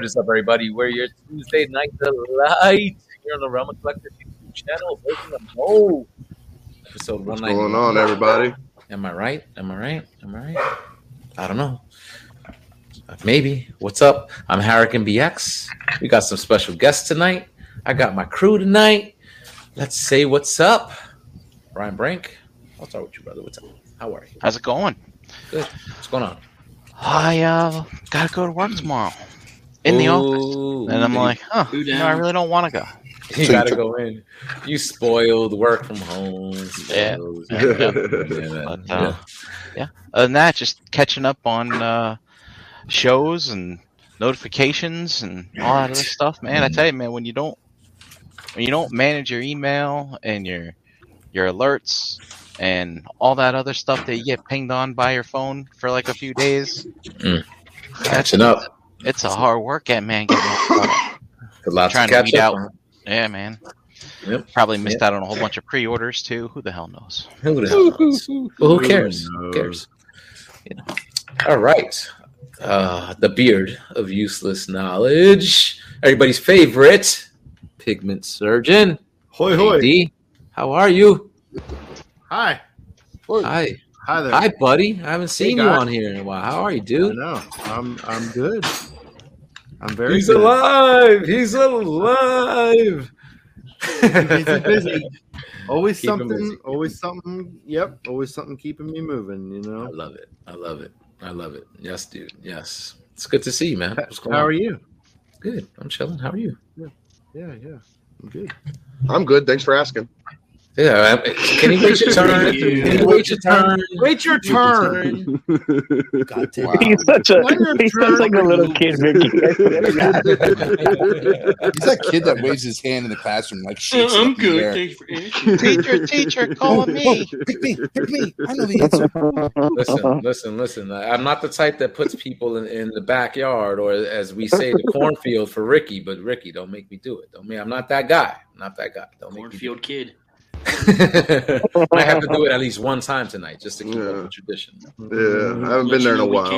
Yo, what is up, everybody? We're your Tuesday night delight here on the Realm of Collectors YouTube channel. Breaking the mold. Episode What's going on, everybody? Am I right? Am I right? Am I right? I don't know. Maybe. What's up? I'm Harrican BX. We got some special guests tonight. I got my crew tonight. Let's say what's up. Brian Brink. I'll start with you, brother. What's up? How are you? How's it going? Good. What's going on? I uh gotta go to work tomorrow in the office, and I'm like, huh, Who you know, I really don't want to go. You So gotta tr- go in. You spoiled work from home. Yeah. spoiled. Yeah. Yeah, man. But, uh, yeah. Other than that, just catching up on uh, shows and notifications and all that other stuff. Man, I tell you, man, when you don't when you don't manage your email and your your alerts and all that other stuff that you get pinged on by your phone for like a few days, Mm. Catching up. It's a hard work man. Getting all- Lots Trying to to catch weed up. out. on. yeah, man. Yep. Probably missed out on a whole bunch of pre-orders too. Who the hell knows? Who the hell knows? Well, who cares? Who knows? cares? You know. All right. Uh, the beard of useless knowledge. Everybody's favorite pigment surgeon. Hoy hoy! AD, how are you? Hi. Hi, Hi there. hi, buddy. I haven't seen you on here in a while. How are you, I dude? know. I'm I'm good. I'm very He's good. alive. He's alive. busy, busy. Always Keep something. Always something. Yep. Always something keeping me moving. You know. I love it. I love it. I love it. Yes, dude. Yes. It's good to see you, man. What's going How on? are you? Good. I'm chilling. How are you? Yeah. Yeah, yeah. I'm good. I'm good. Thanks for asking. Yeah. I- Can you wait your turn? you. Can you wait your turn? Wait your turn. God damn. He's such a Let he sounds like a little kid, Vicky. I swear to God. He's that kid that waves his hand in the classroom like shakes it I'm up in the good. Thanks for asking. teacher, teacher, call me. Pick me, pick me. I know the answer. Listen, listen, listen. I'm not the type that puts people in, in the backyard or, as we say, the cornfield for Ricky. But Ricky, don't make me do it. Don't me. I'm not that guy. I'm not that guy. Don't make me. Do Cornfield kid. It. I have to do it at least one time tonight just to keep up Yeah. the tradition. Yeah, I haven't Let been there in a while.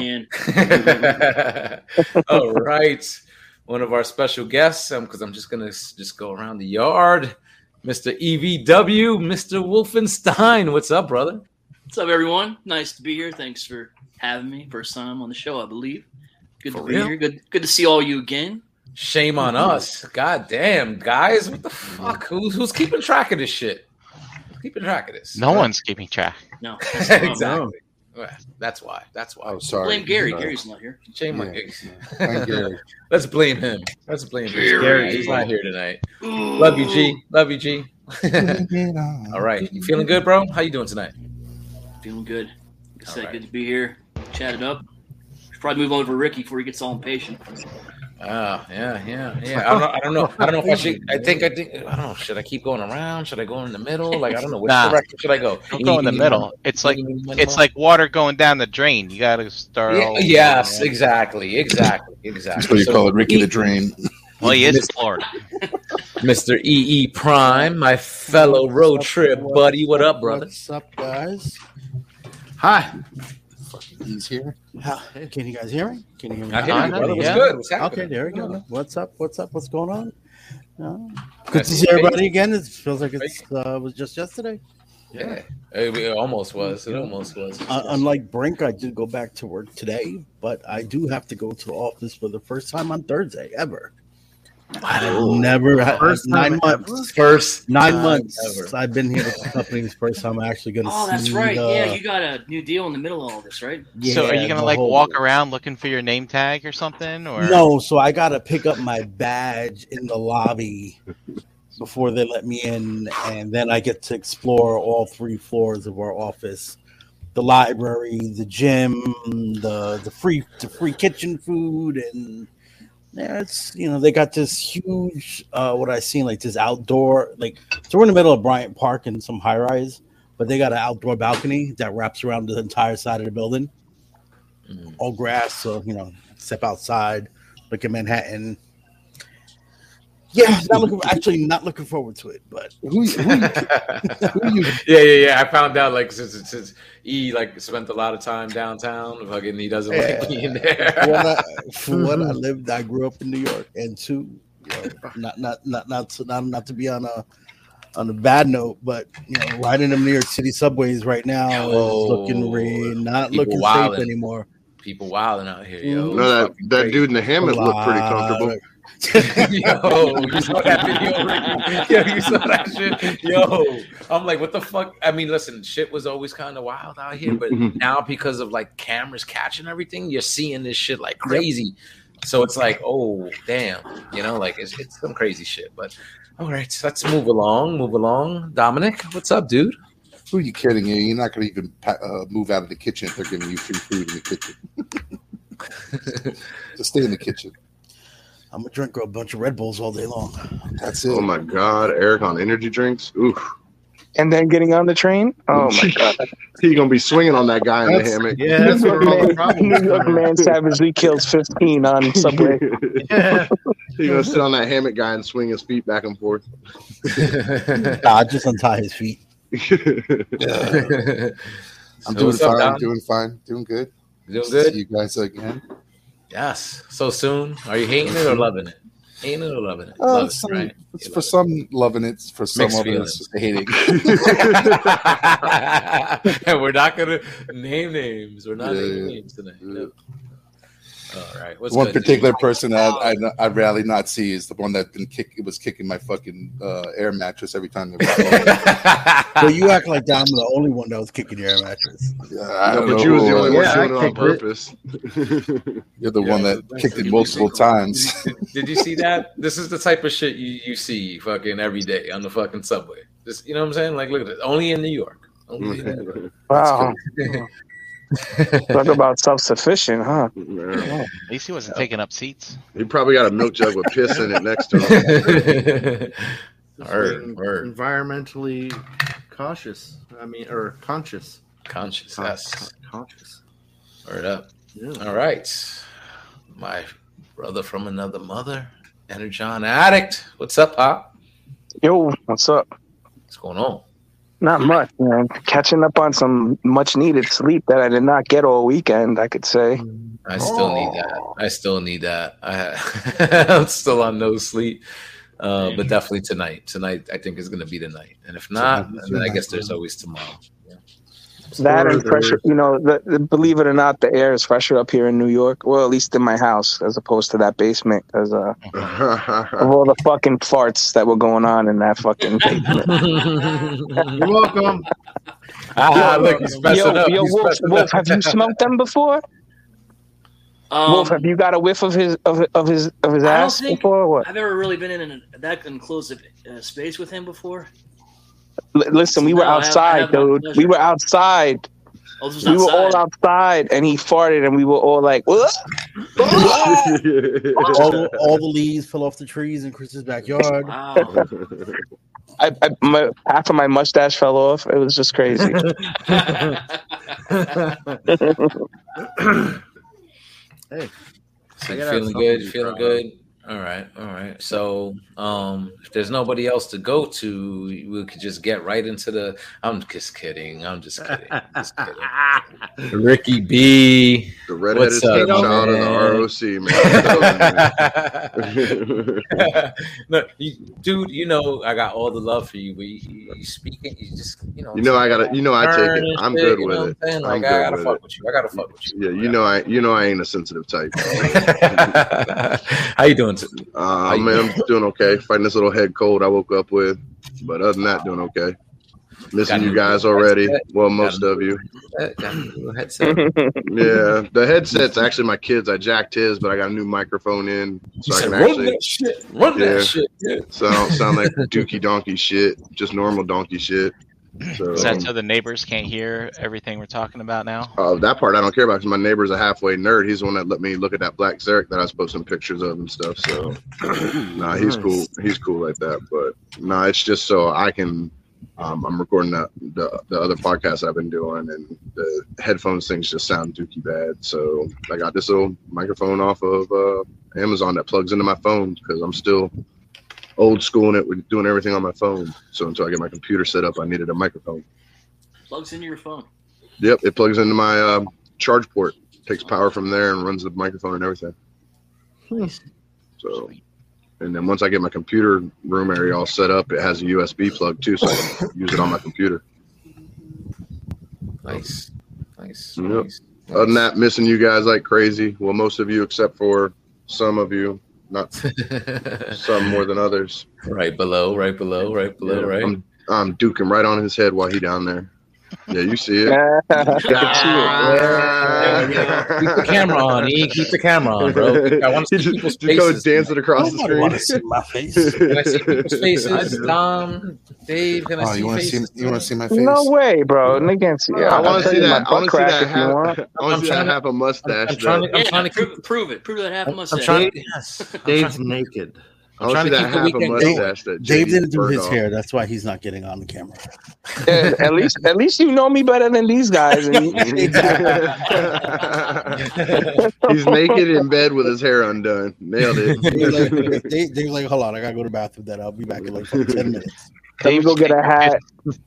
All right. One of our special guests, um, because I'm just going to just go around the yard. Mr. EVW, Mr. Wolfenstein. What's up, brother? What's up, everyone? Nice to be here. Thanks for having me. First time on the show, I believe. Good For to be real? here. Good, good to see all you again. Shame on mm-hmm. us. God damn, guys. What the fuck? Who's, who's keeping track of this shit? Who's keeping track of this? No one's keeping track. No, that's the problem. exactly. Well, That's why. That's why. Oh, sorry. Blame Gary. No. Gary's not here. Shame on Yeah. you. Thank. Let's blame him. Let's blame him. Gary. He's not here tonight. Love you, G. Love you, G. All right. You feeling good, bro? How you doing tonight? Feeling good. Like I said, All right. good to be here. Chat it up. Should probably move over to Ricky before he gets all impatient. Ah, yeah, yeah, yeah. I don't know. I don't know. I don't know if I should. I think. I think. I don't know. Should I keep going around? Should I go in the middle? Like I don't know. Which Nah. direction should I go? Don't go in the middle. It's like it's like water going down the drain. You got to start. Yeah, all over yes, again. exactly, exactly, exactly. That's what you So, call it, Ricky E- the Drain. Well, he is in Florida. Mr. EE Prime, my fellow road trip buddy. What up, brother? What's up, guys? Hi. He's here. How, can you guys hear me? Can you hear me? I hear you, know, brother. What's yeah. good? What's Okay, there we go. What's up? What's up? What's going on? Uh, Nice good to see meet everybody again. It feels like it uh, was just yesterday. Yeah, it, it almost was. It almost was. Uh, unlike Brink, I did go back to work today, but I do have to go to the office for the first time on Thursday ever. I've never had uh, First nine time months. First Nine time months ever. I've been here with the company. It's the first time I'm actually going to Oh, see. that's right. the- Yeah, uh, you got a new deal in the middle of all this, right? so, are you gonna like whole- walk around looking for your name tag or something? Or No, so I got to pick up my badge in the lobby before they let me in, and then I get to explore all three floors of our office: the library, the gym, the the free the free kitchen food, and yeah, it's you know they got this huge uh what I seen like this outdoor like so we're in the middle of Bryant Park and some high rise, but they got an outdoor balcony that wraps around the entire side of the building Mm. all grass. So you know, step outside, look at Manhattan. Yeah, not looking. Actually, not looking forward to it. But Who, who, who you, yeah, yeah, yeah. I found out like since since he like spent a lot of time downtown, fucking he doesn't like being one, there. I, for one, I lived. I grew up in New York, and two, you know, not not not not to, not not to be on a on a bad note, but you know, riding them New York City subways right now Yo, is looking re- not looking wildin'. safe anymore. People wilding out here, yo. Mm-hmm. No, that that dude in the hammock looked pretty comfortable. Yo, you saw that video? Yo, you saw that shit? Yo, I'm like, what the fuck? I mean, listen, shit was always kind of wild out here, but now because of like cameras catching everything, you're seeing this shit like crazy. So it's like, oh damn, you know, like it's, it's some crazy shit. But all right, so let's move along, move along. Dominic, what's up, dude? who are you kidding? You? You're not going to even uh, move out of the kitchen if they're giving you free food in the kitchen. Just stay in the kitchen. I'm gonna drink a bunch of Red Bulls all day long. That's it. Oh my god, Eric on energy drinks. Oof. And then getting on the train. Oh my god! He gonna be swinging on that guy in the hammock. Yeah, that's where all the problems New York come man savagely kills 15 on subway. Yeah. He gonna sit on that hammock guy and swing his feet back and forth. Nah, just untie his feet. I'm So doing what's up, fine. Dom? doing fine. Doing good. Doing See good? you guys again. Yes. So soon. Are you hating it or loving it? Hating it or loving it? Uh, Loving it, right? it's You for some loving it, for some Mixed others hating. and we're not gonna name names. We're not Yeah, naming names tonight. No. All right. What's one good, dude? particular person I, I I'd rarely not see is the one that been kick was kicking my fucking uh, air mattress every time. They were But you act like I'm the only one that was kicking your air mattress. I No, don't but know you was the only it one Yeah, doing it on kicked it. purpose. You're the Yeah, one that kicked it multiple times. Did you see that? This is the type of shit you, you see fucking every day on the fucking subway. Just you know what I'm saying? Like, look at it. Only in New York. Only in New York. Wow. Talk about self sufficient, huh? Yeah. At least he wasn't taking up seats. He probably got a milk jug with piss in it next to him. Word, Being word. Environmentally cautious. I mean, or conscious. Conscious, Con- yes. con- conscious. Word up. Yeah. All right. My brother from another mother, Energon Addict. What's up, Pop? Yo, what's up? What's going on? Not much, man. Catching up on some much needed sleep that I did not get all weekend, I could say. I still need that. I still need that. I, I'm still on no sleep. Uh, but definitely tonight. Tonight, I think is going to be the night. And if not, Tonight then I guess there's always tomorrow. That and pressure, you know, the, the, believe it or not, the air is fresher up here in New York. Well, at least in my house, as opposed to that basement, because uh, of all the fucking farts that were going on in that fucking basement. You're welcome. ah, look, he's messing yo, up. yo, He's Wolf, Wolf, have you smoked them before? Um, Wolf, have you got a whiff of his of, of his of his I don't ass think- before? Or what? I've never really been in a, that enclosed uh, space with him before. L- listen, we were No, I outside, have dude. pleasure. We were outside. Oh, this was We were all outside. outside, and he farted, and we were all like, "What?" All, the- all the leaves fell off the trees in Chris's backyard. Wow. I, I my, half of my mustache fell off. It was just crazy. Hey, So I you gotta have feeling good? Feeling good? All right, all right. So, um, if there's nobody else to go to, we could just get right into the. I'm just kidding. I'm just kidding. Just kidding. Ricky B. The redheaded What's up, stepchild of the ROC, man. no, you, dude, you know I got all the love for you, but you, you speaking, you just, you know, you know I gotta. You know I take it. I'm good with it. I'm saying? I'm Like, I gotta fuck with you. I gotta fuck with you. Yeah, you know I. You know I ain't a sensitive type. How you doing? T- Uh, man, I'm doing okay. Fighting this little head cold I woke up with, but other than that, doing okay. Missing Got you guys already. headset? Well, most a of you. Got a little headset. Yeah, the headset's actually my kids. I jacked his, but I got a new microphone in, You so I said, can run actually, that shit. Run Yeah. that shit. Yeah. so I don't sound like dookie donkey shit, just normal donkey shit. So Is that so the neighbors can't hear everything we're talking about now? uh, that part I don't care about because my neighbor's a halfway nerd. He's the one that let me look at that black Zarek that I was posting pictures of and stuff. So nah, he's cool. He's cool like that. But nah, it's just so I can. Um, I'm recording the, the the other podcast I've been doing, and the headphones things just sound dookie bad. So I got this little microphone off of uh, Amazon that plugs into my phone because I'm still old school and it with doing everything on my phone. So until I get my computer set up, I needed a microphone. Plugs into your phone. Yep, it plugs into my um, charge port, takes power from there, and runs the microphone and everything. Nice. So, and then once I get my computer room area all set up, it has a USB plug too, so I can use it on my computer. Nice, nice. Yep. nice. Other than that, missing you guys like crazy. Well, most of you, except for some of you, not some more than others. right below, right below, right below, Yeah, right. I'm, I'm duking right on his head while he down there. Yeah, you see it. Look at you. Ah. Keep the camera on, E. Keep the camera on, bro. I want to see just, people's just go faces. dancing across the Nobody want to see my face. Can I see people's faces? do. Dom, Dave, can I Oh, see you want to see? You want to see my face? No way, bro. They can't see. I I'll want to see that. I want to see that half. I want I'm to see that trying to- half a mustache. I'm trying to- I'm trying to prove, it. Prove that half a I'm mustache. trying. Yes. Dave's naked. I want to trying to that keep the a weekend mustache. That Dave JD didn't do his off. hair. That's why he's not getting on the camera. Yeah, at least, at least you know me better than these guys. He's naked in bed with his hair undone. Nailed They're it. like, they, they're like, hold on, I gotta go to the bathroom. Then I'll be back in like ten minutes. Let me go get a hat.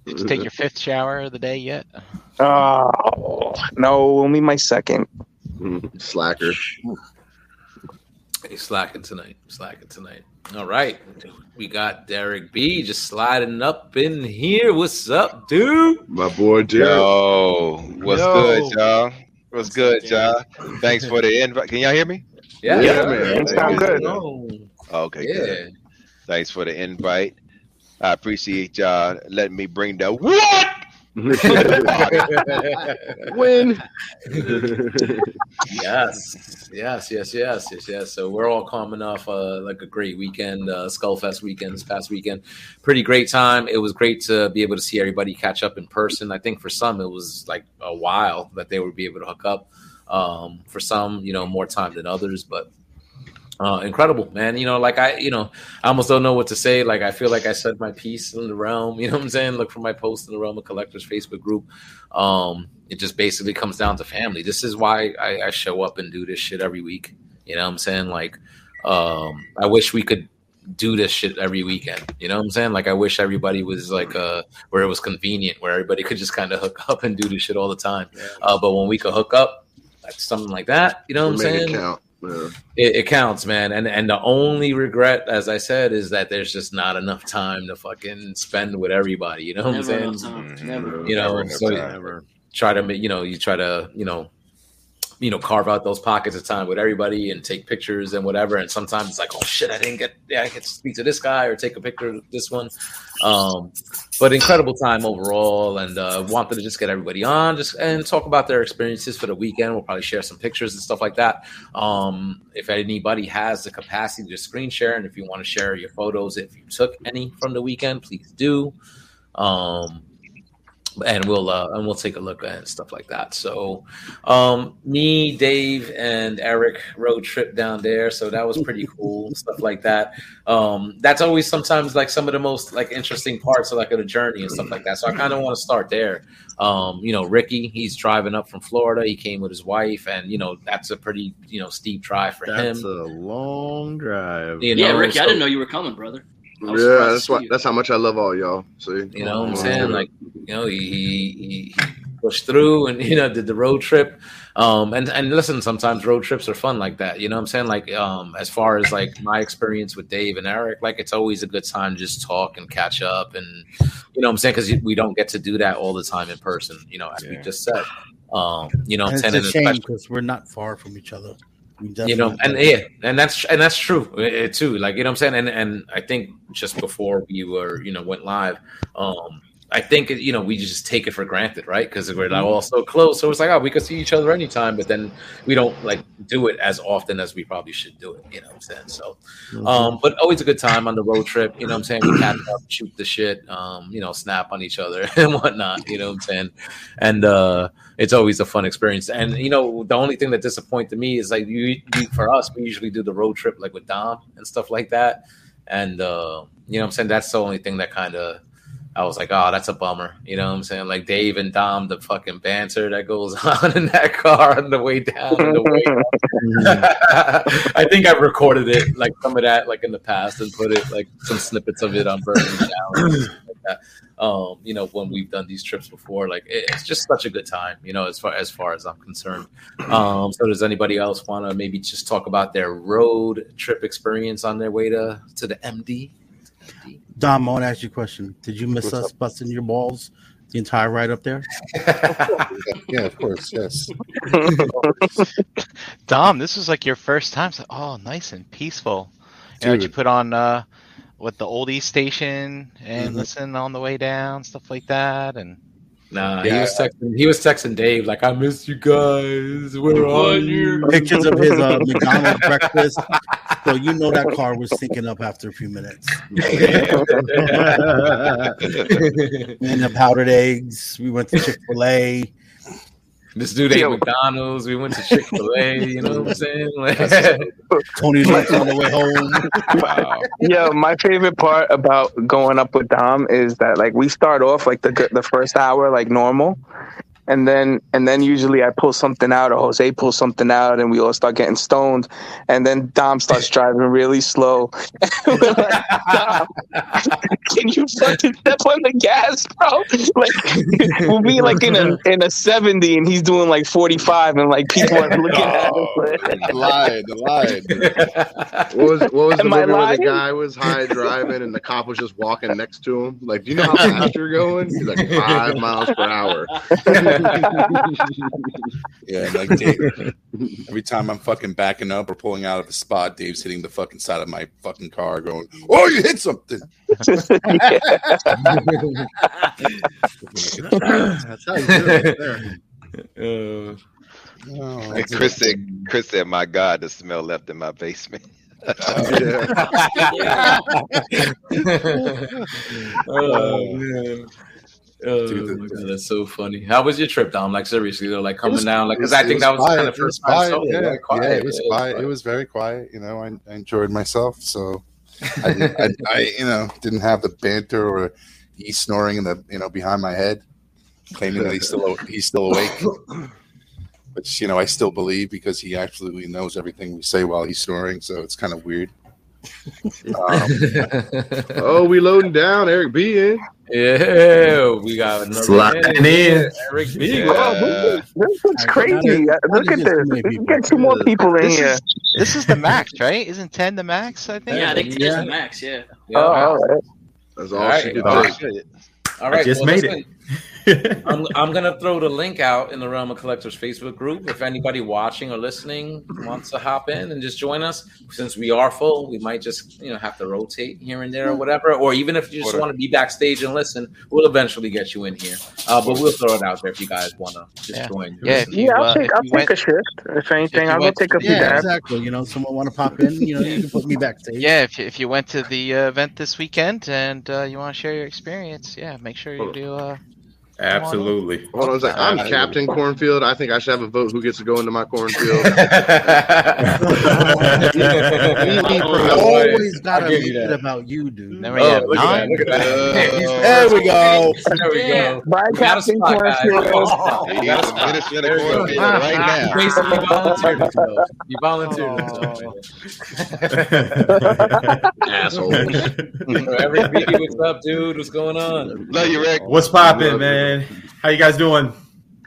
Did you take your fifth shower of the day yet? Oh no, only my second. Slacker. He's slacking tonight. Slacking tonight. All right. We got Derek B just sliding up in here. What's up, dude? My boy Derek. Yo, what's Yo. good, y'all? What's good, y'all? Thanks for the invite. Can y'all hear me? Yeah, Yeah, man. It sound good. Oh, Okay, yeah. good. Thanks for the invite. I appreciate y'all letting me bring the what? Win. yes, yes, yes, yes, yes, yes. So we're all coming off uh, like a great weekend, uh, Skullfest weekend this past weekend. Pretty great time. It was great to be able to see everybody catch up in person. I think for some it was like a while that they would be able to hook up. Um, for some, you know, more time than others, but uh, incredible, man. You know, like I, you know, I almost don't know what to say. Like I feel like I said my piece in the realm. You know what I'm saying? Look for my post in the realm of collectors Facebook group. Um, it just basically comes down to family. This is why I, I show up and do this shit every week. You know what I'm saying? Like, um, I wish we could do this shit every weekend. You know what I'm saying? Like, I wish everybody was like, uh, where it was convenient, where everybody could just kind of hook up and do this shit all the time. Uh, but when we could hook up, like something like that, you know what I'm saying? count. Yeah. It, it counts, man. And and the only regret, as I said, is that there's just not enough time to fucking spend with everybody. You know what Never I'm saying? Mhm. Never. You know, Never so time. try to you know you try to you know you know carve out those pockets of time with everybody and take pictures and whatever. And sometimes it's like oh shit i didn't get yeah i get to speak to this guy or take a picture of this one. Um but incredible time overall. And uh wanted to just get everybody on just and talk about their experiences for the weekend. We'll probably share some pictures and stuff like that. Um if anybody has the capacity to screen share and if you want to share your photos if you took any from the weekend please do. Um and we'll uh, and we'll take a look at and stuff like that. So, um, me, Dave, and Eric road trip down there, so that was pretty cool. stuff like that. Um, that's always sometimes like some of the most like interesting parts of like of the journey and stuff like that. So I kind of want to start there. Um, you know, Ricky, he's driving up from Florida. He came with his wife, and you know that's a pretty you know steep drive for That's him. That's a long drive. You yeah, know, Ricky, I didn't know you were coming, brother. I was Yeah, that's why. you. That's how much I love all y'all. See, You know what I'm saying? Like, you know, he, he, he pushed through and, you know, did the road trip. Um, and, and listen, sometimes road trips are fun like that. You know what I'm saying? Like, um, as far as like my experience with Dave and Eric, like it's always a good time just talk and catch up. And, you know what I'm saying? Cause we don't get to do that all the time in person, you know, as we just said. Um, you know, And it's a shame because we're not far from each other. You know and yeah and that's and that's true uh, too like you know what i'm saying? And and i think just before we were you know went live um i think you know we just take it for granted right? Because we're like all so close so it's like oh we could see each other anytime but then we don't like do it as often as we probably should do it you know what i'm saying? So um but always a good time on the road trip you know what i'm saying? We catch up shoot the shit um you know snap on each other and whatnot you know what i'm saying? And uh it's always a fun experience. And you know, the only thing that disappointed me is like you, you for us, we usually do the road trip like with Dom and stuff like that. And uh, you know, what I'm saying that's the only thing that kind of I was like, oh, that's a bummer. You know what I'm saying? Like Dave and Dom, the fucking banter that goes on in that car on the way down and the way up. I think I've recorded it, like some of that, like in the past, and put it like some snippets of it on Burning Down. And stuff Like that. Um, you know, when we've done these trips before, like it- it's just such a good time. You know, as far as far as I'm concerned. Um, so does anybody else want to maybe just talk about their road trip experience on their way to to the MD? Dom, I want to ask you a question. Did you miss us busting your balls the entire ride up there? yeah, of course, yes. Dom, this was like your first time. So, oh, nice and peaceful. You know, did you put on uh, what the oldie station and Mhm. listen on the way down, stuff like that, and Nah, Yeah, he was texting. He was texting Dave like, "I miss you guys. Where are you?" Pictures of his uh, McDonald's breakfast. So you know that car was sinking up after a few minutes. And the powdered eggs. We went to Chick Fil A. this dude ate McDonald's. We went to Chick Fil A. You know what I'm saying? Like, Tony's lunch on the way home. wow. Yo, my favorite part about going up with Dom is that like we start off like the the first hour like normal, and then and then usually I pull something out or Jose pulls something out, and we all start getting stoned, and then Dom starts driving really slow. Like, can you fucking step on the gas, bro? Like we'll be like in a in a seventy, and he's doing like forty five, and like people are looking at us. like- lied, lied. What was what was the Am I movie where the guy was high driving and the cop was just walking next to him? Like, do you know how fast you're going? He's like five miles per hour. Yeah, like Dave. Every time I'm fucking backing up or pulling out of a spot, Dave's hitting the fucking side of my fucking car, going, "Oh, you hit something!" That's how you do it. There. Uh, Oh, And Chris said, Chris said, my God, the smell left in my basement. Yeah. oh man. Oh God, that's so funny. How was your trip, Dom? Like seriously, though, like coming was- down, like because I think that was quiet, kind of first time quiet, solo, yeah? Quiet, yeah, it was yeah, quiet. It was very quiet. You know, I, I enjoyed myself. So I, didn't- I, I, you know, didn't have the banter or he snoring in the, you know, behind my head, claiming that he's still he's still awake. Which you know, I still believe because he absolutely knows everything we say while he's snoring. So it's kind of weird. Um, Oh, we loading down. Eric B in. yeah, we got another Sliding man in. Eric B. Yeah. Oh, this, this looks crazy. Uh, Look at this. We can get two more people in This here. is this is the max, right? Isn't ten the max? I think. Yeah, I think Yeah. there's the max. Yeah. Yeah. Oh, all right. That's all, All right. she could All do. right. All right, just well, made listen, I'm, I'm gonna throw the link out in the Realm of Collectors Facebook group. If anybody watching or listening wants to hop in and just join us, since we are full, we might just you know have to rotate here and there or whatever. Or even if you just want to be backstage and listen, we'll eventually get you in here. Uh, but we'll throw it out there if you guys want to just Yeah. join. Yeah, if you, Yeah, I'll uh, take I'll take went- a shift. If anything, I'll go went take a the- few Yeah, dabs. exactly. You know, someone want to pop in, you know, you can put me backstage. Yeah, if you, if you went to the uh, event this weekend and uh, you want to share your experience, yeah, make sure you do. Absolutely. Hold on a second. I'm Captain Cornfield. I think I should have a vote who gets to go into my cornfield. Always got to I'll give make you it about you, dude. There we Oh, look at that! Look at that! Uh, uh, there we go. There we go. Bye, We got a Captain. Cornfield. He needs some minister There we cornfield right now. You basically volunteered himself. You volunteered himself. Assholes. Eric B, what's up, dude? What's going on? Love you, Rick. What's poppin', man? How you guys doing?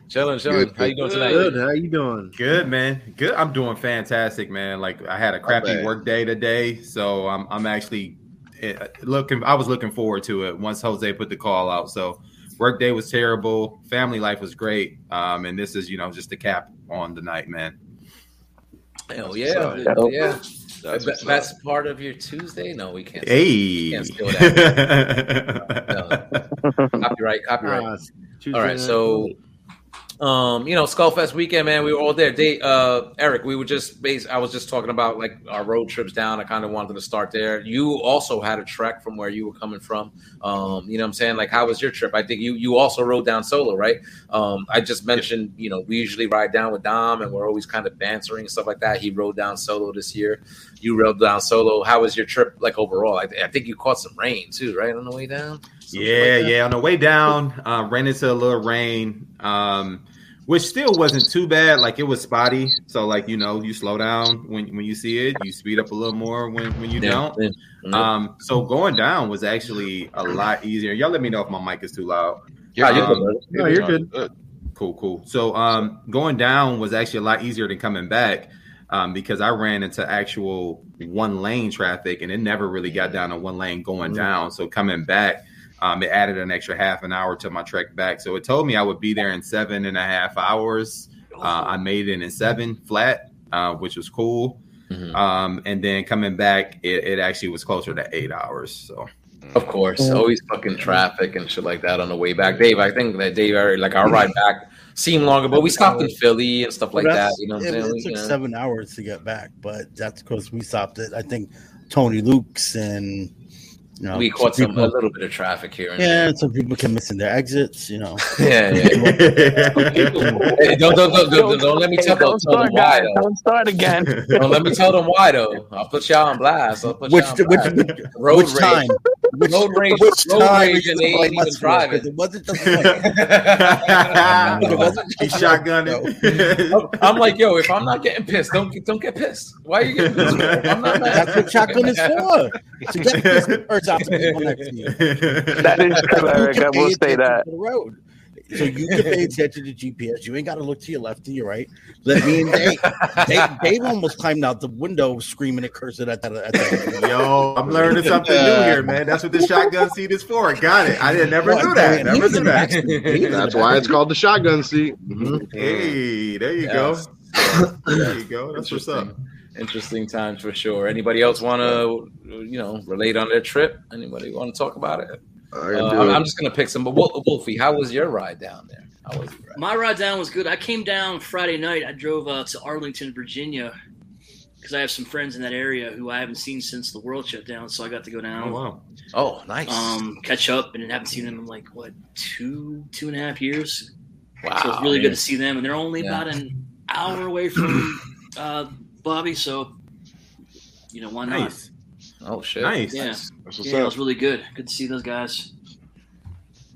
Chilling, chilling. Good, How you doing tonight? Good. How you doing? Good, man. Good. I'm doing fantastic, man. Like I had a crappy bad. work day today, so I'm I'm actually eh, looking. I was looking forward to it once Jose put the call out. So work day was terrible. Family life was great. Um, and this is you know just a cap on the night, man. Hell yeah, Dope. yeah. That's Be- what's up. Best part of your Tuesday? No, we can't. Hey. Can't steal that. No. Copyright, copyright. Uh, Tuesday All right, night so um, you know, Skullfest weekend, man, we were all there. They, uh, Eric, we were just base. I was just talking about like our road trips down. I kind of wanted to start there. You also had a trek from where you were coming from. Um, you know, what I'm saying, like, how was your trip? I think you you also rode down solo, right? Um, I just mentioned, you know, we usually ride down with Dom, and we're always kind of bantering and stuff like that. He rode down solo this year. You rode down solo. How was your trip like overall? I, I think you caught some rain too, right, on the way down. Some Yeah, like yeah. On the way down, uh, ran into a little rain, um, which still wasn't too bad. Like it was spotty, so like you know, you slow down when when you see it, you speed up a little more when when you Yeah, don't. yeah, yeah. Um, so going down was actually a lot easier. Y'all let me know if my mic is too loud. Ah, you're Um, good, brother. No, you're good. Cool, cool. So um going down was actually a lot easier than coming back. Um, because I ran into actual one lane traffic and it never really got down to one lane going down. So coming back, um, it added an extra half an hour to my trek back. So it told me I would be there in seven and a half hours. Uh, I made it in seven flat, uh, which was cool. Mhm. Um, and then coming back, it, it actually was closer to eight hours. So Of course, always fucking traffic and shit like that on the way back. Dave, I think that Dave, like our ride back seemed longer, but we stopped in Philly and stuff like that. You know it, it took You know? seven hours to get back, but that's because we stopped at I think Tony Luke's and you know we caught some a little bit of traffic here. And yeah, and some people kept missing their exits. You know, yeah, yeah. Hey, don't, don't, don't, don't, don't let me tell, Don't tell them why though. Don't start again. Don't let me tell them why though. I'll put y'all on blast. I'll put which y'all on which, blast. which, road which rage. time? Which, Road rage. which road time rage are and you they ain't even us for? 'Cause driving. It wasn't just like, it wasn't He's just like, shotgunning. I'm like, yo, if I'm not getting pissed, don't get, don't get pissed. Why are you getting pissed? I'm not mad. That's what shotgun is for. To get this hurts out to people next to you. That is true, Eric. You I can will say attention that. to the road. So you can pay attention to GPS. You ain't got to look to your left, to your right. Let me and Dave. Dave, Dave almost climbed out the window, screaming and cursing at that. At that. Yo, I'm learning something new here, man. That's what the shotgun seat is for. I got it. I didn't never knew that. And Never was knew in the back that. seat. He was in the That's why it's called the shotgun seat. Mhm. Hey, there you Yes. go. There you go. That's what's up. Interesting. Interesting times for sure. Anybody else want to, you know, relate on their trip? Anybody want to talk about it? Uh, I'm it. I'm just gonna pick some. But Wolfie, how was your ride down there? How was your ride? My ride down was good. I came down Friday night. I drove uh, to Arlington, Virginia, because I have some friends in that area who I haven't seen since the world shut down. So I got to go down, Oh wow. Oh, nice. um, catch up, and haven't seen them in like what two, two and a half years. wow. so it's really man. good to see them, and they're only Yeah. about an hour away from uh, Bobby. So you know why not? Nice. Oh shit. Nice. Yeah, That's what's yeah, it was really good. Good to see those guys.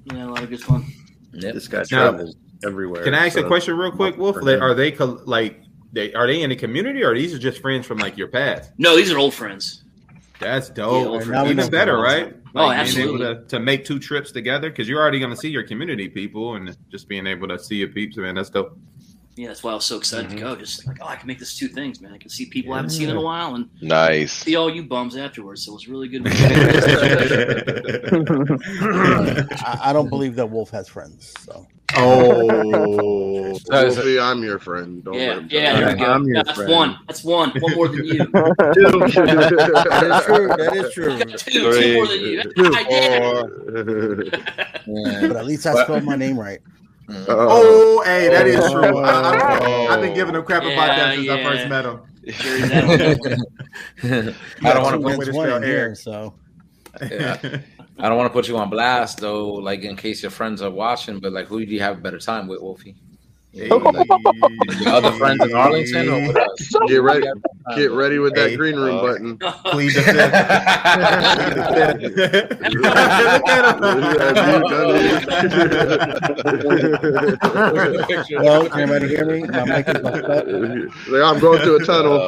Yeah, a lot of good fun. Yep. This guy Now, travels everywhere. Can I ask a question real quick, Wolf? For him. Are they like they are they in the community or these are just friends from like your past? No, these are old friends. That's dope. well, now Even better, for right? Oh, absolutely. Being able to, to make two trips together because you're already going to see your community people and just being able to see your peeps, man. That's dope. Yeah, that's why I was so excited Mm-hmm. to go. Just like, oh, I can make this two things, man. I can see people I haven't seen in a while and Nice. see all you bums afterwards. So it was really good. I, I don't believe that Wolf has friends. So oh, So is it- Wolfie, I'm your friend. Don't yeah, let yeah, there we go. I'm your that's friend. one. That's one. One more than you. that is true. That is true. two, two more than you. I did. Yeah. But at least I spelled my name right. Mm. oh, hey, that is true. I, I, I've been Oh. giving him crap about that Yeah, since I first met him. Sure, that one. I don't want to put way to one spell in air. here, so Yeah. I don't want to put you on blast though, like in case your friends are watching. But like, who do you have a better time with, Wolfie? Hey. Your other friends in Arlington or with us? Get ready. Get ready with that Hey, green room uh, button. Plead the fifth. Look at him. well, can anybody hear me? My mic is fucked up. Like, I'm going through a tunnel.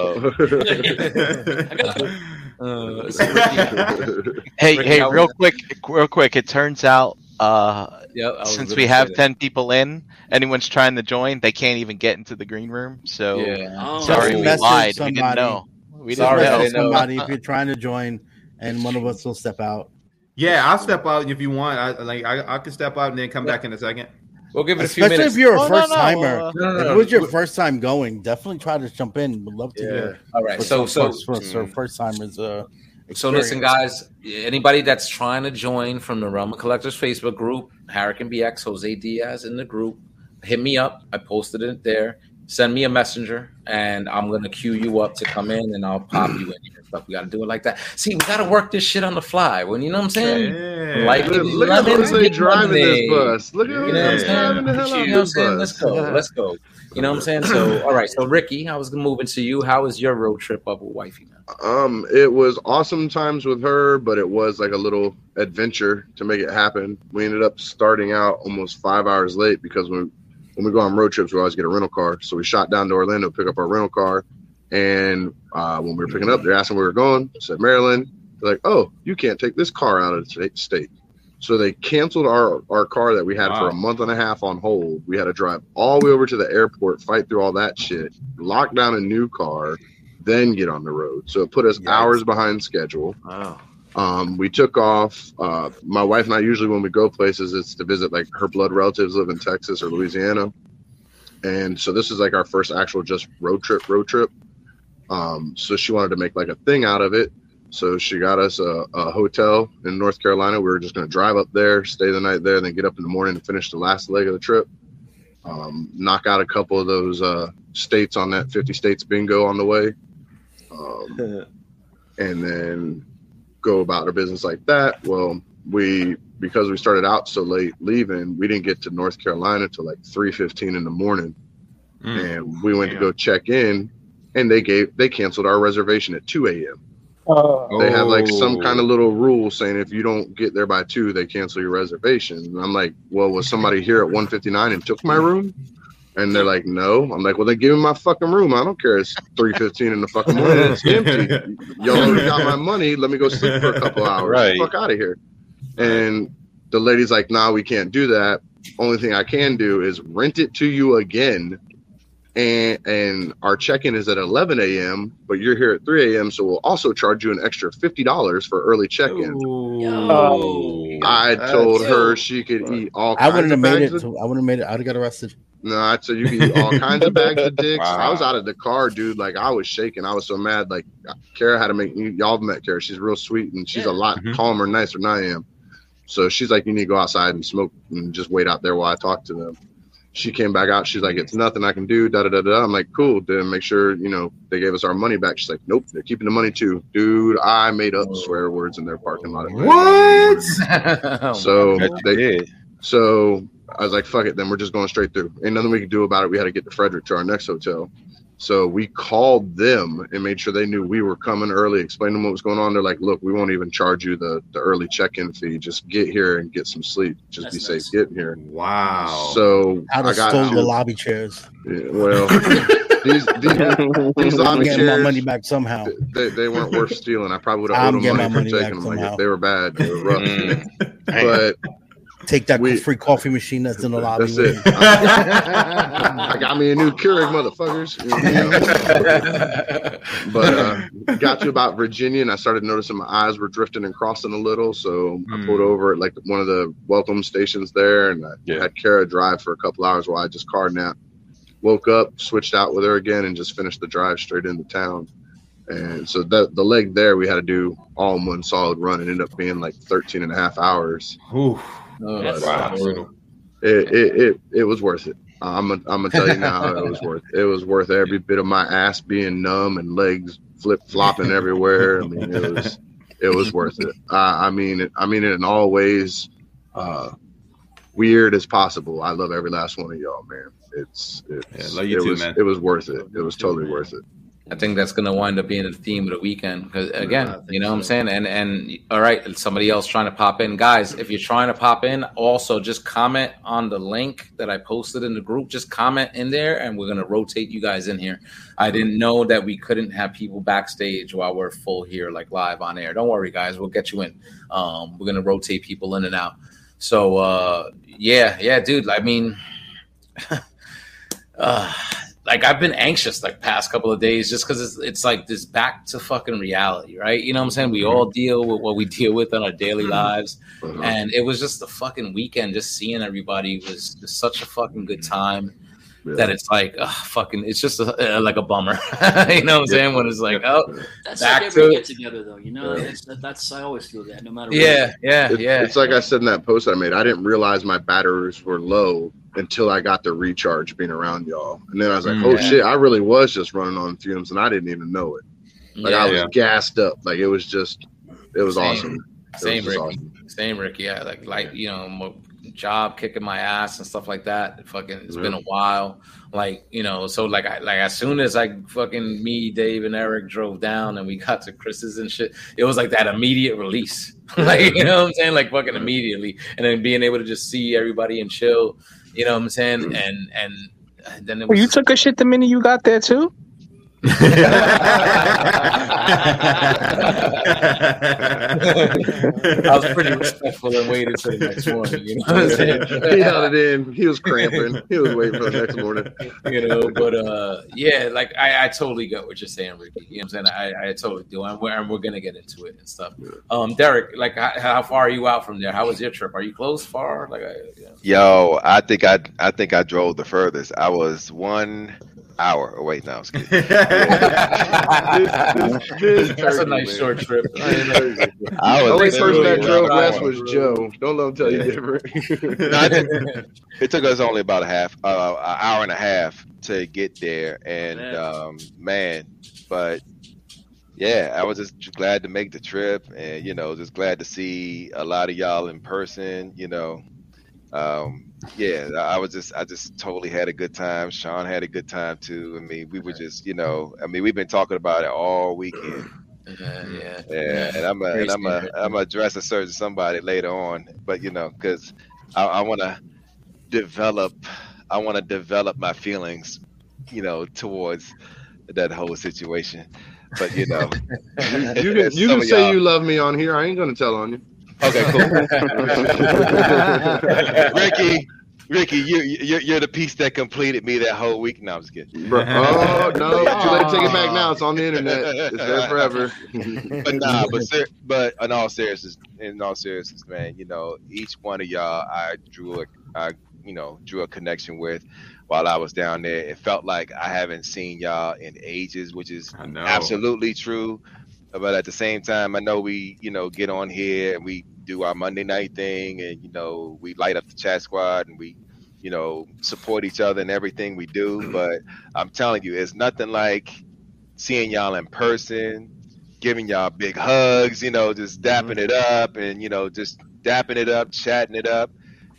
Uh, Hey, hey, real quick, real quick. It turns out, uh, yeah, I was since we have that. ten people in, anyone's trying to join, they can't even get into the green room. So yeah. Oh, sorry, we message lied. We somebody. didn't know. We Sorry, didn't I know. somebody if you're trying to join, and one of us will step out. Yeah, I'll step out if you want. I like I, I can step out and then come back in a second. We'll give it a few Especially minutes. if you're a Oh, first no, timer. uh, No, no, If it was your first time going, definitely try to jump in. We'd love to Yeah. hear. All right, what so so folks for, for first timers. Uh, So listen, guys. Anybody that's trying to join from the Realm of Collectors Facebook group, Harrican BX, Jose Diaz in the group, hit me up. I posted it there. Send me a messenger, and I'm gonna queue you up to come in, and I'll pop you in and stuff. We gotta do it like that. See, we gotta work this shit on the fly. When you know what I'm saying? Yeah. Like- Look, look at Lemons Jose get driving this bus. Look at You him know what I'm saying? driving the hell out of know what I'm this saying? Let's bus. go. Let's go. You know what I'm saying? So, all right. So, Ricky, I was moving to you. How was your road trip up with wifey? Um, it was awesome times with her, but it was like a little adventure to make it happen. We ended up starting out almost five hours late because when when we go on road trips, we always get a rental car. So we shot down to Orlando, pick up our rental car, and uh, when we were picking up, they're asking where we were going. I said Maryland. They're like, "Oh, you can't take this car out of the state." So they canceled our our car that we had for a month and a half on hold. We had to drive all the way over to the airport, fight through all that shit, lock down a new car, then get on the road. So it put us Yikes. hours behind schedule. Oh, Um, we took off. Uh, my wife and I usually when we go places, it's to visit like her blood relatives live in Texas or Louisiana, and so this is like our first actual just road trip. Road trip. Um, so she wanted to make like a thing out of it. So she got us a, a hotel in North Carolina. We were just going to drive up there, stay the night there, then get up in the morning and finish the last leg of the trip. Um, knock out a couple of those uh, states on that 50 states bingo on the way. Um, and then go about our business like that. Well, we because we started out so late leaving, we didn't get to North Carolina till like three fifteen in the morning, Mm. and we went to go check in, and they gave they canceled our reservation at two a.m. Uh, They have like some Oh. kind of little rule saying if you don't get there by two, they cancel your reservation. And I'm like, well, was somebody here at 159 and took my room? And they're like, no. I'm like, well, then give me my fucking room. I don't care. It's 3:15 in the fucking morning. It's empty. Y'all already got my money. Let me go sleep for a couple hours. Right. Fuck out of here. And the lady's like, nah, we can't do that. Only thing I can do is rent it to you again. And and our check-in is at 11 a.m., but you're here at 3 a.m., so we'll also charge you an extra $50 for early check-in. Yo. I That's- told her she could eat all I kinds wouldn't of have made it. of To, I wouldn't have made it. I'd have got arrested. no, I said you can eat all kinds of bags of dicks. I was out of the car, dude. Like I was shaking. I was so mad. Like Kara had to make you. Y'all met Kara. She's real sweet and she's Yeah. a lot Mhm. calmer, and nicer than I am. So she's like, you need to go outside and smoke and just wait out there while I talk to them. She came back out. She's like, it's nothing I can do. Da da da da. I'm like, cool. Then make sure you know they gave us our money back. She's like, nope, they're keeping the money too, dude. I made up swear words in their parking lot. What? So Bet they did. so I was like, fuck it, then we're just going straight through. Ain't nothing we could do about it. We had to get to Frederick to our next hotel. So we called them and made sure they knew we were coming early, explained them what was going on. They're like, look, we won't even charge you the, the early check in fee. Just get here and get some sleep. Just That's be safe nice. getting here. Wow. So I'd I have got stole to- the lobby chairs. yeah, well, these, these, these I'm lobby getting my money back somehow. they, they weren't worth stealing. I probably would have I'm owed them money my for money taking back them. Like, somehow. if they were bad. They were rough. Mm. but Take that We- free coffee machine that's in the lobby. that's it. I got me a new Keurig, motherfuckers. but uh, got to about Virginia, and I started noticing my eyes were drifting and crossing a little. So I Hmm. pulled over at like one of the welcome stations there, and I Yeah. had Kara drive for a couple hours while I just car napped. Woke up, switched out with her again, and just finished the drive straight into town. And so the the leg there we had to do all in one solid run. It ended up being like 13 and a half hours. Ooh. Oh, That's Wow. Brutal. It it it, it was worth it. I'm gonna I'm gonna tell you now, it was worth it was worth every bit of my ass being numb and legs flip flopping everywhere. I mean, it was it was worth it. I I mean it. I mean it in all ways, uh, weird as possible. I love every last one of y'all, man. It's it's Yeah, love you it too, was man. it was worth it. It was totally worth it. I think that's gonna wind up being the theme of the weekend. Because again, you know what I'm saying. And and all right, somebody else trying to pop in, guys. If you're trying to pop in, also just comment on the link that I posted in the group. Just comment in there, and we're gonna rotate you guys in here. I didn't know that we couldn't have people backstage while we're full here, like live on air. Don't worry, guys. We'll get you in. Um, we're gonna rotate people in and out. So uh, yeah, yeah, dude. I mean. uh, like I've been anxious like past couple of days just because it's, it's like this back to fucking reality, right? You know what I'm saying? We all deal with what we deal with in our daily lives, Uh-huh. and it was just a fucking weekend. Just seeing everybody was just such a fucking good time Yeah. that it's like ugh, fucking. It's just a, uh, like a bummer, you know what I'm saying? When it's like, oh, That's Back like every to get together, though. You know, Yeah. that's, that, that's I always feel that no matter. yeah, yeah, It- yeah. It's like I said in that post I made. I didn't realize my batteries were low until I got the recharge being around y'all, and then I was like, Mm. "Oh Yeah. shit!" I really was just running on fumes, and I didn't even know it. Like I was Yeah. gassed up. Like it was just, it was Same. awesome. It Same, was Ricky. awesome. Same, Ricky. Yeah, like like you know, mo- job kicking my ass and stuff like that. Fucking, it's been a while. Like you know, so like I like as soon as I fucking me, Dave, and Eric drove down and we got to Chris's and shit, it was like that immediate release. like you know what I'm saying? Like fucking immediately, and then being able to just see everybody and chill. You know what I'm saying? Mm. And and, and then it was you took a shit the minute you got there too. I was pretty respectful and waited till the next morning. You know what I'm saying? he held it in. He was cramping. He was waiting for the next morning. you know, but uh, yeah, like I, I totally get what you're saying, Ricky. You know what I'm saying? I, I totally do, and we're, and we're gonna get into it and stuff. Um, Derek, like, how, how far are you out from there? How was your trip? Are you close, far? Like, I, yeah. Yo, I think I I think I drove the furthest. I was one hour away. Now, This that's a nice man. short trip. I The was only person that drove one west hour. was Joe. Don't let him tell you different. No, I it took us only about a half, uh, an hour and a half to get there, and Man. um, man, but yeah, I was just glad to make the trip, and you know, just glad to see a lot of y'all in person. You know, um, yeah, I was just, I just totally had a good time. Sean had a good time too. I mean, we were just, you know, I mean, we've been talking about it all weekend. Yeah, yeah. Yeah, and I'm a, and I'm a, I'm gonna address a certain somebody later on, but you know, because I, I want to develop, I want to develop my feelings, you know, towards that whole situation. But you know, you you can, you can say you love me on here. I ain't gonna tell on you. Okay, cool. Ricky, Ricky, you, you you're the piece that completed me that whole week. No, I'm just kidding. Bro, oh no! Too late to take it back now. It's on the internet. It's there forever. but nah, but ser- but in all seriousness, in all seriousness, man, you know, each one of y'all, I drew a, I you know, drew a connection with while I was down there. It felt like I haven't seen y'all in ages, which is absolutely true. But at the same time, I know we, you know, get on here and we do our Monday night thing, and you know, we light up the chat squad and we, you know, support each other in everything we do. But I'm telling you, it's nothing like seeing y'all in person, giving y'all big hugs, you know, just mm-hmm. dapping it up and, you know, just dapping it up, chatting it up,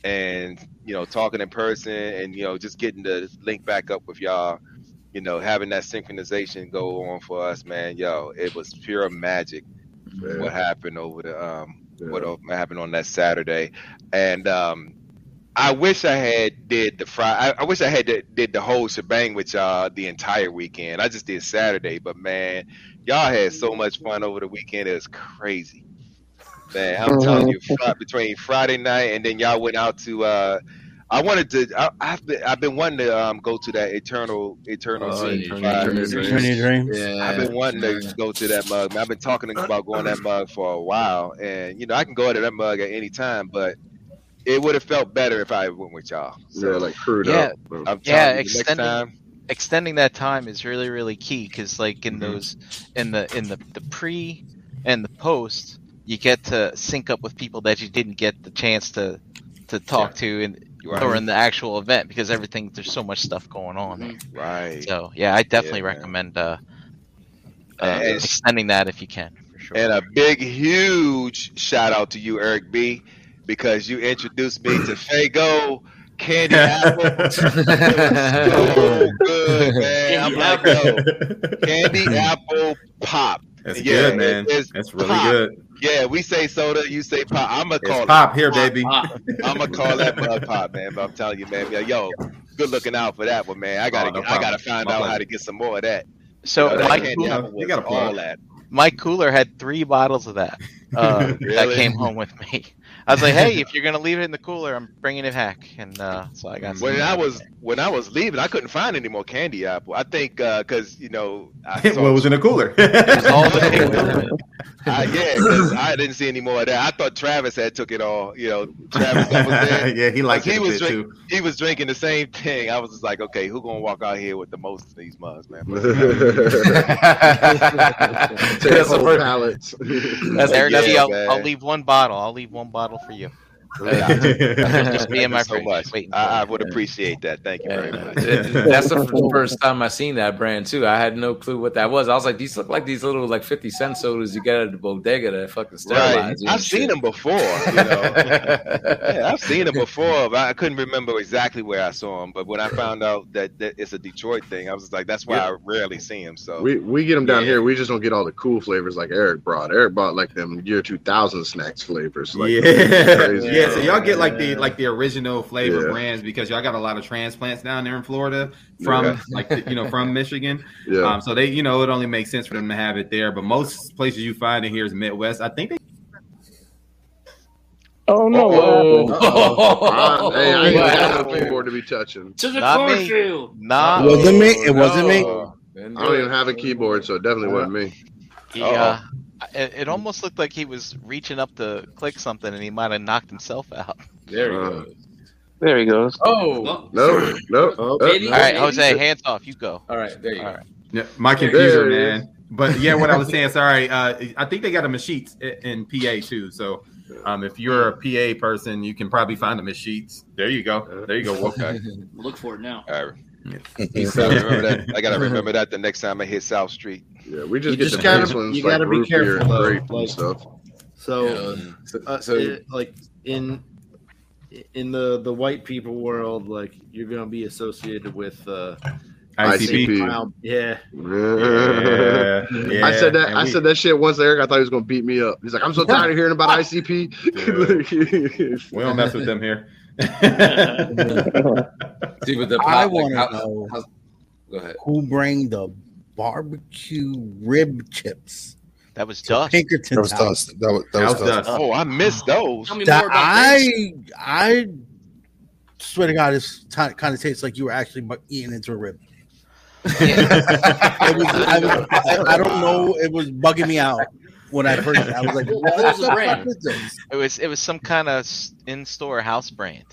and, you know, talking in person and, you know, just getting to link back up with y'all, you know, having that synchronization go on for us, man. Yo, it was pure magic what happened over the, um, what happened on that Saturday. And, um, I wish I had did the Friday. I, I wish I had did, did the whole shebang with y'all the entire weekend. I just did Saturday, but man, y'all had so much fun over the weekend. It was crazy, man. I'm telling you, between Friday night and then y'all went out to. uh I wanted to. I, I've been. I've been wanting to um go to that eternal, eternal Oh, Scene Eternal Five. Dreams. Eternity Dreams. I've been wanting to go to that mug. Man, I've been talking about going that mug for a while, and you know I can go to that mug at any time, but it would have felt better if I went with y'all. So Yeah, like crewed Yeah. up. bro. I'm Yeah, telling you, next extending- time. extending that time is really really key because like Mm-hmm. in those in the in the the pre and the post you get to sync up with people that you didn't get the chance to to talk to in Right. or in the actual event because everything there's so much stuff going on there. Right. so yeah i definitely Yeah, recommend uh, uh And- extending that if you can for sure And a big, huge shout out to you, Eric B, because you introduced me to Faygo Candy Apple. so good, man. I'm like, yo, Candy Apple Pop. That's Yeah, good, man. is That's really pop. good. Yeah, we say soda, you say pop. I'm gonna call It's it pop here, baby. Pop. I'm gonna call that mud pop, man. But I'm telling you, man, yo, good looking out for that one, man. I gotta, Oh, no I gotta find My out how to get some more of that. so You know, mike, candy you apple you was got a plug. all that. mike cooler had three bottles of that uh, that came home with me i was like hey if you're gonna leave it in the cooler i'm bringing it back and uh, so i got some When I was when I was leaving, I couldn't find any more candy apple. I think because you know, I saw, what was in the cooler? all the pink- I, yeah, 'cause I didn't see any more of that. I thought Travis had took it all. You know, Travis that was there. yeah, he liked it he a was bit drink- too. He was drinking the same thing. I was just like, okay, who gonna walk out here with the most of these mugs, man? Take That's the whole first- pallets. That's Eric, Yeah, G, I'll, man. I'll leave one bottle. I'll leave one bottle for you. Just me and my you so much. I, I would appreciate that. Thank you very much. That's the first time I seen that brand too. I had no clue what that was. I was like, these look like these little like fifty cent sodas you get at the bodega that fucking sterilize. Right. I've and seen them before. You know, yeah, I've seen them before, but I couldn't remember exactly where I saw them. But when I found out that, that it's a Detroit thing, I was like, that's why Yeah. I rarely see them. So We we get them down Yeah. here. We just don't get all the cool flavors like Eric brought. Eric brought like them year two thousand snacks flavors. Like, yeah, crazy. Yeah. So y'all get like the like the original flavor Yeah. brands because y'all got a lot of transplants down there in Florida from Yeah. like the, you know from Michigan. Yeah. Um, so they you know it only makes sense for them to have it there. But most places you find it here is Midwest. I think they Oh no! Oh. What happened? Uh, hey, I ain't Wow. got no keyboard to be touching. To the Not me. cornfield. Nah, It wasn't me. It wasn't me. I do don't even have a keyboard, so it definitely wasn't me. he, Uh-oh. uh, it, it almost looked like he was reaching up to click something and he might have knocked himself out. There you Uh, go. There he goes. Oh, Oh, No, no. Oh, maybe. All right, maybe. Jose, hands off. You go. all right. There you All go. right. Yeah, my computer, There man. But yeah, what I was saying, sorry. Uh, I think they got a Mesheets i- in PA too. So um, if you're a PA person, you can probably find them at Sheetz. There you go. There you go. Okay. Look for it now. I, I remember that. I gotta remember that the next time I hit South Street. Yeah, we You just get just the gotta- base ones you like gotta be careful, and though, grape like- stuff. So, Yeah. So, uh, so it- like in in the the white people world, like you're gonna be associated with uh, ICP. ICP. Yeah, Yeah, yeah. I said that. And I we- said that shit once. to Eric, I thought he was gonna beat me up. He's like, I'm so tired of hearing about ICP. We don't mess with them here. see with the I pop, like, want to how- know how- Go ahead. who bring the barbecue rib chips That was to dust. Pinkerton's That was house. dust. That was, that was House dust. dust. Oh, I missed those. Tell me more about I this. I swear to God, this t- kind of tastes like you were actually eating into a rib. It was, I, was- I, I don't know. It was bugging me out when I heard it. I was like, What "What was the the fuck brand? is this?" It was it was some kind of in-store house brand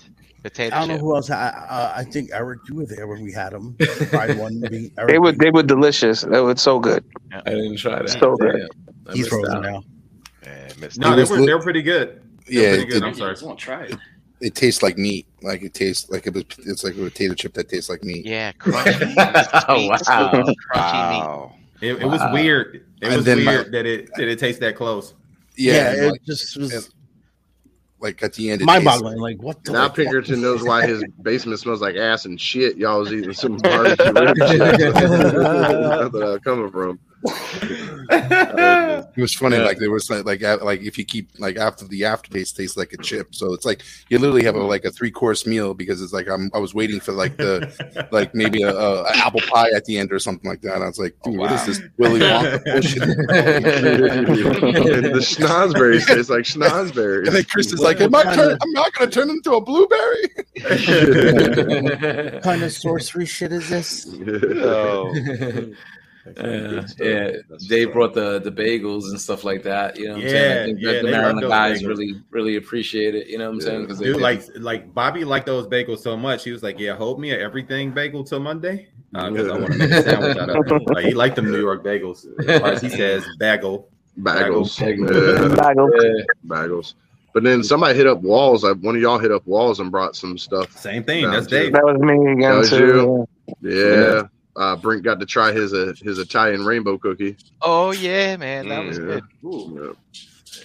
potato I don't know who else. I, uh, I think Eric, you were there when we had them. Tried one. Maybe Eric, They were they were delicious. They were so good. I didn't try that. So good. Damn. I he's frozen out. now. Man, no, they was were, lit- they were pretty good. Yeah, pretty good. it, I'm sorry. I want to try it. it tastes like meat. Like it tastes like it was. It's like a potato chip that tastes like meat. Yeah, crunchy. Oh, wow. smooth, crunchy meat. Wow. It, it was Wow. weird. It And was then my- weird that it that it tastes that close. Yeah, Yeah, it like, just was and- like at the end, it mind boggling. Like, what the Now? Pinkerton knows why his basement smells like ass and shit. Y'all was eating some barbecue. That's where I'm coming from. It was funny, Yeah. like there was like, like like if you keep like after the aftertaste tastes like a chip, so it's like you literally have a, like a three course meal because it's like I'm I was waiting for like the like maybe a, a, a apple pie at the end or something like that. And I was like, oh, dude, what is this Willy Wonka bullshit? the schnozberries taste like schnozberries. And then Chris is like, am I turn, I'm not going to turn into a blueberry. What kind of sorcery shit is this? Oh. Yeah, yeah. Dave brought the the bagels and stuff like that. You know, what I'm saying? Yeah, I think yeah, the Maryland guys bagels. really really appreciate it. You know what I'm saying? Because Dude, like like Bobby liked those bagels so much. He was like, "Yeah, hold me a everything bagel till Monday uh, because I want to make a sandwich out of it." Like he liked them New York bagels. As far as he says, bagel. Bagels. Bagels. Yeah, Bagel. bagels. But then somebody hit up walls. Like one of y'all hit up walls and brought some stuff. Same thing. That's. Dave. That was me That again was too. Yeah. Uh, Brink got to try his uh, his Italian rainbow cookie. Oh yeah, man, that was Yeah. good. Yeah.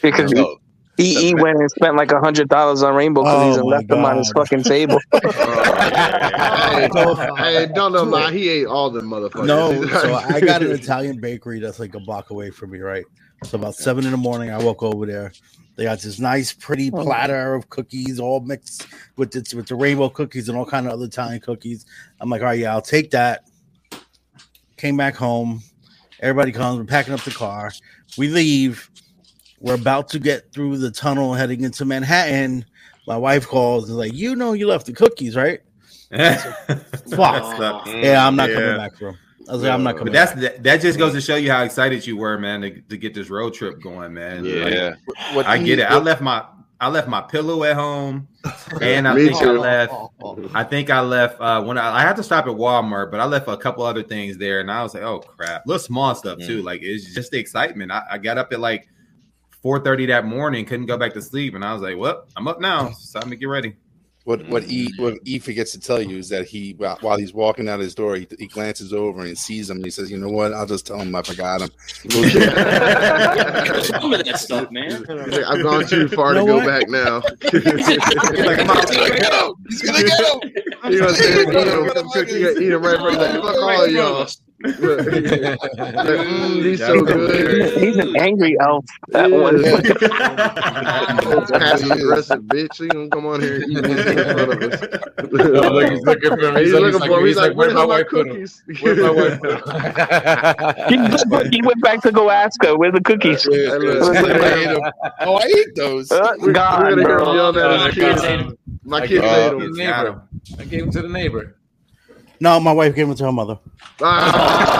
Because No, he, he went and spent like a hundred dollars on rainbow cookies Oh and my left them on his fucking table. hey, hey, don't know lie. He ate all the motherfuckers. No, so I got an Italian bakery that's like a block away from me, right? So about seven in the morning, I walk over there. They got this nice, pretty platter of cookies, all mixed with the, with the rainbow cookies and all kind of other Italian cookies. I'm like, all right, yeah, I'll take that. Came back home. Everybody comes. We're packing up the car. We leave. We're about to get through the tunnel heading into Manhattan. My wife calls and is like, you know, you left the cookies, right? Fuck. Yeah, I'm not Yeah. coming back for 'em. I was like, I'm not But coming. that's back. that, that just goes to show you how excited you were, man, to, to get this road trip going, man. Yeah. Like, I get it. I left my I left my pillow at home, and I Me think I left. I think I left uh, when I, I had to stop at Walmart, but I left a couple other things there, and I was like, "Oh crap!" Little small stuff too. Like it's just the excitement. I, I got up at like four thirty that morning. Couldn't go back to sleep, and I was like, "Well, I'm up now. It's time to get ready." What what E mm-hmm. what E forgets to tell you is that he while while he's walking out of his door, he, he glances over and sees him. And he says, "You know what? I'll just tell him I forgot him." Some of that stuff, man. He's like, I've gone too far You to know go back now. Like, "Mom, He's gonna get him. He's gonna get him. You know what I'm saying? Eat him, cook, you gotta eat him right in front of like, fuck all of y'all. Like, mm, these so good. He's an angry elf. That one. Passive aggressive bitch. You gonna come on here and eat this in front of us. Oh, look, he's looking for him. He's, He's looking like- for him. he's He's like, like, where's my all wife cookies? Where's my wife? put he, he went back to go ask her, where's the cookies? Hey, look, I. Oh, I ate those. Uh, We're, we're gonna hear him yell that as my kids kid. ate 'em. My I kids gave ate it to him. the neighbor. I gave him to the neighbor. No, my wife gave it to her mother.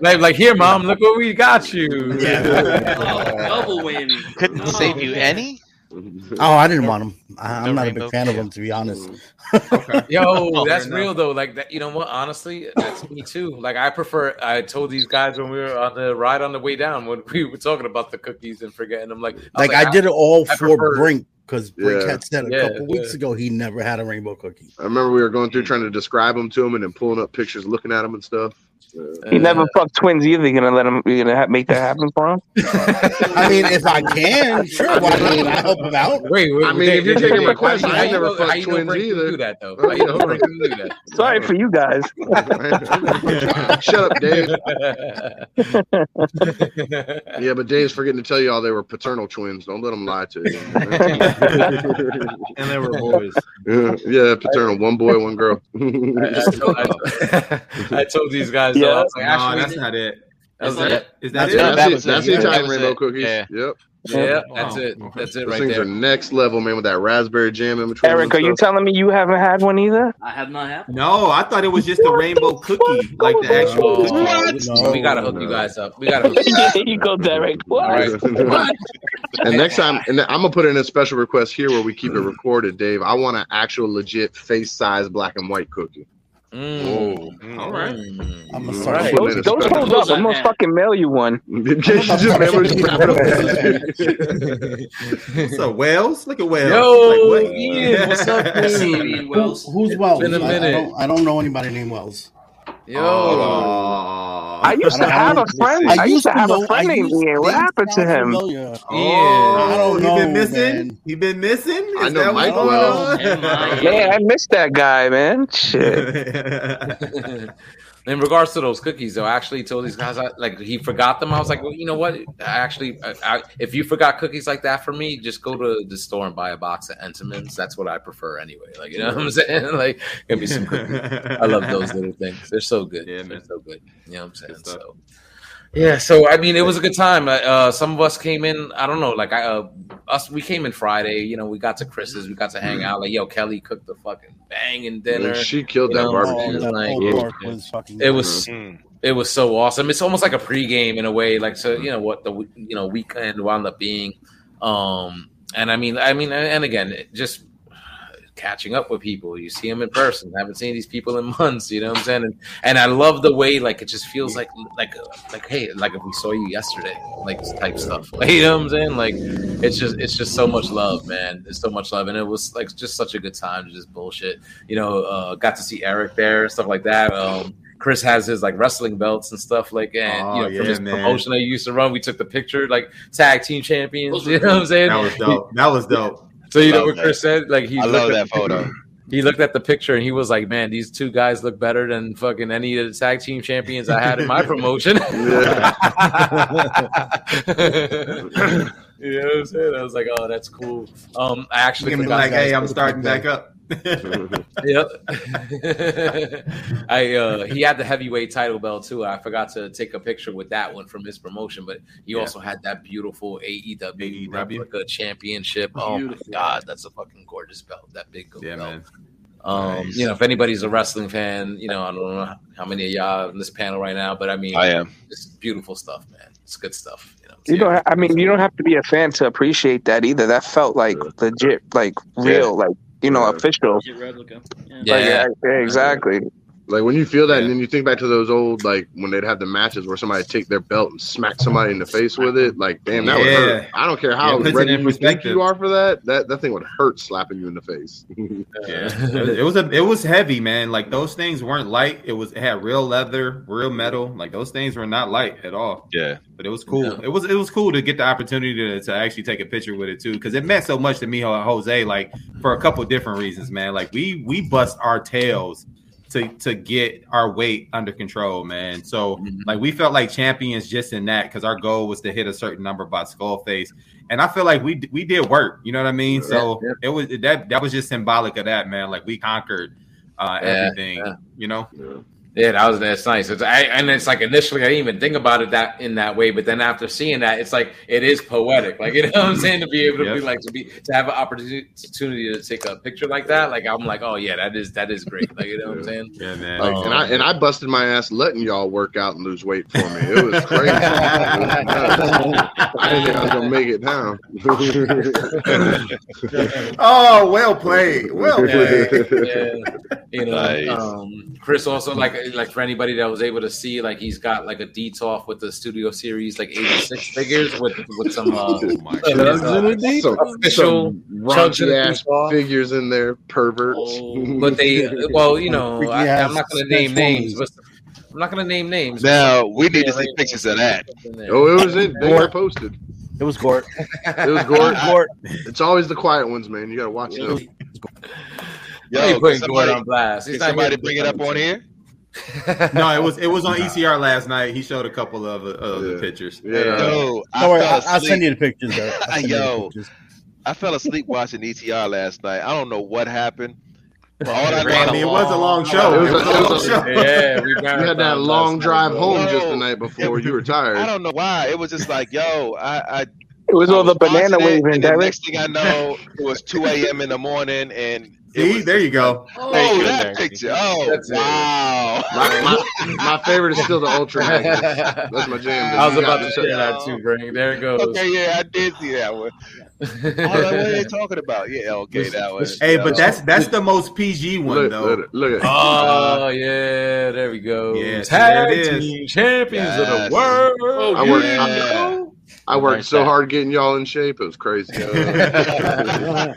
Like, like here, mom. Look what we got you. Oh, double whammy. Couldn't No. save you any. Oh, I didn't want them. I, No I'm not a big fan of them, to be honest. Okay. Yo, Oh, that's real though. Like that, you know what? Honestly, that's me too. Like I prefer. I told these guys when we were on the ride on the way down when we were talking about the cookies and forgetting them. Like, I was Like I did it all I for prefer- Brink because Brink Yeah. had said a Yeah, couple weeks ago he never had a rainbow cookie. I remember we were going through trying to describe them to him and then pulling up pictures, looking at them and stuff. Uh, He never fucked twins either. You gonna let him? You gonna ha- make that happen for him? I mean, if I can, sure, why not? I help him out. Wait, wait. I mean, if you're taking my question, I never know- fucked how you know twins either. Do that though. Oh, How you know yeah. Do that? Sorry for you guys. Shut up, Dave. Yeah, but Dave's forgetting to tell you all they were paternal twins. Don't let them lie to you. And they were boys. yeah, yeah, paternal. One boy, one girl. I, told, I, I told these guys. Yeah. Yeah. I like, No, actually, that's not it. That's That's that That's it? not- that's that it. it. That's the Yeah, that Italian rainbow it. cookies. Yeah. Yep. Yeah, oh, Wow. that's it. Okay. That's it Those right things there. are next level, man, with that raspberry jam in between. Eric, are you telling me you haven't had one either? I have not happened. No, I thought it was just a rainbow cookie, like the actual Oh, cookie. No. we gotta hook you guys up. We gotta hook you guys there you go, Derek. What? All right. and next time, and I'm gonna put in a special request here where we keep it recorded, Dave. I want an actual legit face size black and white cookie. Mm. All right. Mm. I'm gonna start. right. Those, those hold up. I'm gonna fucking mail you one. Just remember to up. So Wells, look at Wells. Yo, Like, what? Ian, what's up, I see you. Ian Who, Wells. who's Wells? Been a I- I, minute. don't, I don't know anybody named Wells. Yo, Aw. I used to I have a don't- friend. I used to have a friend named Ian. What happened to sound him? familiar. Oh, I don't know. he know, been missing. man. He been missing. I know that what's Mike going Wells. on? Man, I missed that guy, man. Shit. in regards to those cookies, though, I actually told these guys I, like he forgot them. I was like, well, you know what? I actually, I, I, if you forgot cookies like that for me, just go to the store and buy a box of Entenmann's. That's what I prefer anyway. Like you know what I'm saying? Like give me some cookies. I love those little things. They're so good. Yeah, They're so good. You know what I'm saying? So. Yeah, so I mean, it was a good time. Uh, Uh, some of us came in. I don't know, like I, uh, us. We came in Friday. You know, we got to Chris's. We got to hang out. Like, yo, Kelly cooked the fucking banging dinner. Man, she killed You that know, Oh, barbecue. that like, whole it- park was fucking. It was Mm. it was so awesome. It's almost like a pregame in a way, like so you know what the you know weekend wound up being. Um, and I mean, I mean, and again, just catching up with people. You see them in person. haven't seen these people in months. You know what I'm saying? And, and I love the way like it just feels like like like hey, like if we saw you yesterday, like type stuff. Like, you know what I'm saying? Like it's just it's just so much love, man. It's so much love, and it was like just such a good time to just bullshit. You know, uh, got to see Eric there and stuff like that. Um, Chris has his like wrestling belts and stuff like and Oh, you know from his man. promotion that he used to run. We took the picture like tag team champions. You know what I'm saying? That was dope. That was dope. So you know Love what Chris said? Like he I looked love at that the photo. picture- He looked at the picture and he was like, "Man, these two guys look better than fucking any of the tag team champions I had in my promotion." you know what I'm saying? I was like, "Oh, that's cool." Um, I actually Give me forgot like, hey, I'm starting back up. Yep. I uh he had the heavyweight title belt too. I forgot to take a picture with that one from his promotion, but he Yeah. also had that beautiful AEW, AEW. replica championship. Oh my god, that's a fucking gorgeous belt. That big gold yeah, belt. man. Um, Nice. you know, if anybody's a wrestling fan, you know, I don't know how many of y'all in this panel right now, but I mean, I am. it's beautiful stuff, man. It's good stuff. You know, You don't. I mean, you don't have to be a fan to appreciate that either. That felt like legit, like real, like you know, official. Replica. Yeah. Yeah. Like, yeah, yeah, exactly. Like when you feel that, and then you think back to those old like when they'd have the matches where somebody take their belt and smack somebody in the face with it. Like, damn, that would hurt. I don't care how Yeah, it puts it ready in you think perspective. you are for that. That that thing would hurt slapping you in the face. Yeah, it was a it was heavy, man. Like those things weren't light. It was it had real leather, real metal. Like those things were not light at all. Yeah, but it was cool. It was it was cool to get the opportunity to, to actually take a picture with it too, because it meant so much to me, and Jose. Like for a couple different reasons, man. Like we we bust our tails to to get our weight under control, man. So like we felt like champions just in that because our goal was to hit a certain number by skull fest. And I feel like we we did work, you know what I mean. So Yeah, it was that that was just symbolic of that, man. Like we conquered uh, Yeah, everything, yeah. you know. Yeah, that was that's nice. It's I, and it's like initially I didn't even think about it that in that way, but then after seeing that, it's like it is poetic. Like you know what I'm saying to be able to be like to be to have an opportunity opportunity to take a picture like that. Like I'm like, oh yeah, that is that is great. Like you know what I'm saying? Yeah, man. Like, and I and I busted my ass letting y'all work out and lose weight for me. It was crazy. I didn't think I was gonna make it down. oh, well played. Well played. Yeah. You know, Nice. um, Chris also like like for anybody that was able to see, like he's got like a detox with the Studio Series like 86 figures with with some uh, Oh my some, God. uh, official some raunchy ass detox. figures in there, perverts. Oh, but they well, you know, I, I'm not going to name names, but I'm not going to name names. Now we need to see right. pictures of that. oh, it was it. They got posted. It was Gort. It was It Gort. was Gort. It's always the quiet ones, man. You gotta watch It them. was- Yo, he Yo, putting can Gord somebody, on blast. can He's not somebody bring it up on here? No, it was it was on ECR last night. He showed a couple of, uh, of the pictures. Yeah. Yo, I Don't worry, fell I'll, I'll asleep. send you the pictures. Eric. I'll send you the Yo. pictures. I fell asleep watching ETR last night. I don't know what happened. All I I mean, it was a long show. It It was was a- a long was a- show. yeah, we You had that long drive home just the night before. You were tired. I don't know why. It was just like, yo, I, I It was I all the banana watching waving, and the next thing I know, it was 2 a.m. in the morning, and it See, there you go. Oh, There you that Derek. picture. Oh, That's wow. My, my, my favorite is still the Ultra Magnus. That's my jam. I was about got to share that too, Greg. There it goes. Okay, yeah, I did see that one. I was like, what are they talking about? Yeah, okay, that one. Hey, Yeah. but that's that's the most PG one Look, though. look, look at uh, Oh yeah, there we go. Yeah, Tag there it is. team champions of the world. Oh, I worked- Yeah. I worked so hard getting y'all in shape. It was crazy. yeah,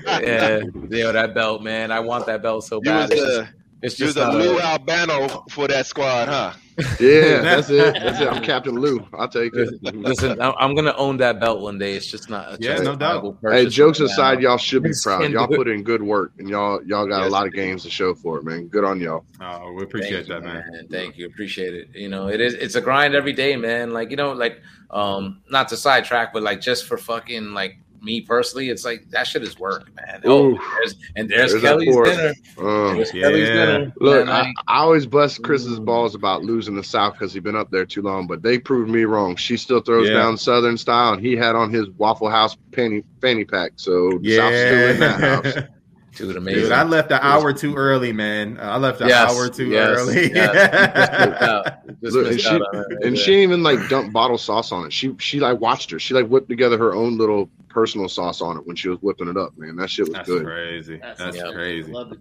yeah, that belt, man. I want that belt so You bad. was It's just, a, it's you was just a not Lou a, Albano for that squad, huh? yeah, that's it. That's it. I'm Captain Lou. I'll take it. Listen, I'm I'm gonna own that belt one day. It's just not. A Yeah, no doubt. Hey, jokes right now. aside, y'all should be proud. Y'all put in good work, and y'all y'all got a lot of games to show for it, man. Good on y'all. Oh, we appreciate Thank you, that, man. Thank you, appreciate it. You know, it is it's a grind every day, man. Like you know, like um, not to sidetrack, but like just for fucking like me personally, it's like that shit is work, man. Oh, Ooh. there's, and there's, There's Kelly's dinner. Uh, There's Yeah. Kelly's dinner. Look, Man, I, I- I always bust Chris's balls about losing the South because he's been up there too long, but they proved me wrong. She still throws Yeah. down Southern style, and he had on his Waffle House fanny fanny pack, so yeah. South's still in that house. Yeah. dude, amazing. Dude, I left an hour too early, man. I left an Yes, hour too yes, early. yes. Just missed out. Just Look, and she, out on it. and she didn't even like dumped bottle sauce on it. She she like watched her. She like whipped together her own little personal sauce on it when she was whipping it up. Man, that shit was That's good. crazy. That's- That's Yeah. crazy. It.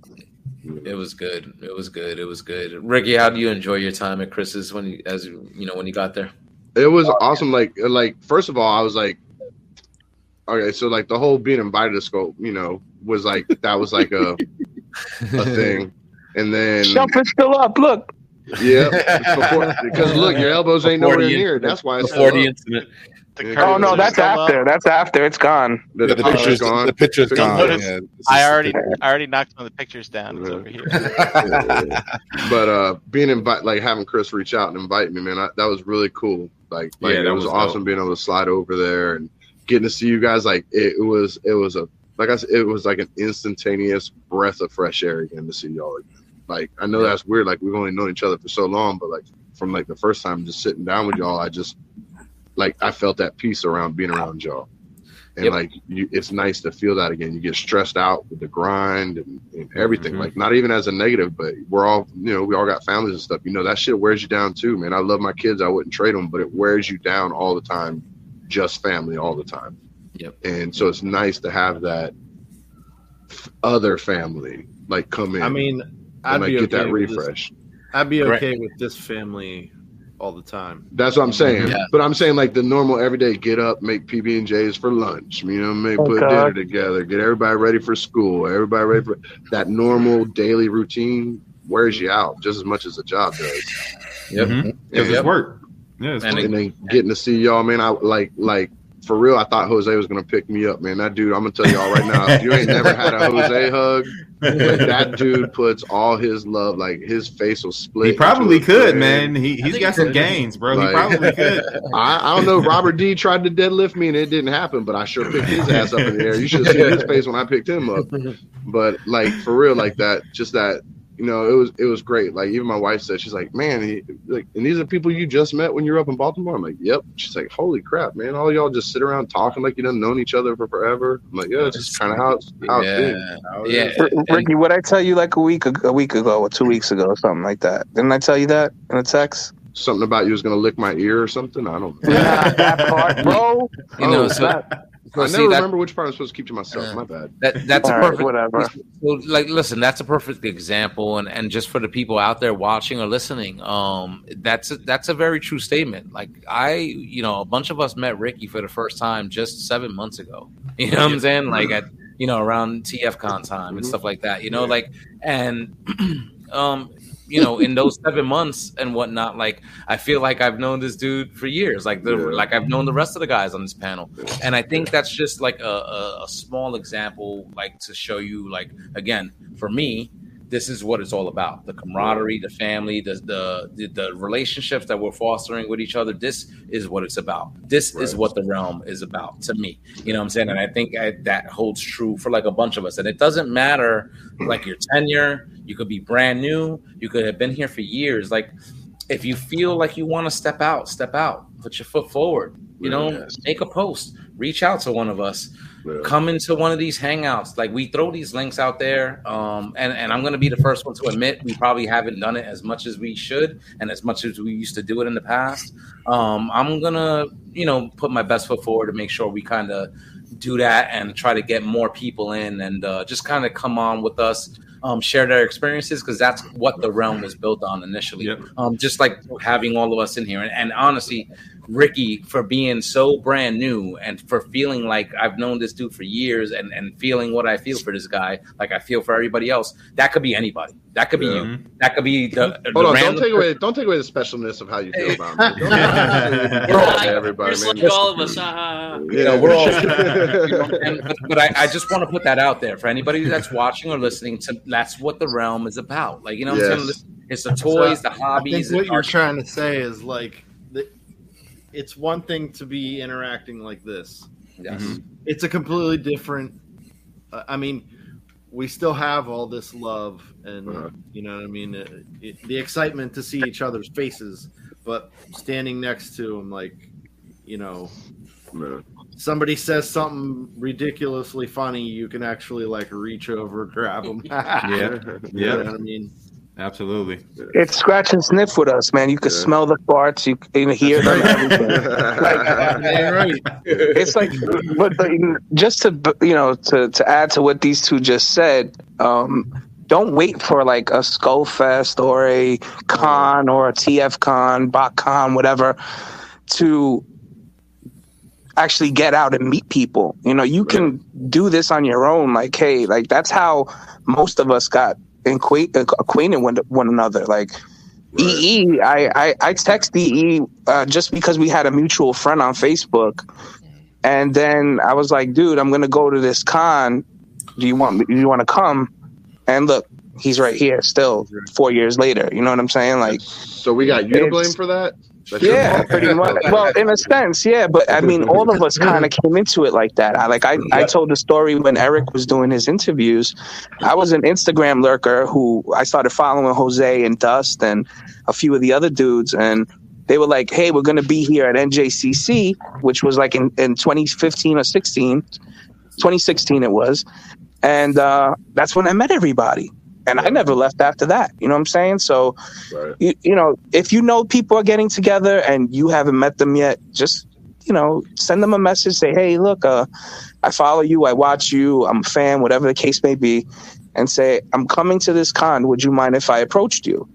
It was good. It was good. It was good. Ricky, how do you enjoy your time at Chris's when you, as you know, when you got there? It was awesome. Like like first of all, I was like, okay, so like the whole being invited to scope, you know, was like that was like a a thing, and then Shelf is still up. Look. yeah, because look, your elbows ain't Before nowhere the near. That's why it's Before the up. incident. The Oh no, that's still up. after. That's after. It's gone. The, the the picture's picture's gone. The picture's You'll gone. notice Yeah, I already, I already knocked one of the pictures down. It's Yeah. over here. but uh being invite like having Chris reach out and invite me, man, I, that was really cool. Like, like Yeah, it that was, was awesome dope. being able to slide over there and getting to see you guys. Like it, it was, it was a like I said, it was like an instantaneous breath of fresh air again to see y'all again. Like I know that's weird. Like we've only known each other for so long, but like from like the first time just sitting down with y'all, I just like I felt that peace around being around y'all. And Yep. like you, it's nice to feel that again. You get stressed out with the grind and, and everything. Mhm. Like not even as a negative, but we're all you know we all got families and stuff. You know that shit wears you down too, man. I love my kids. I wouldn't trade them, but it wears you down all the time. Just family all the time. Yep. And so it's nice to have that other family like come in. I mean, I'd like be get okay that with just- refresh. I'd be Right. okay with this family all the time. That's what I'm saying. Yeah. But I'm saying like the normal everyday get up, make PB and J's for lunch. You know, make Oh, put God. dinner together, get everybody ready for school, everybody ready for that normal daily routine wears you out just as much as a job does. Yep. Mm-hmm. Because Yep. it's work. Yeah, it's And work. And then getting to see y'all, man, I like like for real. I thought Jose was gonna pick me up, man. That dude, I'm gonna tell y'all right now, if you ain't never had a Jose hug, like, that dude puts all his love, like his face will split. he probably could, grin. man. He I he's think got he some gains, bro. Like- he probably could. I, I don't know. Robert D tried to deadlift me and it didn't happen, but I sure picked his ass up in the air. You should have seen his face when I picked him up. But like for real, like that, just that, you know, it was it was great. Like even my wife said, she's like, man, he, like, and these are people you just met when you were up in Baltimore. I'm like, yep. She's like, holy crap, man, all y'all just sit around talking like you done known each other for forever. I'm like, yeah, it's just kind of how it's how it's been. Yeah. It Yeah. R- Ricky, what I tell you like a week a week ago or two weeks ago or something like that? Didn't I tell you that in a text? Something about you was gonna lick my ear or something. I don't. know. Nah, that part, bro. You know, Oh, so, that- so I see never that, remember which part I'm supposed to keep to myself. Uh, My bad. that that's a All right, perfect whatever. So, like, listen, that's a perfect example, and and just for the people out there watching or listening, um, that's a, that's a very true statement. Like, I, you know, a bunch of us met Ricky for the first time just seven months ago. You know what I'm saying? Like at you know around TFCon time and Mhm. stuff like that. You know, Yeah. like and um, you know, in those seven months and whatnot, like I feel like I've known this dude for years. Like the Yeah. like I've known the rest of the guys on this panel and I think that's just like a, a, a small example, like to show you, like again, for me, this is what it's all about: the camaraderie, the family, the the the, the relationships that we're fostering with each other. This is what it's about. This is what the realm is about to me. You know what I'm saying? And I think I, that holds true for like a bunch of us. And it doesn't matter like your tenure. You could be brand new. You could have been here for years. Like if you feel like you want to step out, step out. Put your foot forward. You know, Yes. make a post. Reach out to one of us Yeah. come into one of these hangouts. Like we throw these links out there, um, and and I'm gonna be the first one to admit we probably haven't done it as much as we should and as much as we used to do it in the past. Um, I'm gonna you know put my best foot forward to make sure we kind of do that and try to get more people in and uh, just kind of come on with us. Um, share their experiences because that's what the realm was built on initially. Yep. Um, just like having all of us in here, and, and honestly, Ricky for being so brand new and for feeling like I've known this dude for years and, and feeling what I feel for this guy, like I feel for everybody else. That could be anybody. That could be Yeah. you. That could be the. the Hold on, don't random take away don't take away the specialness of how you feel about me. Don't Yeah. We're all Like, everybody, just man. like all of us. Uh, You know, we're all. you know, and, but but I, I just want to put that out there for anybody that's watching or listening. To that's what the realm is about. Like you know, what I'm Yes. saying it's the toys, the I think hobbies. what you're our- trying to say is like, the, it's one thing to be interacting like this. Yes. Mhm. It's a completely different. Uh, I mean, we still have all this love, and Uh-huh. you know what I mean. It, it, the excitement to see each other's faces, but standing next to them, like, you know, Yeah. somebody says something ridiculously funny, you can actually like reach over, grab them. Yeah. You know Yeah. what I mean. Absolutely. It's scratch and sniff with us, man. You can Yeah. smell the farts, you can hear them. it's like but just to you know to to add to what these two just said um don't wait for like a skull fest or a con or a tf con bot con whatever to actually get out and meet people you know you can do this on your own like hey like that's how most of us got acquaint- acquainted with one another like EE, I, I, I text EE uh, just because we had a mutual friend on Facebook. And then I was like, dude, I'm going to go to this con. Do you want me, do you want to come? And look, he's right here still four years later. You know what I'm saying? Like, So we got you to blame for that? That's yeah, pretty much. Well, in a sense, yeah. But I mean, all of us kind of came into it like that. I like I, I told the story when Eric was doing his interviews. I was an Instagram lurker who I started following Jose and Dust and a few of the other dudes, and they were like, "Hey, we're gonna be here at NJCC," which was like in, in 2015 or 16, 2016 it was, and uh, that's when I met everybody. And I never left after that. You know what I'm saying? So Right. you, you know, if you know people are getting together and you haven't met them yet, just you know, send them a message. Say, hey, look, uh, I follow you, I watch you, I'm a fan, whatever the case may be, and say, I'm coming to this con. Would you mind if I approached you?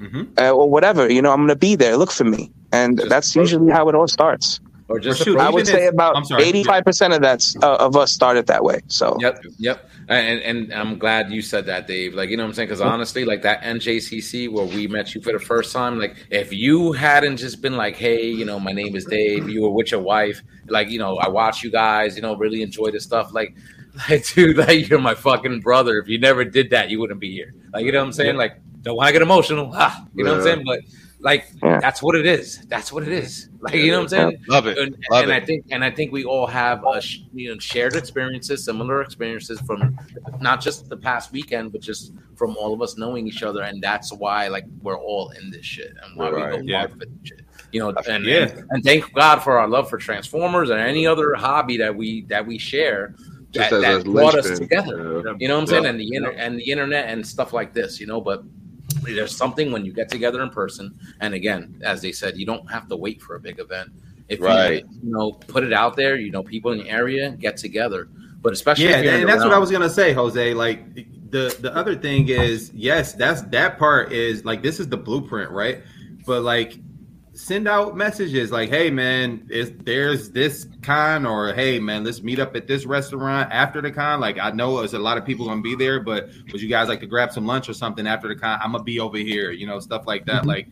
Mhm. uh, or whatever. You know, I'm gonna be there. Look for me, and Just that's approach usually how it all starts. Or just Or shoot, I would say if- about I'm sorry. 85 percent of that's uh, of us started that way. So Yep, yep. And and I'm glad you said that, Dave. Like you know what I'm saying? Because honestly, like that NJCC where we met you for the first time, like if you hadn't just been like, hey, you know, my name is Dave, you were with your wife, like you know, I watch you guys, you know, really enjoy this stuff, like. Like, dude, like you're my fucking brother. If you never did that, you wouldn't be here. Like, you know what I'm saying? Like, don't want to get emotional. Ah, you know what I'm saying? But like, Yeah. that's what it is. That's what it is. Like, you know what I'm saying? Love it. and, Love and it. I think and I think we all have a sh- you know shared experiences, similar experiences from not just the past weekend, but just from all of us knowing each other, and that's why like we're all in this shit and why we Right, go yeah. hard for this shit. You know, and, Yeah. and and thank God for our love for Transformers and any other hobby that we that we share that, as that brought us together. Yeah. You know what I'm saying? And the inter- and the internet and stuff like this, you know, but there's something when you get together in person, and again, as they said, you don't have to wait for a big event. If Right. you, you know, put it out there, you know, people in the area get together. But especially Yeah, if you're and the that's what I was gonna say, Jose. Like the the other thing is, yes, that's that part is like this is the blueprint, right? But like send out messages like, hey man, is there's this con or hey man, let's meet up at this restaurant after the con. Like I know there's a lot of people gonna be there, but would you guys like to grab some lunch or something after the con? I'm gonna be over here, you know, stuff like that. Mm-hmm. Like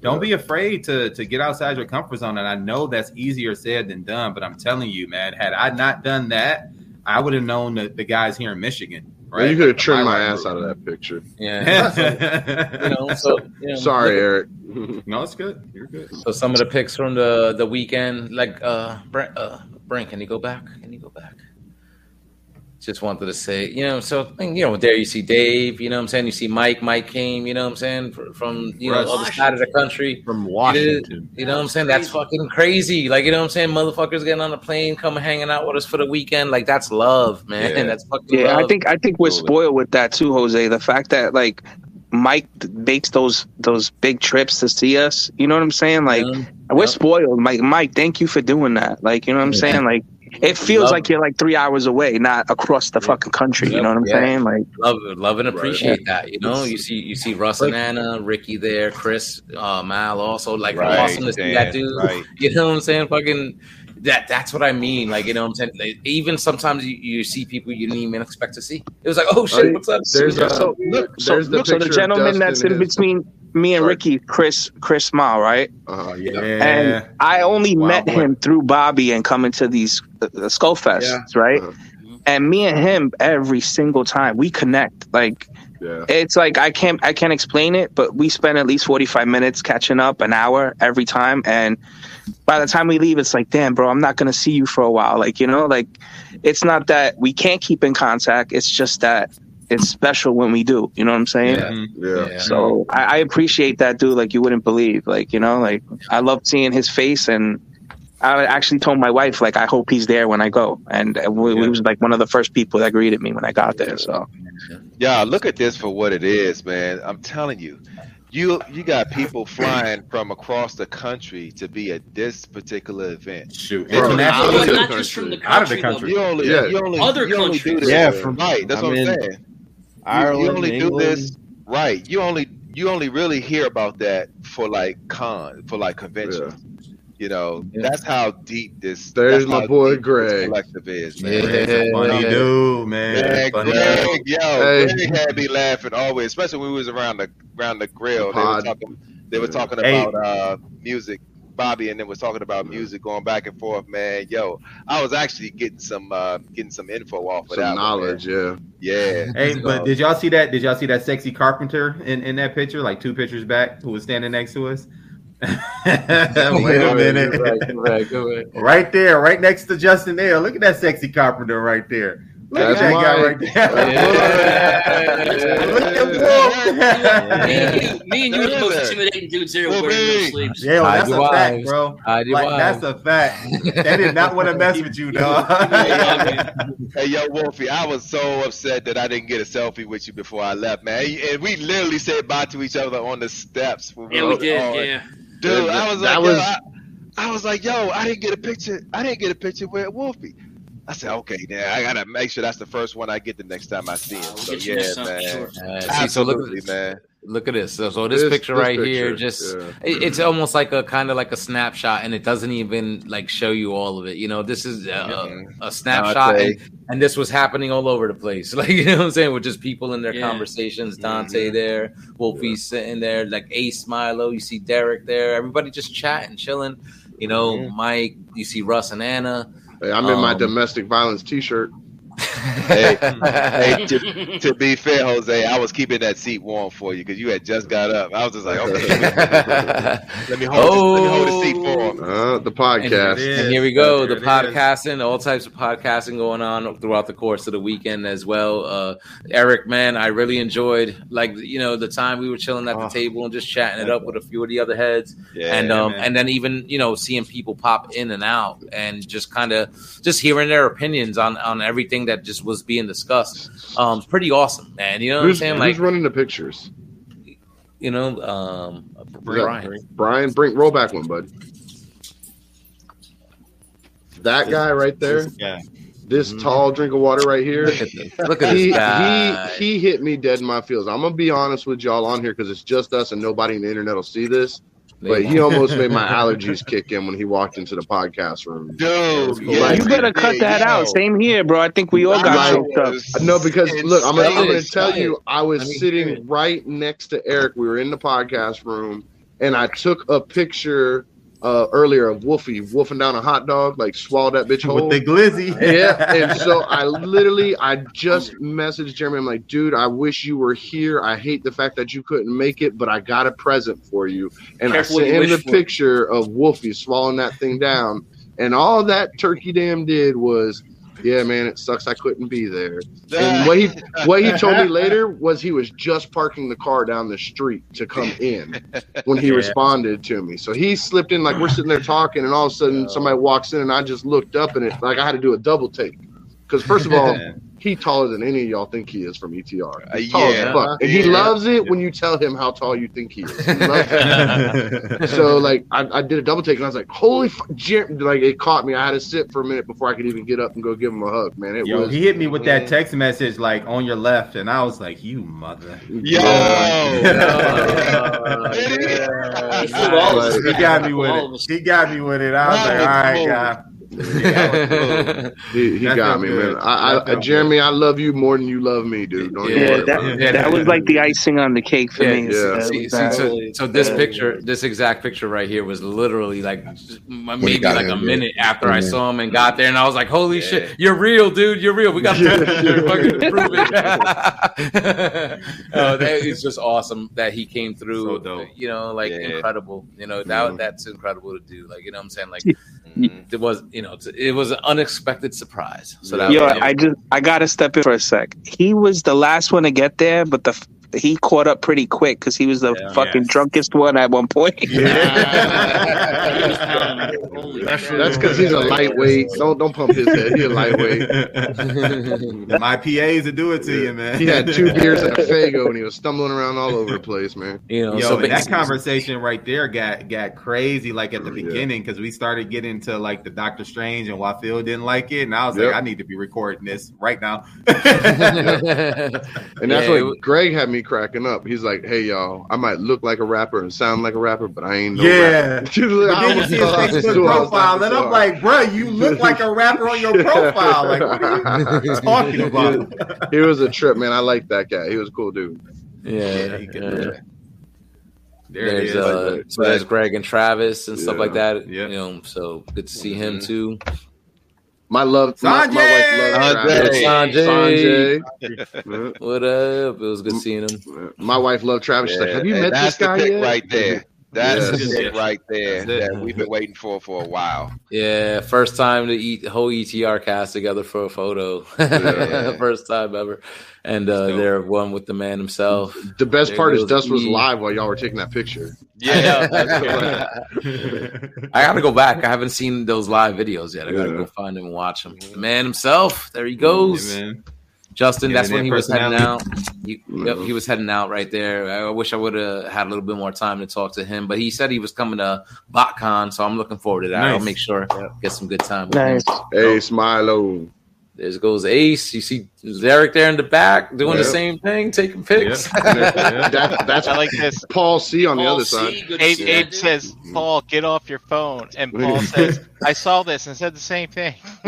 don't be afraid to to get outside your comfort zone. And I know that's easier said than done, but I'm telling you, man, had I not done that, I would have known the, the guys here in Michigan. Right? Right? You could have trimmed my highlight ass out of that picture. yeah. you know, so you know, Sorry, look- Eric. no, it's good. You're good. So some of the picks from the the weekend, like uh, Brent, uh, Brent, can you go back? Can you go back? Just wanted to say, you know, so you know, there you see Dave, you know what I'm saying? You see Mike, Mike came, you know what I'm saying, fr- from you know, Right. other side of the country. from Washington. You know what I'm saying? That's fucking crazy. Like, you know what I'm saying? Motherfuckers getting on a plane, coming hanging out with us for the weekend. Like, that's love, man. Yeah. That's fucking Yeah, love. I think I think we're spoiled with that too, Jose. The fact that like Mike makes those those big trips to see us. You know what I'm saying? Like Yeah. we're Yep. spoiled. Mike, Mike, thank you for doing that. Like you know what I'm Yeah. saying? Like it feels Love like you're like three hours away, not across the fucking country. You know what I'm Yeah. saying? Like love love and Right. appreciate that. You know, you see you see Russ and Anna, Ricky there, Chris, uh, Mal also like Right, awesome to see that dude. right. You know what I'm saying? Fucking that that's what I mean. Like you know what I'm saying. Like, even sometimes you, you see people you didn't even expect to see. It was like, oh shit, Right. what's up? There's so, a- so look, so, there's the look, so the gentleman that's in and his- between me and Sorry. Ricky, Chris Chris Mal, right? Uh, Yeah. And I only Wow, met boy. him through Bobby and coming to these uh, uh, Skull Fests, Yeah. right? Uh-huh. And me and him every single time we connect. Like yeah. it's like I can't I can't explain it, but we spend at least forty five minutes catching up, an hour every time, and by the time we leave, it's like, damn, bro, I'm not gonna see you for a while. Like you know, like it's not that we can't keep in contact. It's just that it's special when we do. You know what I'm saying? Yeah. Mhm. Yeah. Yeah. So I, I appreciate that dude like you wouldn't believe. Like, you know, like I love seeing his face and I actually told my wife like I hope he's there when I go. And we, Yeah. he was like one of the first people that greeted me when I got there. So Yeah, look at this for what it is, man. I'm telling you. You you got people flying from across the country to be at this particular event. Shoot. Bro, International. out Not, of not just from the country, Out of the though. country. You only Yeah. you only Other you only do countries. this. Yeah, from- right. That's I'm what I'm in saying. You- Ireland, you, only do England. this right. You only you only really hear about that for like con for like conventions. You know, Yeah. that's how deep this. There's my boy Greg. collective is, man. Yeah. Greg's funny Yeah. dude, man. Man, Funny Greg, yo, Hey. Greg had me laughing always, especially when we was around the around the grill. The They were talking, they were talking Hey. about uh, music. Bobby and then was talking about music going back and forth, man. Yo, I was actually getting some uh, getting some info off of Some that. knowledge, yeah. One, man. yeah. Hey, So- but did y'all see that? Did y'all see that sexy carpenter in, in that picture, like two pictures back, who was standing next to us? Wait a minute. Go ahead, go ahead, go ahead. Right there, right next to Justin there. Look at that sexy carpenter right there. Look That's at that guy right there. Look at Me Wolf. and you, me and you are the most intimidating dudes there Well, wearing no me. sleeves. Yeah, well, that's your a fact, wives. bro. Hide your Like that's a fact. They did not want to mess with you, dog. Hey, yo, Wolfie, I was so upset that I didn't get a selfie with you before I left, man. And we literally said bye to each other on the steps. when Yeah, were we did. on. Yeah. Dude, I was that like, was- yo, I, I was like, yo, I didn't get a picture. I didn't get a picture with Wolfie. I said, okay, then I gotta make sure that's the first one I get the next time I see him. So yeah, man, sure. Uh, see, so look, absolutely, man. Look at this. So, so this, This- picture this right here, just yeah. it- it's almost like a kind of like a snapshot, and it doesn't even like show you all of it. You know, this is uh, uh, a, a, a snapshot, and, and this was happening all over the place. Like you know what I'm saying, with just people in their Yeah. conversations. Mm-hmm. Dante there, Wolfie sitting there, like Ace Milo. You see Derek there. Everybody just chatting, chilling. You know, mm-hmm. Mike. You see Russ and Anna. I'm in my Um, domestic violence T-shirt. Hey, hey, to, to be fair, Jose, I was keeping that seat warm for you because you had just got up. I was just like, okay, let me hold, this, let me hold the seat for him. Uh, the podcast. and here we go, There the it is. podcasting, all types of podcasting going on throughout the course of the weekend as well. Uh, Eric, man, I really enjoyed like you know the time we were chilling at the Oh. table and just chatting it up with a few of the other heads, Yeah, and um, man. and then even you know seeing people pop in and out and just kind of just hearing their opinions on on everything that just was being discussed. Um, pretty awesome, man. You know what I'm Who's, saying? who's running the pictures? you know, um, Is Brian. Brian, bring roll back one, bud. That guy right there, Yeah. this Mhm. tall drink of water right here. Look at this. Look at He, this guy. he he hit me dead in my feels. I'm gonna be honest with y'all on here because it's just us and nobody in the internet will see this. But he almost made my allergies kick in when he walked into the podcast room. Dude, yeah, you better cut that out. Same here, bro. I think we all got Like, choked up. No, because look, I'm gonna, I'm gonna tell you, I was Let me hear sitting right next to Eric. We were in the podcast room, and I took a picture uh, earlier of Wolfie wolfing down a hot dog, like swallow that bitch whole. With the glizzy. yeah, and so I literally, I just messaged Jeremy. I'm like, dude, I wish you were here. I hate the fact that you couldn't make it, but I got a present for you. And Careful I what sent him the for. picture of Wolfie swallowing that thing down, and all that turkey damn did was. Yeah, man, it sucks I couldn't be there. And what he what he told me later was he was just parking the car down the street to come in when he Yeah. responded to me. So he slipped in like we're sitting there talking, and all of a sudden somebody walks in, and I just looked up, and it like I had to do a double take because first of all, he taller than any of y'all think he is from ETR. He's Uh, tall yeah. as fuck, and he loves it when you tell him how tall you think he is. He loves it. so like I, I did a double take, and I was like, "Holy fuck!" Like it caught me. I had to sit for a minute before I could even get up and go give him a hug. Man, it Yo, was. he hit me with that text message like on your left, and I was like, "You mother." Yo, Yeah. He fooled all of us. he got me with it. He got me with it. I was like, "All right, guy." He, he got me, good. man. I, I, felt Jeremy, I love you more than you love me, dude. Don't even Yeah, worry Yeah, about that, it. that was like the icing on the cake for Yeah, me. yeah. See, see, so, so this Yeah. picture, this exact picture right here, was literally like maybe got like a here, yeah. minute after I saw him and got there, and I was like, "Holy Yeah. shit, you're real, dude! You're real. We got to fucking prove it." oh, that is just awesome that he came through. So dope. You know, like Yeah. incredible. You know that Yeah. that's incredible to do. Like you know, what I'm saying like it was. You know, it was an unexpected surprise. So that Yo, was, I just I gotta step in for a sec. He was the last one to get there, but the he caught up pretty quick because he was the Yeah. fucking Yes. drunkest one at one point. Holy That's because he's a lightweight. Don't don't pump his head. He's a lightweight. My PAs to do it to you, man. He had two beers and a Faygo, and he was stumbling around all over the place, man. you know, Yo, so that conversation right there got got crazy. Like at the beginning, because we started getting into like the Doctor Strange and why Phil didn't like it, and I was Yep. like, I need to be recording this right now. And that's Yeah, what was- Greg had me cracking up. He's like, "Hey, y'all, I might look like a rapper and sound like a rapper, but I ain't no Yeah. rapper." But then you see his Facebook profile, and I'm like, bro, you look like a rapper on your profile. Like, what are you talking about? he was a trip, man. I like that guy. He was a cool dude. yeah, yeah. There there's it is. uh, so there's Greg and Travis and stuff like that. Yeah. You know, so good to see him Mhm. too. My love, my, my wife loves Sanjay! Travis. Sanjay. Sanjay. What up? It was good seeing him. My wife loved Travis. She's like, "Have you and met that's this guy the pick yet?" right there. That's Yes. the pick right there it. that we've been waiting for for a while. Yeah, first time to eat the whole ETR cast together for a photo. Yeah. first time ever, and uh, dope. they're one with the man himself. The best There part is Dust was live while y'all were taking that picture. Yeah, I gotta go back. I haven't seen those live videos yet. I gotta Yeah. go find him and watch him. The man himself. There he goes. Yeah, man. Justin, Yeah, that's when he was heading out. He, yep, he was heading out right there. I wish I would have had a little bit more time to talk to him, but he said he was coming to BotCon, so I'm looking forward to that. I'll make sure get some good time with Nice. him. Hey, Smilo. There goes Ace. You see Derek there in the back doing the same thing, taking pics. That- that's I like this. Paul C on the other C, side. Abe, Abe says, mm-hmm. "Paul, get off your phone," and Paul says, "I saw this and said the same thing."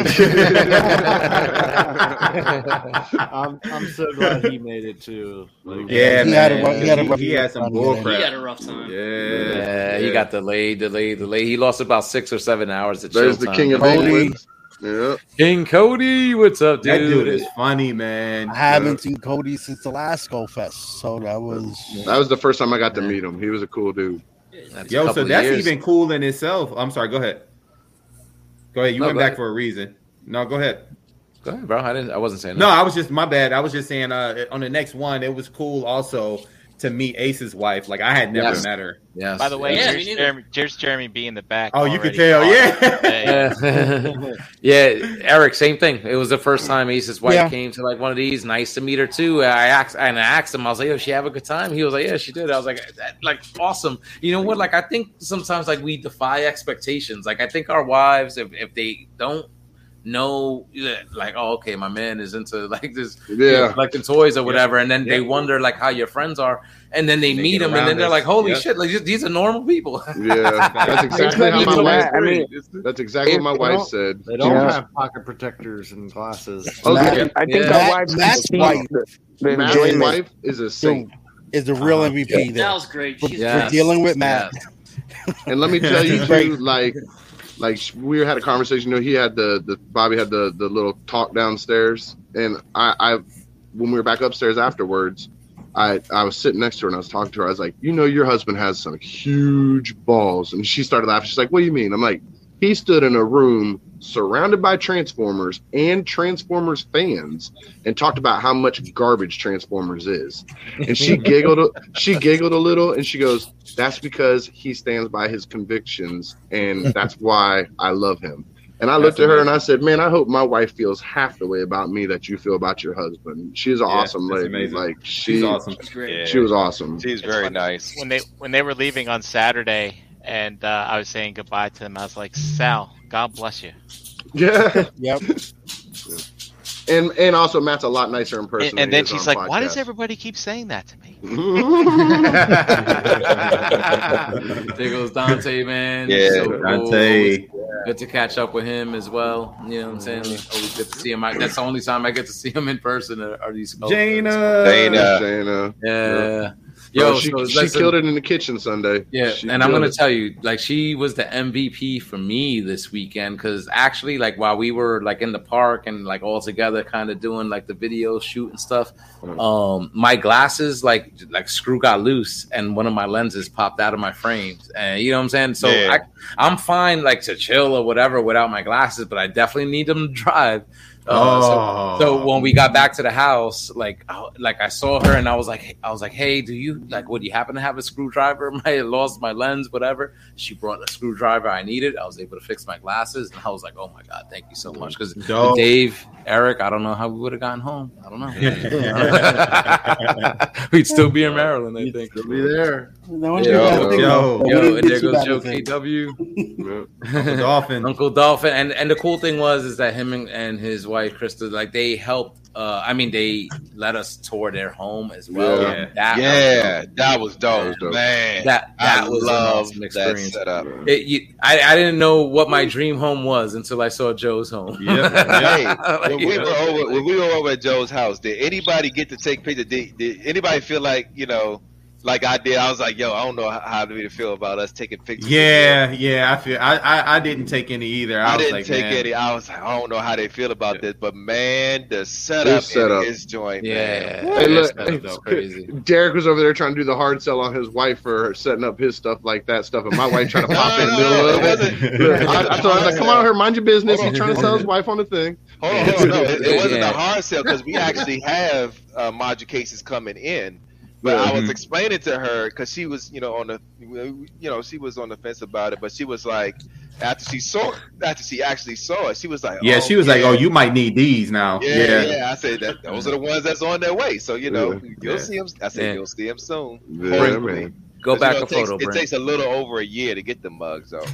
I'm, I'm so glad he made it too. Like, Yeah, He man. had a rough- he had a rough he had some time, bull crap. He had a rough time. Yeah, Yeah, he got delayed, delayed, delayed. He lost about six or seven hours at There's the Showtime. king of Cody. England. Yeah. King Cody. What's up, That dude? dude is funny, man. I haven't seen Cody since the last Go Fest, so that was That was the first time I got to meet him. He was a cool dude. That's Yo, so that's years. even cool in itself. I'm sorry. Go ahead. Go ahead. You No, went back ahead. for a reason. No, go ahead. Go ahead, bro. I didn't. I wasn't saying No, that. I was just my bad. I was just saying uh, on the next one, it was cool also to meet Ace's wife. Like I had never Yes. met her. Yes. By the way, Yeah, me there's, neither. Jeremy, there's Jeremy B in the back. Oh, you could tell, Oh, yeah. yeah, Eric, same thing. It was the first time Ace's wife Yeah. came to like one of these. Nice to meet her too. I asked and I asked him. I was like, "Yo, she have a good time?" He was like, "Yeah, she did." I was like, that, "Like awesome." You know what? Like I think sometimes like we defy expectations. Like I think our wives, if if they don't know, like, oh, okay, my man is into like this, you know, Yeah. collecting toys or whatever, and then they wonder like how your friends are, and then they And they meet get them, and then they're us. like, "Holy Yeah. shit! Like these- these are normal people." Yeah. That's exactly how my wife. I mean, that's exactly what my wife said. They don't Yeah. have pocket protectors and glasses. Oh, Matt- yeah. I think Yeah. our wives Matt's see wife- the, the Matt's wife is a saint. is the real Uh, MVP That there. was great. For, She's for Yes. dealing with Matt. And let me tell you too, like, like we had a conversation. You know, he had the the Bobby had the the little talk downstairs, and I, I when we were back upstairs afterwards, I I was sitting next to her and I was talking to her. I was like, you know, your husband has some huge balls, and she started laughing. She's like, what do you mean? I'm like, he stood in a room surrounded by Transformers and Transformers fans and talked about how much garbage Transformers is. And she giggled she giggled a little and she goes, That's because he stands by his convictions and that's why I love him. And I looked That's at her and I said, Man, I hope my wife feels half the way about me that you feel about your husband. She's an Yeah, awesome lady. amazing. Like she She's awesome. She's great. Yeah. she was awesome. She's It's very nice. when they when they were leaving on Saturday, and uh, I was saying goodbye to them, I was like, "Sal, God bless you." Yeah. Yep. And and also Matt's a lot nicer in person. And, and then she's on like, "Why does everybody keep saying that to me?" there goes Dante, man. Yeah, So cool. Dante. Good to catch up with him as well. You know what I'm saying? Always good to see him. I, that's the only time I get to see him in person. Are, are these Jana. Dana. Shayna. Yeah. Yo, Yo, she, so she killed it in the kitchen Sunday. Yeah, She and I'm gonna it. tell you, like, she was the MVP for me this weekend because actually, like, while we were like in the park and like all together, kind of doing like the video shoot and stuff, Mhm. um, my glasses like like screw got loose and one of my lenses popped out of my frames, and you know what I'm saying. So Yeah. I, I'm fine, like, to chill or whatever without my glasses, but I definitely need them to drive. Uh, Oh. so when we got back to the house, like I, like I saw her and I was like, I was like, hey, do you like? Would you happen to have a screwdriver? I lost my lens, whatever. She brought a screwdriver I needed. I was able to fix my glasses, and I was like, oh my god, thank you so much. Because Dave, Eric, I don't know how we would have gotten home. I don't know. We'd still be in Maryland, I think. You'll be there. No one Yo, did that thing, yo, though. But we Yo, and there goes Joe. KW. Uncle Dolphin. Uncle Dolphin, and and the cool thing was is that him and, and his wife Krista, like they helped. Uh, I mean, they let us tour their home as well. Yeah. That Yeah, that was That dope, was dope. man. that that I was an love awesome that experience. setup. It, you, I, I didn't know what my dream home was until I saw Joe's home. Yep. Hey, Like, when we were over when we were over at Joe's house, did anybody get to take pictures? Did, did anybody feel like you know, like I did? I was like, yo, I don't know how, how to feel about us taking pictures. Yeah, yeah. I feel I, I, I didn't take any either. I, I, was didn't like, take man, any. I was like, I don't know how they feel about this, but man, the setup, setup. in his joint, Yeah, man. Hey, look, that's, that's crazy. Derek was over there trying to do the hard sell on his wife for setting up his stuff like that stuff, and my wife trying to pop in the middle no, of it it. I, I told her, I was like, "Come on here, mind your business." He's trying to sell his wife on the thing. Hold on, hold on. No, it, it wasn't Yeah. a hard sell because we actually have uh, module cases coming in. But I was Mhm. explaining to her because she was, you know, on the, you know, she was on the fence about it. But she was like, after she saw, after she actually saw it, she was like, Yeah, oh, she was like, "Oh, you might need these now." Yeah, Yeah, yeah, I said that those are the ones that's on their way. So you know, Yeah. you'll Yeah. see them. I said Yeah. you'll see them soon. Yeah, Hopefully. man. go 'Cause, back you know, a it takes, photo, It Brent. takes a little over a year to get the mugs, though.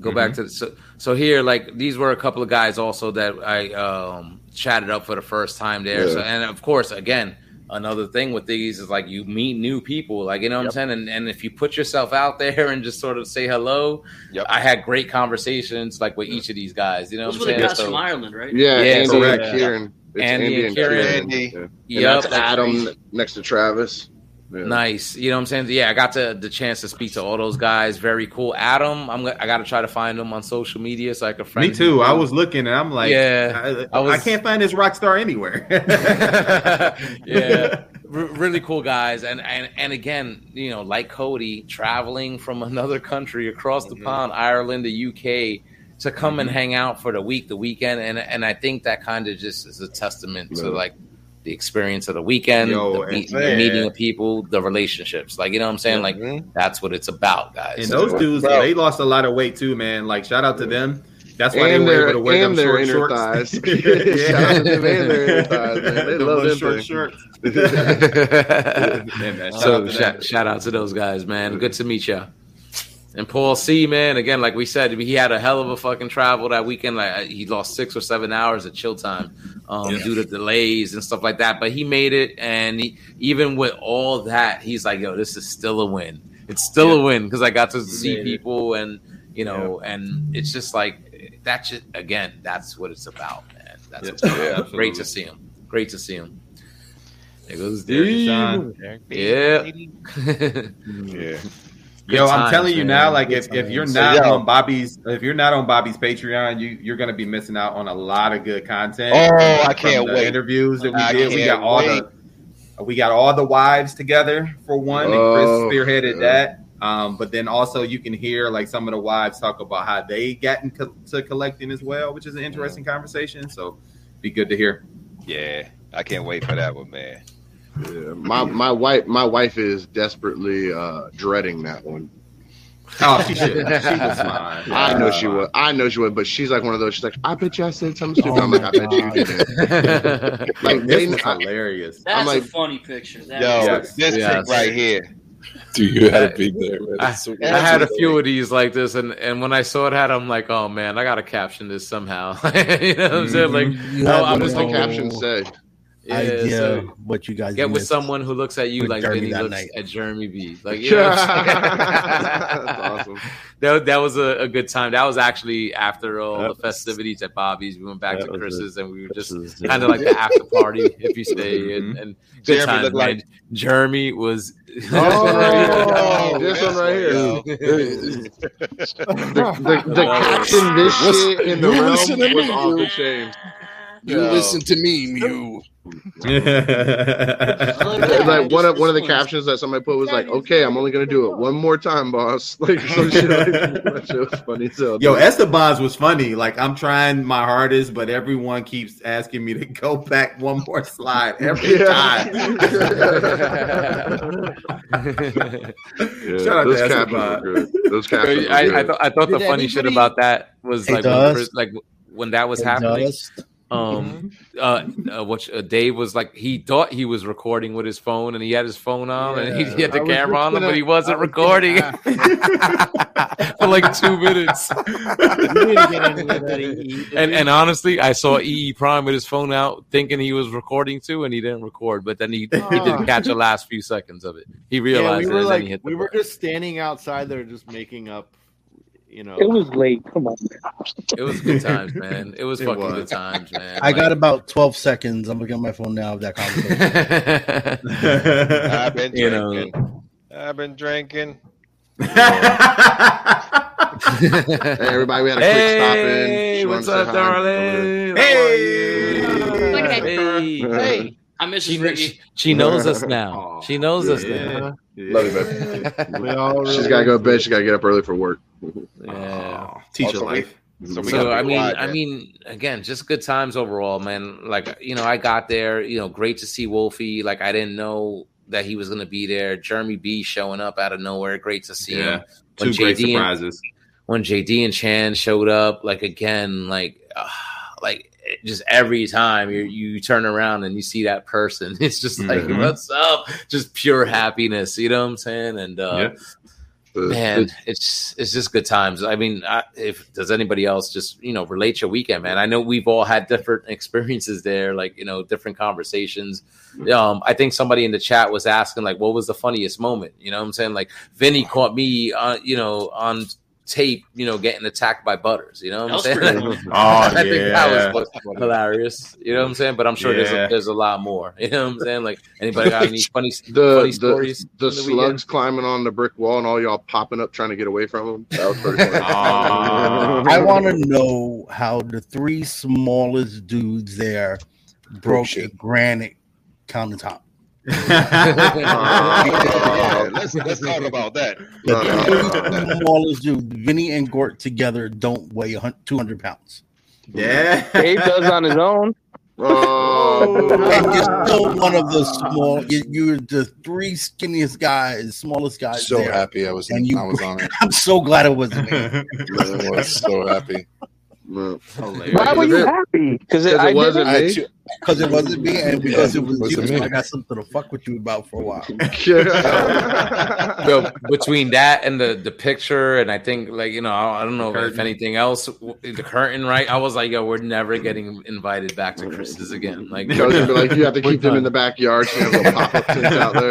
Go back to the, so, so here, like these were a couple of guys also that I um, chatted up for the first time there. So, and of course, again, another thing with these is like you meet new people, like you know what I'm saying, and, and if you put yourself out there and just sort of say hello, Yep. I had great conversations like with each of these guys. You know Those what I'm the saying? guys So- from Ireland, right? Yeah, Yeah, Andy correct. and Kieran. It's Andy and Kieran. Andy. Yeah. And Yep. that's Adam next to Travis. Yeah. Nice. You know what I'm saying? Yeah, I got to, the chance to speak to all those guys. Very cool. Adam, I'm I got to try to find him on social media so I can friend Me too. him. I was looking and I'm like, Yeah, I, I was- I can't find this rock star anywhere. yeah, R- really cool guys, and and and again, you know, like Cody, traveling from another country across the Mhm. pond, Ireland, the UK, to come and hang out for the week, the weekend, and and I think that kind of just is a testament to like the experience of the weekend, Yo, the, and- meet, the meeting of people, the relationships. Like you know what I'm saying? Like Mhm. that's what it's about, guys. and those dudes, Bro. they lost a lot of weight too, man. Like shout out to them. That's why And they were able to wear them their short inner shorts. thighs. yeah. Shout out to them and their inner thighs, man. They Them love little them short things. shorts. Yeah, man, shout so out shout, shout out to those guys, man. Good to meet you. And Paul C, man, again, like we said, he had a hell of a fucking travel that weekend. Like he lost six or seven hours of chill time um, Yeah. due to delays and stuff like that. But he made it, and he, even with all that, he's like, "Yo, this is still a win. It's still a win because I got to see made it. people, and you know, and it's just like that's Just again, that's what it's about, man. That's Yeah, what it's about. great to see him. Great to see him. There goes Derek Yeah. Yeah. Yo, I'm telling you man. now, like Good if, if you're not So, yo. on Bobby's, if you're not on Bobby's Patreon, you you're gonna be missing out on a lot of good content. Oh, from I can't the wait. Interviews that we I did, we got all wait. the we got all the wives together for one, and Oh, Chris spearheaded yeah. that. Um, but then also you can hear like some of the wives talk about how they got into collecting as well, which is an interesting conversation. So be good to hear. Yeah, I can't wait for that one, man. Yeah. My my wife my wife is desperately uh, dreading that one. Oh, she should. She was mine. I know she would. I know she would, but she's like one of those. She's like, I bet you I said something stupid. I'm like, I bet you didn't. Like, This they, was I, hilarious. That's I'm like- a funny picture. That Yo, Yes. this Yes. chick right here. Dude, you had to be there. Man. I, so- I had a few of these like this, and, and when I saw that, I'm like, oh man, I gotta caption this somehow. you know what I'm saying? Like, You no, have I'm what does the caption say? Yeah, idea so what you guys get with someone who looks at you like Jeremy Vinny looks night. at Jeremy B. Like, you know what I'm saying? That's awesome. that, that was a, a good time. That was actually after all That the festivities at Bobby's. We went back to was a- Chris's, and we were just kind of like the after party if you stay and, mm-hmm. and good Jeremy times, looked man. like- Jeremy was Oh, this one right here. The, the, the caption this shit in the You realm was me, off the you. chain. You listen to me, Mew. It's like one of one of the captions that somebody put was like, "Okay, I'm only gonna do it one more time, boss." Like some shit like that. That shit was funny as hell. Yo, Esteban's was funny. Like I'm trying my hardest, but everyone keeps asking me to go back one more slide every time. Yeah, Shout out those to captions Esteban. Those captions I, I good. thought I thought the Did funny shit about that was Hey, like when like when that was Hey, happening. Dust. Um, uh, uh, which uh, Dave was like, he thought he was recording with his phone, and he had his phone on, and he, he had the I camera on him, gonna- but he wasn't was recording gonna for like two minutes. You need to get into that, and and honestly, I saw EE Prime with his phone out, thinking he was recording too, and he didn't record. But then he, he didn't catch the last few seconds of it. He Yeah, realized we it, were and like then he hit the we were just standing outside there, just making up. You know, It was late. Come on. It was good times, man. It was It fucking was. good times, man. I got about 12 seconds. I'm looking at my phone now of that conversation. I've been You know. drinking. I've been drinking. Hey, everybody, we had a quick stop in. Hey, what's up, to say darling? Hey! Hey. Hey, I miss She, you, Ricky. she, she knows us now. Aw, She knows us yeah. now. Love you, babe. we all She's really got to go to bed. She's got to get up early for work. Yeah. Aw, teacher Also, life. So So I mean, quiet I mean, again, just good times overall, man. Like you know, I got there. You know, great to see Wolfie. Like I didn't know that he was going to be there. Jeremy B showing up out of nowhere. Great to see Yeah, him. When two great JD and- surprises. when JD and Chan showed up, like again, like, uh, like it just every time you you turn around and you see that person, it's just like, Mhm. what's up? Just pure happiness. You know what I'm saying? And uh, Yeah. Man, the- it's it's just good times. I mean, I, if does anybody else just you know relate your weekend, man? I know we've all had different experiences there, like you know different conversations. Um, I think somebody in the chat was asking like, what was the funniest moment? You know what I'm saying? Like Vinny caught me, uh, you know, on tape, you know, getting attacked by Butters. You know what I'm saying? pretty. Oh, I think that was hilarious. You know what I'm saying? But I'm sure there's a, there's a lot more. You know what I'm saying? Like anybody got any funny the funny the, stories? the the slugs climbing on the brick wall and all y'all popping up trying to get away from them. That was pretty funny. Aw. I want to know how the three smallest dudes there oh, broke a granite countertop. Let's let's talk about that. The Uh, smallest dudes, Vinny and Gort together, don't weigh 200 pounds. yeah. Dave does on his own. Oh, And you're still one of the small, you, you're the three skinniest guys, smallest guys So there. happy I was And you- I was on it. I'm so glad it wasn't me. I was so happy. Man. Why were you it- happy? Because Because I it wasn't me. Because it wasn't me and because it was you. So me. I got something to fuck with you about for a while. So between that and the the picture, and I think like you know, I, I don't know if anything else, the curtain, right? I was like, yo, we're never getting invited back to Chris's again. Like, I was gonna be like, you have to keep them in the backyard. So you have little pop up tents out there.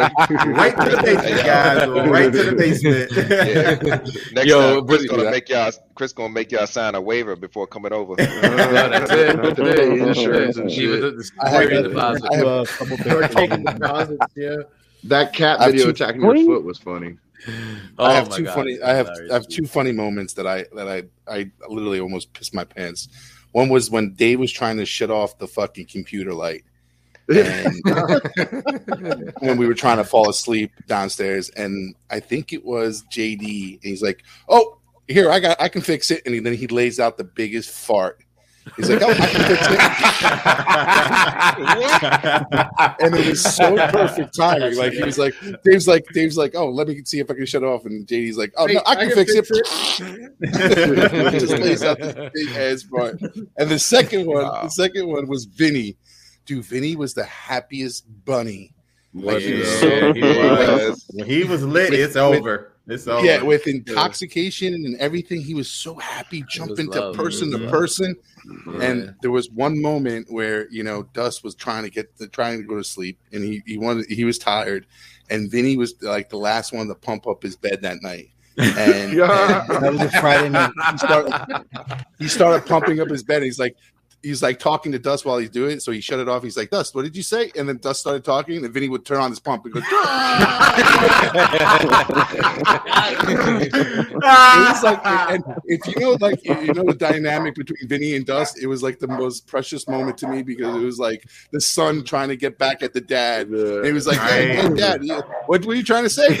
right to the basement, guys. Right to the basement. Yeah. Next Yo, time, Chris but- gonna make y'all Chris gonna make y'all sign a waiver before coming over. Yeah, that's it. That's it. Insurance and shit. the- I have a- deposit. I have- a couple Start things. taking deposits, yeah. That cat video two- attacking your foot was funny. Oh I have my two God, funny. I have hilarious. I have two funny moments that I that I I literally almost pissed my pants. One was when Dave was trying to shut off the fucking computer light, and when we were trying to fall asleep downstairs, and I think it was JD, and he's like, "Oh, here I got, I can fix it," and then he lays out the biggest fart. He's like, "Oh, I can fix it." and it was so perfect timing. Like he was like, Dave's like, Dave's like, oh, let me see if I can shut it off. And JD's like, oh no, Wait, I can, fix, it. it. just lays out this big ass part. And the second one, Wow. the second one was Vinny. Dude, Vinny was the happiest bunny. Like, he was Yeah, he was. When he was lit, it's over. It's over. Yeah, with intoxication and everything, he was so happy, jumping to person to was person. Yeah. And there was one moment where you know Dust was trying to get the, trying to go to sleep, and he he wanted he was tired, and Vinny was like the last one to pump up his bed that night. And, Yeah. and that was a Friday night. He started, he started pumping up his bed. He's like, he's like talking to Dust while he's doing it. So he shut it off. He's like, Dust, what did you say? And then Dust started talking, and Vinny would turn on his pump and go. it was like, and if you know, like you know, the dynamic between Vinny and Dust, it was like the most precious moment to me because it was like the son trying to get back at the dad. And he was like, hey, hey, Dad, what were you trying to say?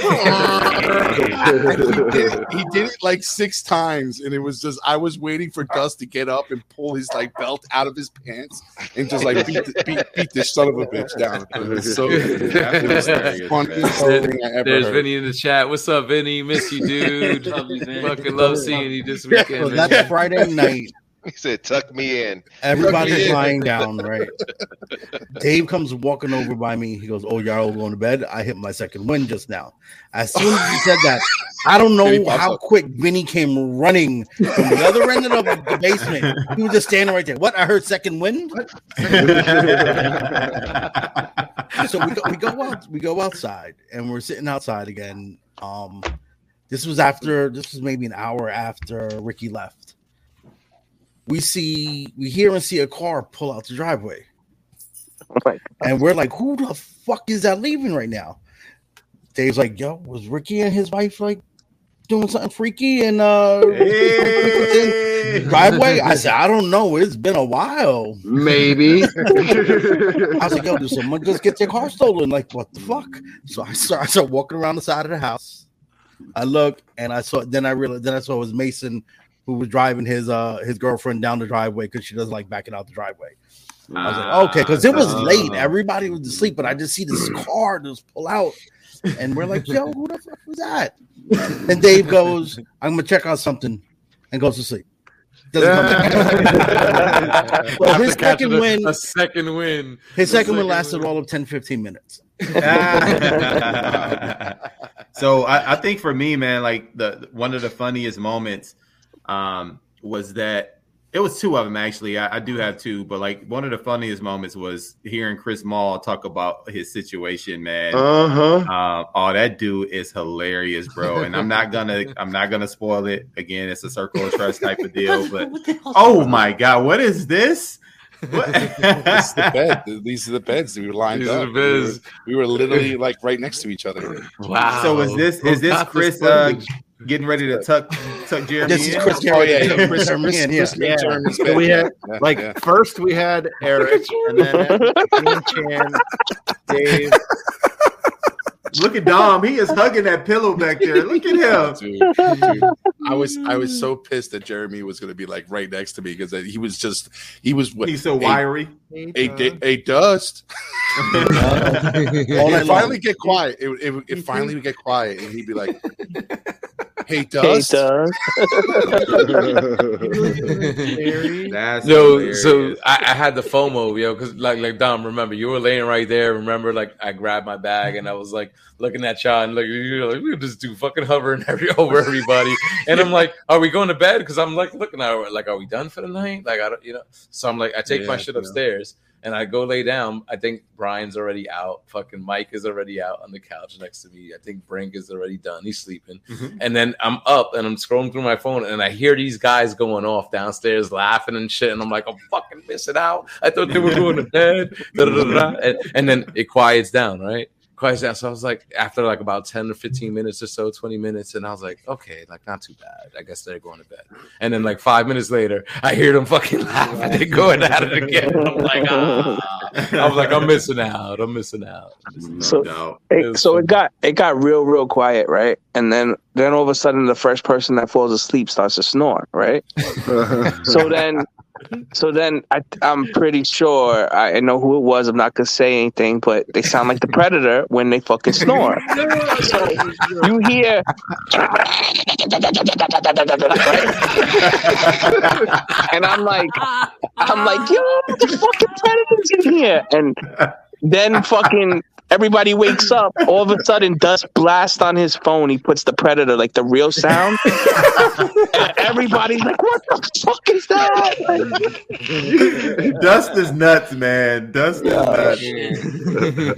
He, did it, he did it like six times, and it was just I was waiting for Dust to get up and pull his like belt out of his pants and just like beat, the, beat, beat this son of a bitch down. So the funniest thing I ever There's heard. Vinny in the chat. What's up, Vinny? Miss you, dude. Love you, Fucking love seeing you this weekend. So man. that's Friday night. He said, "Tuck me in." Everybody's Yeah. lying down, right? Dave comes walking over by me. He goes, "Oh, y'all going to bed?" I hit my second win just now. As soon as he said that, I don't know how up. quick Vinny came running from the other end of the basement. He was just standing right there. What? I heard second wind. so we go, we go out we go outside and we're sitting outside again. Um, this was after this was maybe an hour after Ricky left. We see we hear and see a car pull out the driveway, Like, and we're like, "Who the fuck is that leaving right now?" Dave's like, "Yo, was Ricky and his wife like doing something freaky in uh Hey. driveway?" I said, "I don't know. It's been a while." Maybe. I was like, yo, did someone just get their car stolen? Like, what the fuck? So I start, I start walking around the side of the house. I look and I saw, then I realized, then I saw it was Mason who was driving his uh his girlfriend down the driveway because she doesn't like backing out the driveway. I was like, okay, because it was late. Everybody was asleep, but I just see this car just pull out. And we're like, yo, who the fuck was that? And Dave goes, I'm gonna check out something and goes to sleep. Doesn't come back. well, his second a- win, a second win. his second win lasted all of 10, 15 minutes. so I, I think for me, man, like the one of the funniest moments um, was that it was two of them actually. I, I do have two, but like one of the funniest moments was hearing Chris Maul talk about his situation, man. Uh-huh. Uh, oh, that dude is hilarious, bro. And I'm not gonna, I'm not gonna spoil it. Again, it's a circle of trust type of deal. But oh my god, what is this? What? this is the bed. These are the beds. We were lined These are up. the We were, we were literally like right next to each other. Wow. So is this is this Chris uh, getting ready to tuck tuck Jeremy? This is in? Chris Oh yeah, Jeremy. yeah. Chris, Jeremy, Chris, yeah. Chris, Yeah. Jeremy's So we had yeah, like yeah. first we had Eric, and then Chan, Dave. Look at Dom. He is hugging that pillow back there. Look at him. Dude, dude, I was I was so pissed that Jeremy was going to be like right next to me because uh, he was just he was what He's so a- wiry. A, a, a dust. All night it long. finally get quiet. It, it, it finally would get quiet, and he'd be like, "Hey, Hey, dust." Doug. That's Yo, so. I, I had the FOMO, yo, because like like Dom, remember you were laying right there. Remember, like I grabbed my bag and I was like looking at y'all and like you're like we just do fucking hovering every over everybody, and I'm like, are we going to bed? Because I'm like looking at her, like, are we done for the night? Like I don't, you know. So I'm like, I take my Yeah, shit yeah. upstairs and I go lay down. I think Brian's already out. Fucking Mike is already out on the couch next to me. I think Brink is already done. He's sleeping. Mhm. And then I'm up and I'm scrolling through my phone and I hear these guys going off downstairs laughing and shit. And I'm like, I'm fucking missing out. I thought they were going to bed. And, and then it quiets down, right? Quiets down. So I was like, after like about 10 or 15 minutes or so, 20 minutes. And I was like, okay, like not too bad. I guess they're going to bed. And then like five minutes later, I hear them fucking laughing. They're going at it again. I'm like, ah. I'm like, I'm missing out. I'm missing out. So, doubt. it, so it got it got real real quiet, right? And then then all of a sudden, the first person that falls asleep starts to snore, right? so then so then I, I'm pretty sure I, I know who it was. I'm not gonna say anything, but they sound like the predator when they fucking snore. So you hear, and I'm like, I'm like, yo, the fucking predator's in here, and then fucking everybody wakes up. All of a sudden, Dust blasts on his phone. He puts the predator, like the real sound. and everybody's like, "What the fuck is that?" Dust is nuts, man. Dust is nuts.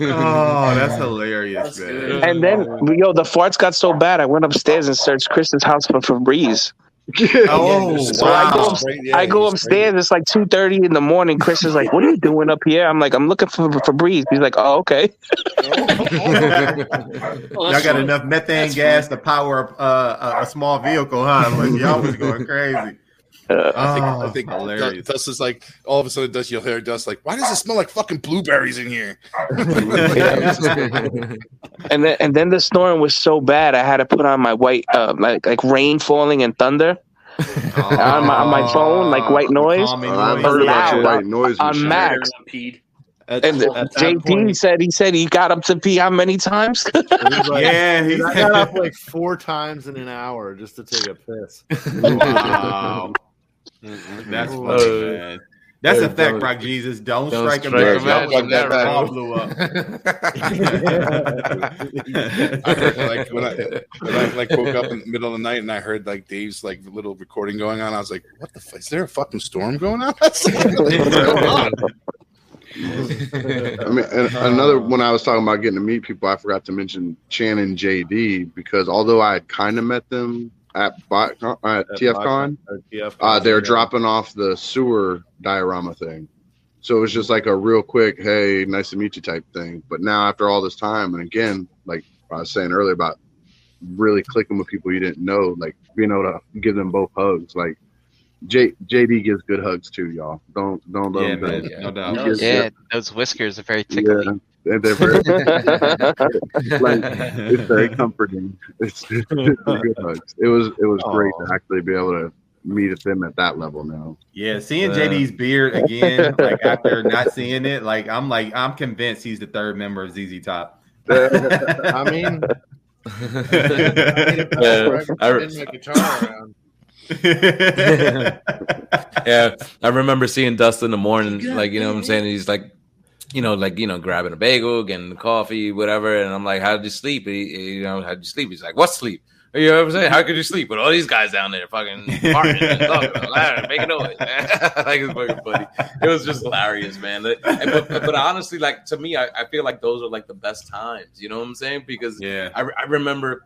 oh, that's hilarious, man. And then, yo, the farts got so bad. I went upstairs and searched Kristen's house for Febreze. Oh, So I go, wow. up- I go upstairs. It's like two thirty in the morning. Chris is like, "What are you doing up here?" I'm like, "I'm looking for Febreze." He's like, "Oh, okay." Y'all got enough methane gas to power uh, a, a small vehicle, huh? Like, y'all was going crazy. I think, I Oh, think hilarious. Dust is like all of a sudden Dust you'll hear Dust like, why does it smell like fucking blueberries in here? And then, and then the snoring was so bad, I had to put on my white, uh, like like rain falling and thunder on my on my phone, like white noise. Calming Oh, I've heard about your Loud, white noise on machine. Max. Peed. At, And at JD point, said he said he got up to pee how many times? like, Yeah, he got up like four times in an hour just to take a piss. Wow. That's funny, Uh, man. That's a Hey, fact, don't- Rock Jesus. Don't, Don't strike a strike match. a Y'all match fucked on that that all blew up. I like when I, when I like woke up in the middle of the night and I heard like Dave's like little recording going on, I was like, "What the? F- is there a fucking storm going on?" What's going on? I mean, another when I was talking about getting to meet people, I forgot to mention Chan and JD because although I had kind of met them at, Bot, at TFCon, uh, they're dropping off the sewer diorama thing. So it was just like a real quick, hey, nice to meet you type thing. But now after all this time, and again, like I was saying earlier about really clicking with people you didn't know, like being able to give them both hugs, like. J, JD gives good hugs too, y'all. Don't don't let Yeah, him man, down. no doubt. He Yeah, those whiskers are very tickly. Yeah, and they're very like it's very comforting. It's, it's good hugs. It was it was great to actually be able to meet them at that level now. Yeah, seeing JD's uh, beard again, like after not seeing it, like I'm like I'm convinced he's the third member of ZZ Top. I mean, Yeah, I- my guitar around. yeah, I remember seeing Dust in the morning, like you know what I'm saying. He's like, you know, like you know, grabbing a bagel, getting the coffee, whatever. And I'm like, "How did you sleep?" He, you know, how did you sleep? He's like, "What sleep?" You know what I'm saying? How could you sleep with all these guys down there fucking farting and talking, loud, making noise? like it's fucking funny. It was just hilarious, man. And- But, but honestly, like to me, I, I feel like those are like the best times. You know what I'm saying? Because Yeah. I, I remember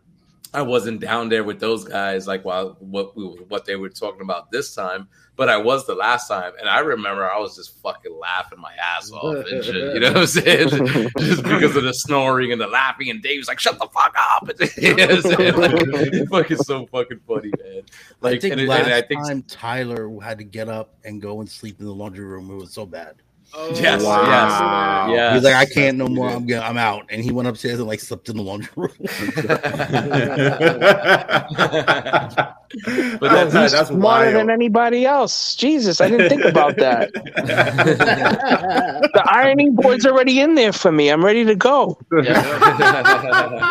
I wasn't down there with those guys like while what we what they were talking about this time, but I was the last time, and I remember I was just fucking laughing my ass off and shit. You know what I'm saying? just because of the snoring and the laughing, and Dave's like, "Shut the fuck up!" you know what I'm saying? Like, it's fucking so fucking funny, man. Like, I think and, last and I think time Tyler had to get up and go and sleep in the laundry room, it was so bad. Yes, Wow. yes, yes. He's like, I can't no more. I'm gonna, I'm out, and he went upstairs and like slept in the laundry room. but But that's, He's that's smarter wild. than anybody else. Jesus, I didn't think about that. the ironing board's already in there for me. I'm ready to go.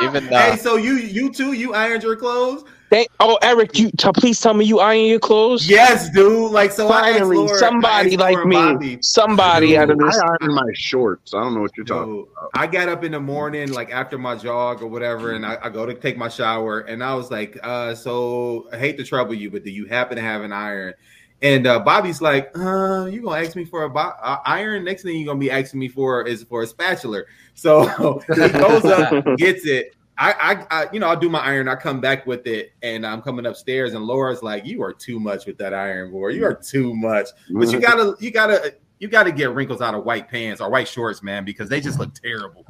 Even uh, Hey, so you you too? You ironed your clothes? Thank, oh, Eric, you t- please tell me you iron your clothes. Yes, dude. Like so, Finally, Laura- I somebody asked like me, Bobby, somebody out of this. I iron my shorts. I don't know what you're talking about. I got up in the morning, like after my jog or whatever, and I, I go to take my shower, and I was like, uh, "So I hate to trouble you, but do you happen to have an iron?" And uh, Bobby's like, "Uh, you gonna ask me for a bo- uh, iron? Next thing you're gonna be asking me for is for a spatula." So he goes up, gets it. I, I, I, you know, I'll do my iron. I come back with it, and I'm coming upstairs, and Laura's like, "You are too much with that iron board. You are too much." But you gotta, you gotta, you gotta get wrinkles out of white pants or white shorts, man, because they just look terrible.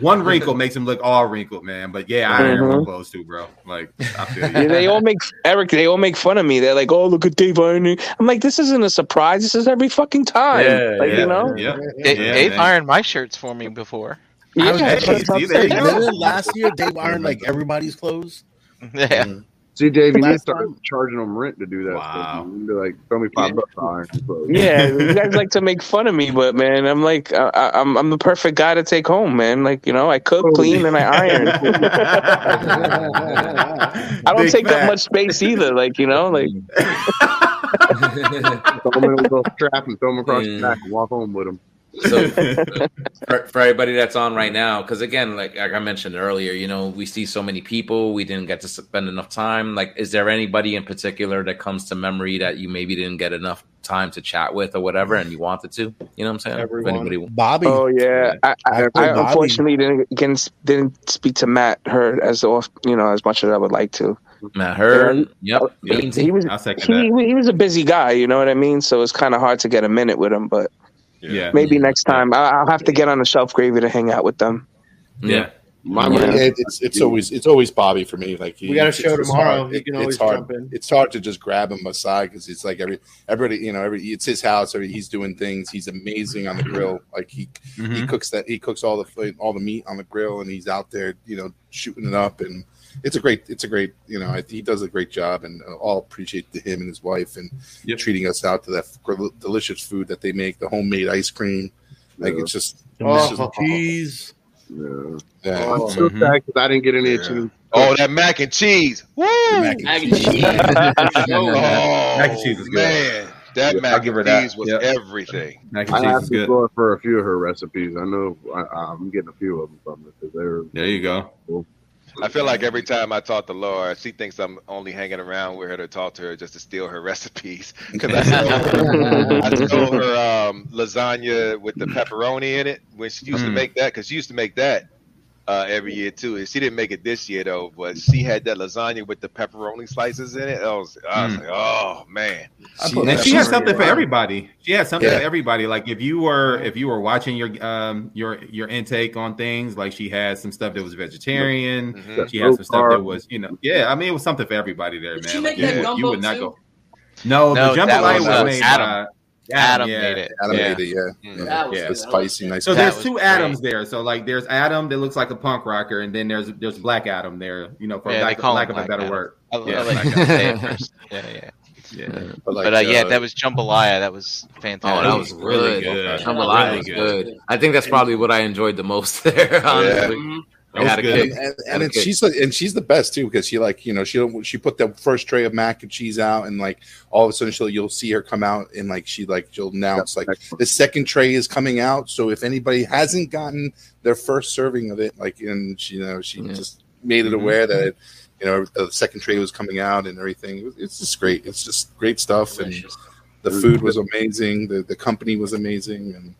One wrinkle makes them look all wrinkled, man. But yeah, I iron my Mhm. clothes too, bro. Like I feel Yeah, they all make Eric. They all make fun of me. They're like, "Oh, look at Dave ironing." I'm like, "This isn't a surprise. This is every fucking time." Yeah, like yeah, you know. yeah. Dave, Yeah, Dave man. ironed my shirts for me before. Yeah, was- that's what I'm see, there you saying. go. Didn't last year Dave ironed like everybody's clothes? Yeah. See, Dave, you need Last start time- charging them rent to do that. Wow. Stuff. You can be like, throw me five bucks to iron clothes. Yeah, you guys like to make fun of me, but man, I'm like, I, I- I'm I'm the perfect guy to take home, man. Like you know, I cook, clean, and I iron. I don't Big take up fact. much space either. Like you know, like throw them in a little strap and throw them across Mm. the back and walk home with them. So for, for everybody that's on right now, because again, like, like I mentioned earlier, you know, we see so many people, we didn't get to spend enough time. Like, is there anybody in particular that comes to memory that you maybe didn't get enough time to chat with or whatever, and you wanted to? You know what I'm saying? If anybody, Bobby. oh yeah, I, I, After I unfortunately didn't didn't didn't speak to Matt Hurd as off, you know, as much as I would like to. Matt Hurd, yep, uh, Beansy. He was he, he was a busy guy, you know what I mean. So it's kind of hard to get a minute with him, but Yeah, maybe next time I, I'll have to get on the shelf gravy to hang out with them. yeah. My Yeah. man, it's it's always it's always Bobby for me. Like he, We got a it's show tomorrow. hard. He can always it's hard. jump in. It's hard to just grab him aside because it's like every everybody you know every it's his house. Every, he's doing things. He's amazing on the grill. Like he he Mhm. cooks that he cooks all the all the meat on the grill and he's out there you know shooting it up and it's a great it's a great you know I, he does a great job and uh, all appreciate to him and his wife and Yep. treating us out to that gr- delicious food that they make the homemade ice cream like Yeah. it's just Oh, it's just- cheese. yeah. yeah. Oh, I'm so Mhm. sad because I didn't get any Yeah. itchy. Oh, that mac and cheese. Woo! Mac and Mac and cheese. cheese. Oh, Mac and cheese is good. man. That Yeah, mac I'll and that. cheese was Yep. everything. Mac and I cheese asked is good. for a few of her recipes. I know I, I'm getting a few of them from her because they're There you go. I feel like every time I talk to Laura, she thinks I'm only hanging around with her to talk to her just to steal her recipes. Because I stole her, I stole her um, lasagna with the pepperoni in it when she used to Mm. make that. Because she used to make that uh, every year too. She didn't make it this year though, but she had that lasagna with the pepperoni slices in it. I was, I was Mm. like, oh man. She- And she has something for everybody. She has something Yeah. for everybody. Like if you were if you were watching your um your your intake on things, like she had some stuff that was vegetarian. Mhm. She had some stuff that was you know yeah. I mean it was something for everybody there, Did man. she Like, make that you, gumbo you would not too? go. No, No, the that jambalaya was, was, uh, made Adam. by Adam yeah. made it. Adam Yeah. made it, yeah. Mhm. That was Yeah. good. It's I like spicy, nice. So there's was two great. Adams there. So like there's Adam that looks like a punk rocker, and then there's there's Black Adam there. You know, for Yeah, they lack, call him lack of a better Adam. word. I, I Yeah, like Adam. say it first. Yeah, yeah. Yeah. But, like, But uh, yeah, uh, that was jambalaya. That was fantastic. Oh, that was Really good. good. Jambalaya Really was good. good. I think that's probably what I enjoyed the most there. Honestly. We had a and, kid. and, Had and a she's like- and she's the best too because she like you know she she put the first tray of mac and cheese out and like all of a sudden she'll you'll see her come out and like she like she'll announce like the second tray is coming out. So if anybody hasn't gotten their first serving of it like and she you know she just made it Mhm. aware that you know the second tray was coming out and everything. It's just great. It's just great stuff and the food was amazing. The the company was amazing and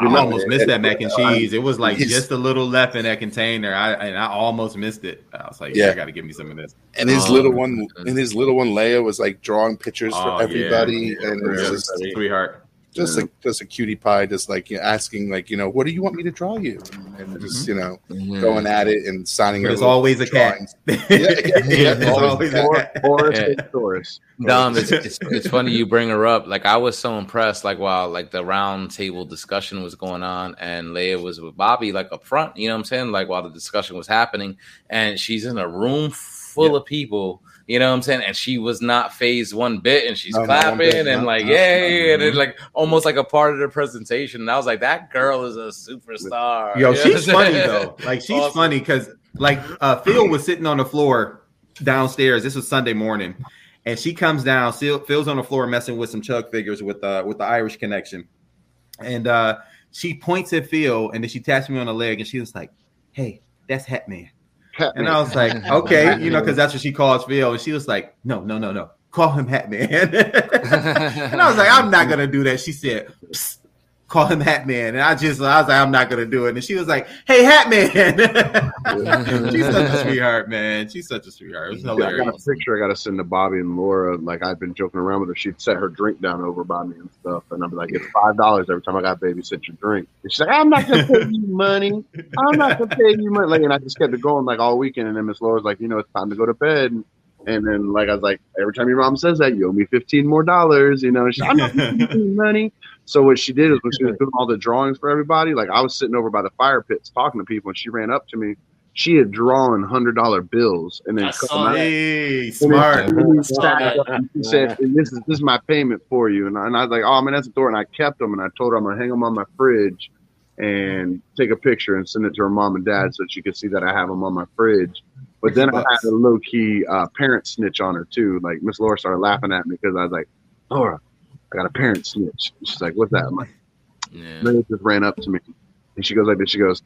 I almost missed that mac and cheese. It was like just a little left in that container. I and I almost missed it. I was like, Yeah. yeah, I got to give me some of this. and his Oh, little one and his little one Leia was like drawing pictures Oh, for everybody yeah. and it was Yeah, just sweetheart. Just like just a cutie pie just like you know, asking like you know what do you want me to draw you and just you know Mhm. going at it and signing But her it's always a cat. yeah, yeah, yeah, It's always a cat. or Yeah. a Dom, it's, it's, it's funny you bring her up. Like I was so impressed, like while like the round table discussion was going on and Leia was with Bobby, like up front, you know what I'm saying? Like while the discussion was happening, and she's in a room full of people, you know what I'm saying? And she was not phased one bit, and she's No, clapping bit, and no, like, no, yay, and like almost like a part of the presentation. And I was like, that girl is a superstar. Yo, You she's funny though. Like she's Awesome. funny because like uh Phil was sitting on the floor downstairs. This was Sunday morning, and she comes down. Phil, Phil's on the floor messing with some Chug figures with uh with the Irish connection, and uh she points at Phil and then she taps me on the leg and she was like, "Hey, that's Hatman." And I was like, "Okay," you know, because that's what she calls Phil. And she was like, "No, no, no, no, call him Hatman." and I was like, "I'm not gonna do that." She said. "Psst, Call him Hat Man. and I just I was like, I'm not gonna do it. And she was like, Hey, Hat Man. she's such a sweetheart, man. She's such a sweetheart. It was Yeah, I got a picture I got to send to Bobby and Laura. Like I've been joking around with her. She'd set her drink down over by me and stuff, and I'd be like, "It's five dollars every time I got babysit your drink." And she's like, "I'm not gonna pay you money. I'm not gonna pay you money." Like, and I just kept it going like all weekend. And then Miss Laura's like, "You know, it's time to go to bed." And, and then like I was like, every time your mom says that, you owe me fifteen more dollars. You know, she's like, I'm not gonna money. So what she did is when she was doing all the drawings for everybody, like I was sitting over by the fire pits talking to people, and she ran up to me. She had drawn hundred dollar bills and then I cut them out. that. Hey, And smart. then she I saw stacked that. up and She said, "This is this is my payment for you." And I, and I was like, "Oh man, that's a door." And I kept them, and I told her I'm gonna hang them on my fridge and take a picture and send it to her mom and dad so she could see that I have them on my fridge. But then I had a low key uh, parent snitch on her too. Like Miss Laura started laughing at me because I was like, "Laura, I got a parent snitch." She's like, "What's that?" I'm like, Yeah. then just ran up to me, and she goes like this. She goes,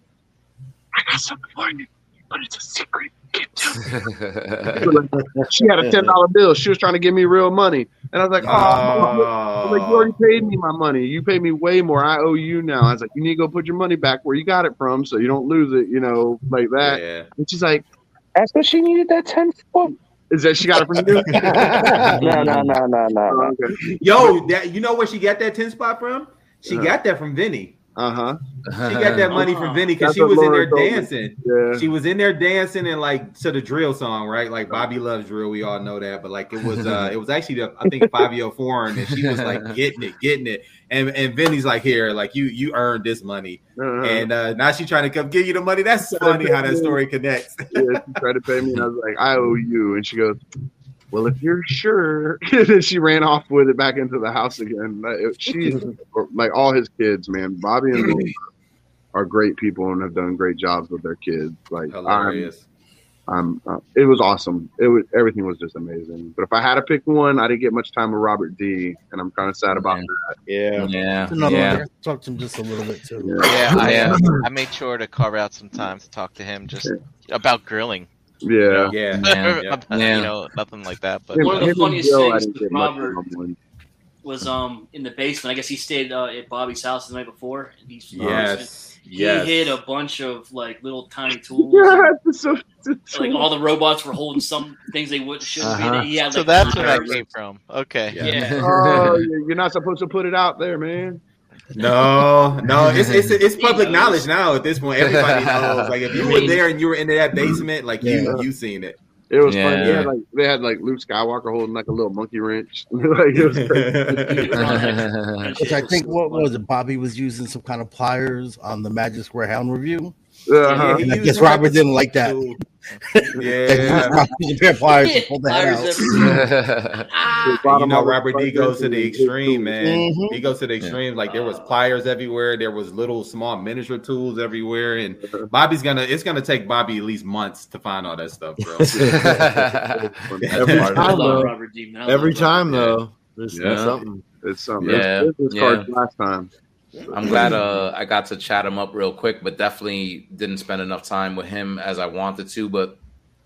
"I got something for you, but it's a secret. Keep telling me." she had a ten dollar bill. She was trying to give me real money, and I was like, "Oh, oh. I was like you already paid me my money. You paid me way more. I owe you now." I was like, "You need to go put your money back where you got it from, so you don't lose it. You know, like that." Yeah. And she's like, That's what she needed that 10 for. "Is that she got it from you?" no, no, no, no, no, no. Yo, that you know where she got that 10 spot from? She Uh-huh. got that from Vinny. Uh huh. She got that money from Vinny because she was in there dancing. Yeah. She was in there dancing and like to the drill song, right? Like Bobby loves drill, we all know that. But like it was uh it was actually the I think Fivio Foreign and she was like getting it, getting it. And and Vinny's like, here, like you you earned this money. Uh-huh. And uh now she's trying to come give you the money. That's funny how that story connects. yeah, she tried to pay me, and I was like, I owe you. And she goes, Well, if you're sure. and then she ran off with it back into the house again. Like, She's like all his kids, man. Bobby and Laura are great people and have done great jobs with their kids. Like, I'm, I'm, uh, it was awesome. It was everything was just amazing. But if I had to pick one, I didn't get much time with Robert D, and I'm kind of sad about that. Yeah. Yeah. Another Yeah. one. Talk to him just a little bit too. Yeah, I uh, I made sure to carve out some time to talk to him just about grilling. Yeah. Yeah. Yeah. About, Yeah. You know, nothing like that. But One of the funniest Joe, things with Robert- was um in the basement. I guess he stayed uh, at Bobby's house the night before. And he's Yes. He Yes. hid a bunch of like little tiny tools. Yeah, it's so, it's Like all the robots were holding some things they would shouldn't Uh-huh. be. He had, so that's where that came from. Okay. Yeah. oh, you're not supposed to put it out there, man. No, no, it's it's it's public knowledge now at this point. Everybody knows. Like if you were there and you were into that basement, like you Yeah. you seen it. It was funny. They Yeah. had like they had like Luke Skywalker holding like a little monkey wrench. like it was crazy. Which I think what was it? Bobby was using some kind of pliers on the Magic Square Hound review. Uh-huh. And I guess Robert didn't like that. Yeah. He pair of pliers and pulled the head out. You know, Robert D goes to the extreme, man. Mhm. He goes to the extreme. Like there was pliers everywhere. There was little small miniature tools everywhere. And Bobby's gonna. It's gonna take Bobby at least months to find all that stuff, bro. Every time, though, Robert D. man. I every time though, there's, there's Yeah. something. It's something. Yeah, It's business yeah. cards last time. I'm glad uh, I got to chat him up real quick, but definitely didn't spend enough time with him as I wanted to. But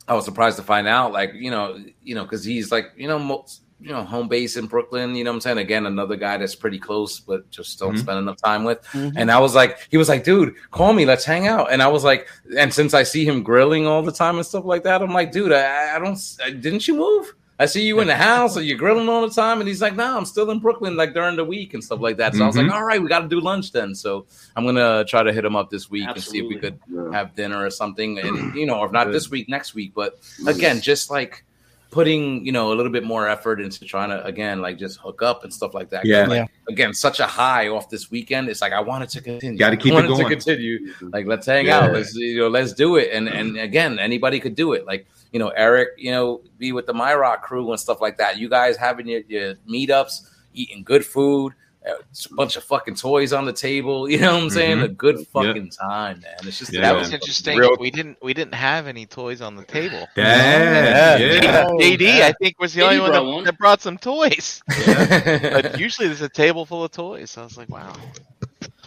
I was surprised to find out, like you know, you know, because he's like you know, most, you know, home base in Brooklyn. You know, what I'm saying again, another guy that's pretty close, but just don't Mhm. spend enough time with. Mhm. And I was like, he was like, dude, call me, let's hang out. And I was like, and since I see him grilling all the time and stuff like that, I'm like, dude, I, I don't, didn't you move? I see you in the house, or you're grilling all the time, and he's like, "No, I'm still in Brooklyn, like during the week and stuff like that." So I was like, Mhm. "All right, we got to do lunch then." So I'm gonna try to hit him up this week and see if we could Yeah. have dinner or something, and you know, or if not this week, next week. But again, just like putting you know a little bit more effort into trying to again like just hook up and stuff like that. Yeah. like, Yeah. again, such a high off this weekend. It's like I wanted to continue. Gotta keep I it wanted to continue. Mm-hmm. Like let's hang Yeah. out. Let's you know let's do it. And and again, anybody could do it. Like you know, Eric, you know, be with the My Rock crew and stuff like that. You guys having your, your meetups, eating good food, it's a bunch of fucking toys on the table. You know what I'm saying? Mhm. A good Yeah. fucking time, man. It's just Yeah. That Yeah. was interesting. Real- we didn't we didn't have any toys on the table. Yeah, Yeah. yeah. JD, I think, was the JD only one that, one. that brought some toys. But usually there's a table full of toys. So I was like, wow.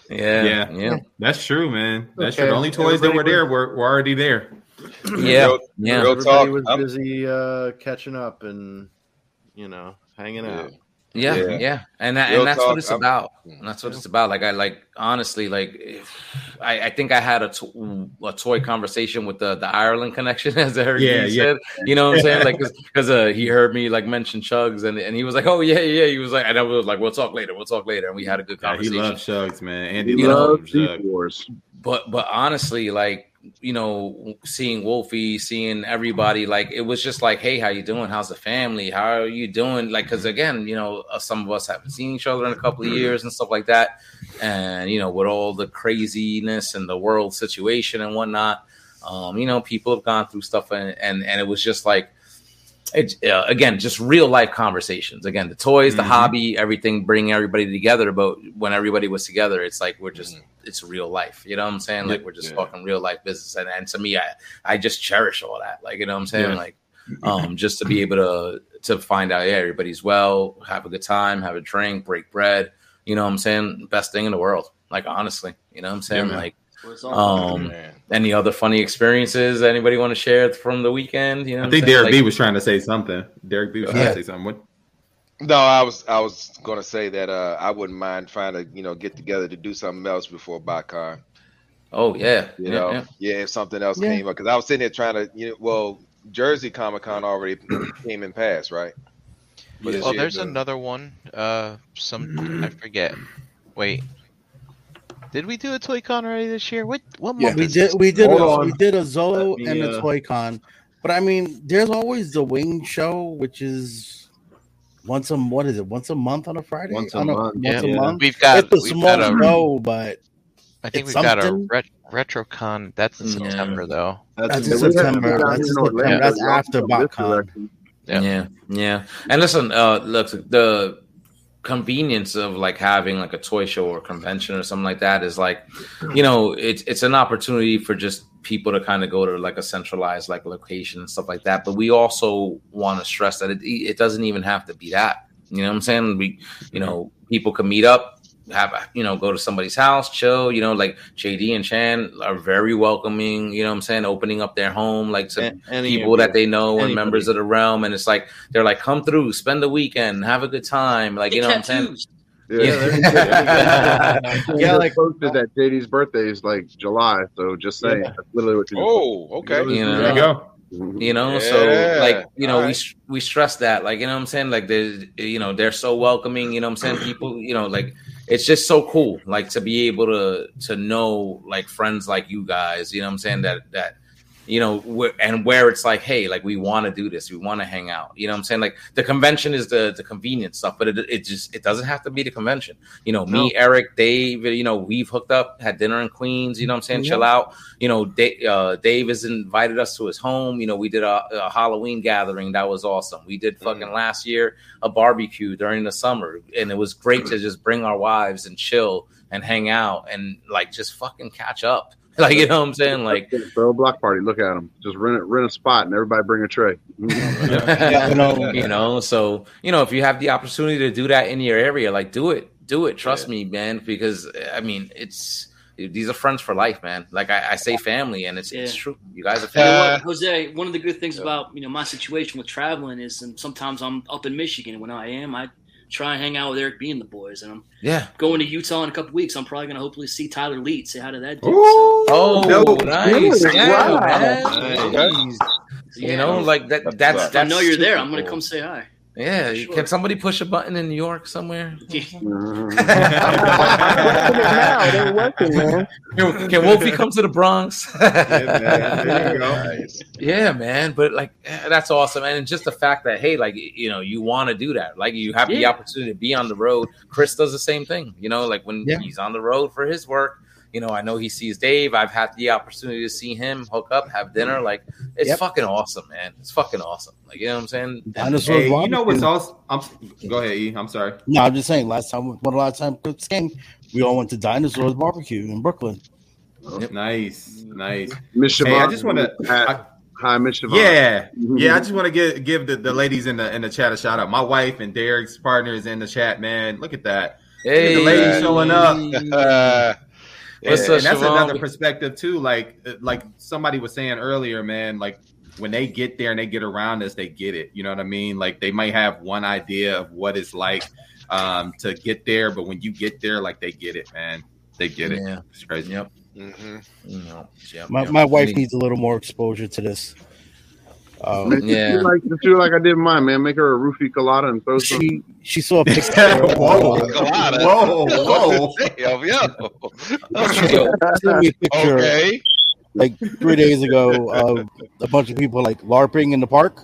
yeah, Yeah. yeah, That's true, man. That's Okay. true. The only toys that were Everybody there were, were already there. yeah, Real- yeah. real Everybody talk. was I'm- busy uh, catching up and you know hanging out. Yeah, Yeah. yeah, and that, and that's talk, what it's I'm- about. And that's what it's about. Like I like honestly, like if, I, I think I had a, to- a toy conversation with the the Ireland connection, as Eric Yeah, D yeah. said. You know what I'm saying? Like because uh, he heard me like mention Chugs, and and he was like, oh yeah, yeah. He was like, and I was like, we'll talk later. We'll talk later, and we had a good Yeah, he conversation. loves Chugs, man. Andy He loves loves Chug. But but honestly like you know seeing wolfie seeing everybody like it was just like hey how you doing? How's the family? How are you doing? Like because again you know uh, some of us haven't seen each other in a couple of years and stuff like that. And you know with all the craziness and the world situation and whatnot um you know people have gone through stuff and and, and it was just like it, uh, again, just real life conversations. Again, the toys, the Mhm. hobby, everything, bringing everybody together. But when everybody was together, it's like we're just, it's real life. You know what I'm saying? Like we're just Yeah. talking real life business. And, and to me, I, I just cherish all that. Like, you know what I'm saying? Yeah. Like, um, just to be able to, to find out, yeah, everybody's well, have a good time, have a drink, break bread. You know what I'm saying? Best thing in the world. Like, honestly, you know what I'm saying? man. like, That's what it's all about. um, Man. any other funny experiences anybody want to share from the weekend? You know, I think saying? Derek Like- B was trying to say something. Derek B was trying Yeah. to say something. What? No, I was I was gonna say that uh, I wouldn't mind trying to you know get together to do something else before BotCon. Oh yeah, You yeah, know, yeah. yeah. if something else Yeah. came up, because I was sitting there trying to you know, well, Jersey Comic Con already came and passed, right? But Oh, there's the- another one. Uh, some I forget. Wait, did we do a Toy Con already this year? What what Yeah. month We did we did a, we did a Zolo Let me, and a uh, Toy Con, but I mean, there's always the Wing Show, which is once a what is it? Once a month on a Friday. Once a On month, Once Yeah. a month. We've got It's a we've small got a show, but I think it's we've got a ret- RetroCon. That's in Yeah. September though. That's in Yeah, we have September. That's in in September. That's after have this BotCon. Yeah. yeah, yeah. And listen, uh, look, the convenience of like having like a toy show or convention or something like that is like, you know, it's it's an opportunity for just people to kind of go to like a centralized like location and stuff like that. But we also want to stress that it it doesn't even have to be that. You know what I'm saying? We, you know, people can meet up, have a- you know, go to somebody's house, chill. You know, like JD and Chan are very welcoming. You know what I'm saying? Opening up their home, like to A- any people of that they know and Anybody. members of the realm, and it's like they're like, come through, spend the weekend, have a good time. Like you know what I'm saying? Yeah, Yeah. yeah. Yeah, like- posted that JD's birthday is like July, so just saying, Yeah. that's literally what you. Oh, okay. You know? There you go. Mm-hmm. you know so like you know we we stress that like you know what i'm saying like they you know they're so welcoming you know what i'm saying people you know like it's just so cool like to be able to to know like friends like you guys you know what i'm saying? Mm-hmm. That that you know, where, and where it's like, hey, like we want to do this, we want to hang out. You know what I'm saying? Like the convention is the the convenient stuff, but it, it just it doesn't have to be the convention. You know, me, Eric, Dave, you know, we've hooked up, had dinner in Queens. You know what I'm saying? Yeah. Chill out. You know, Dave, uh, Dave has invited us to his home. You know, we did a, a Halloween gathering that was awesome. We did fucking last year a barbecue during the summer, and it was great to just bring our wives and chill and hang out and like just fucking catch up. Like you know what I'm saying? Like throw a block party. Look at them. Just rent it, rent a spot, and everybody bring a tray. you know, you know. So you know, if you have the opportunity to do that in your area, like do it, do it. Trust me, man. Because I mean, it's these are friends for life, man. Like I, I say, family, and it's it's true. You guys are You know family. what, Jose, one of the good things about you know my situation with traveling is um, sometimes I'm up in Michigan. When I am, I try and hang out with Eric B and the boys, and I'm Yeah. going to Utah in a couple weeks. I'm probably going to hopefully see Tyler Leet. Say hi to that dude. Oh, oh So- nice. Yeah, Wow. man. Nice. You know, like that. That's If I know you're there. I'm going to come say hi. Yeah, Sure. can somebody push a button in New York somewhere? now. They're working, man. Can, can Wolfie come to the Bronx? There you go. Yeah, man. But like, eh, that's awesome, and just the fact that hey, like you know, you want to do that, like you have the opportunity to be on the road. Chris does the same thing, you know, like when Yeah. he's on the road for his work. You know, I know he sees Dave. I've had the opportunity to see him hook up, have dinner. Like, it's Yep. fucking awesome, man. It's fucking awesome. Like, you know what I'm saying? Dinosaur Hey, you know what's barbecue. also? I'm go ahead, E. I'm sorry. No, I'm just saying. Last time, one of the last time Chris came, we all went to Dinosaurs Barbecue in Brooklyn. Nice, nice. Miss Hey, I just want to. Hi, Miss Siobhan. Yeah, yeah. I mm-hmm. just want to give give the, the ladies in the in the chat a shout out. My wife and Derek's partner is in the chat. Man, look at that. Look at Hey, the ladies showing up. What's and, up, and that's Siobhan? another perspective too. Like uh, like somebody was saying earlier, man. Like when they get there and they get around us, they get it. You know what I mean? Like they might have one idea of what it's like um, to get there, but when you get there, like they get it, man. They get it. Yeah. It's crazy. Yep. Mm-hmm. You know, yep, My, yep. my wife needs a little more exposure to this. Um, Man, Yeah. do like do like I did mine, man. Make her a roofie colada and throw some. she she saw a picture. whoa, Colada. whoa, whoa. Damn, yo. She sent me a picture Okay. like three days ago of a bunch of people like LARPing in the park.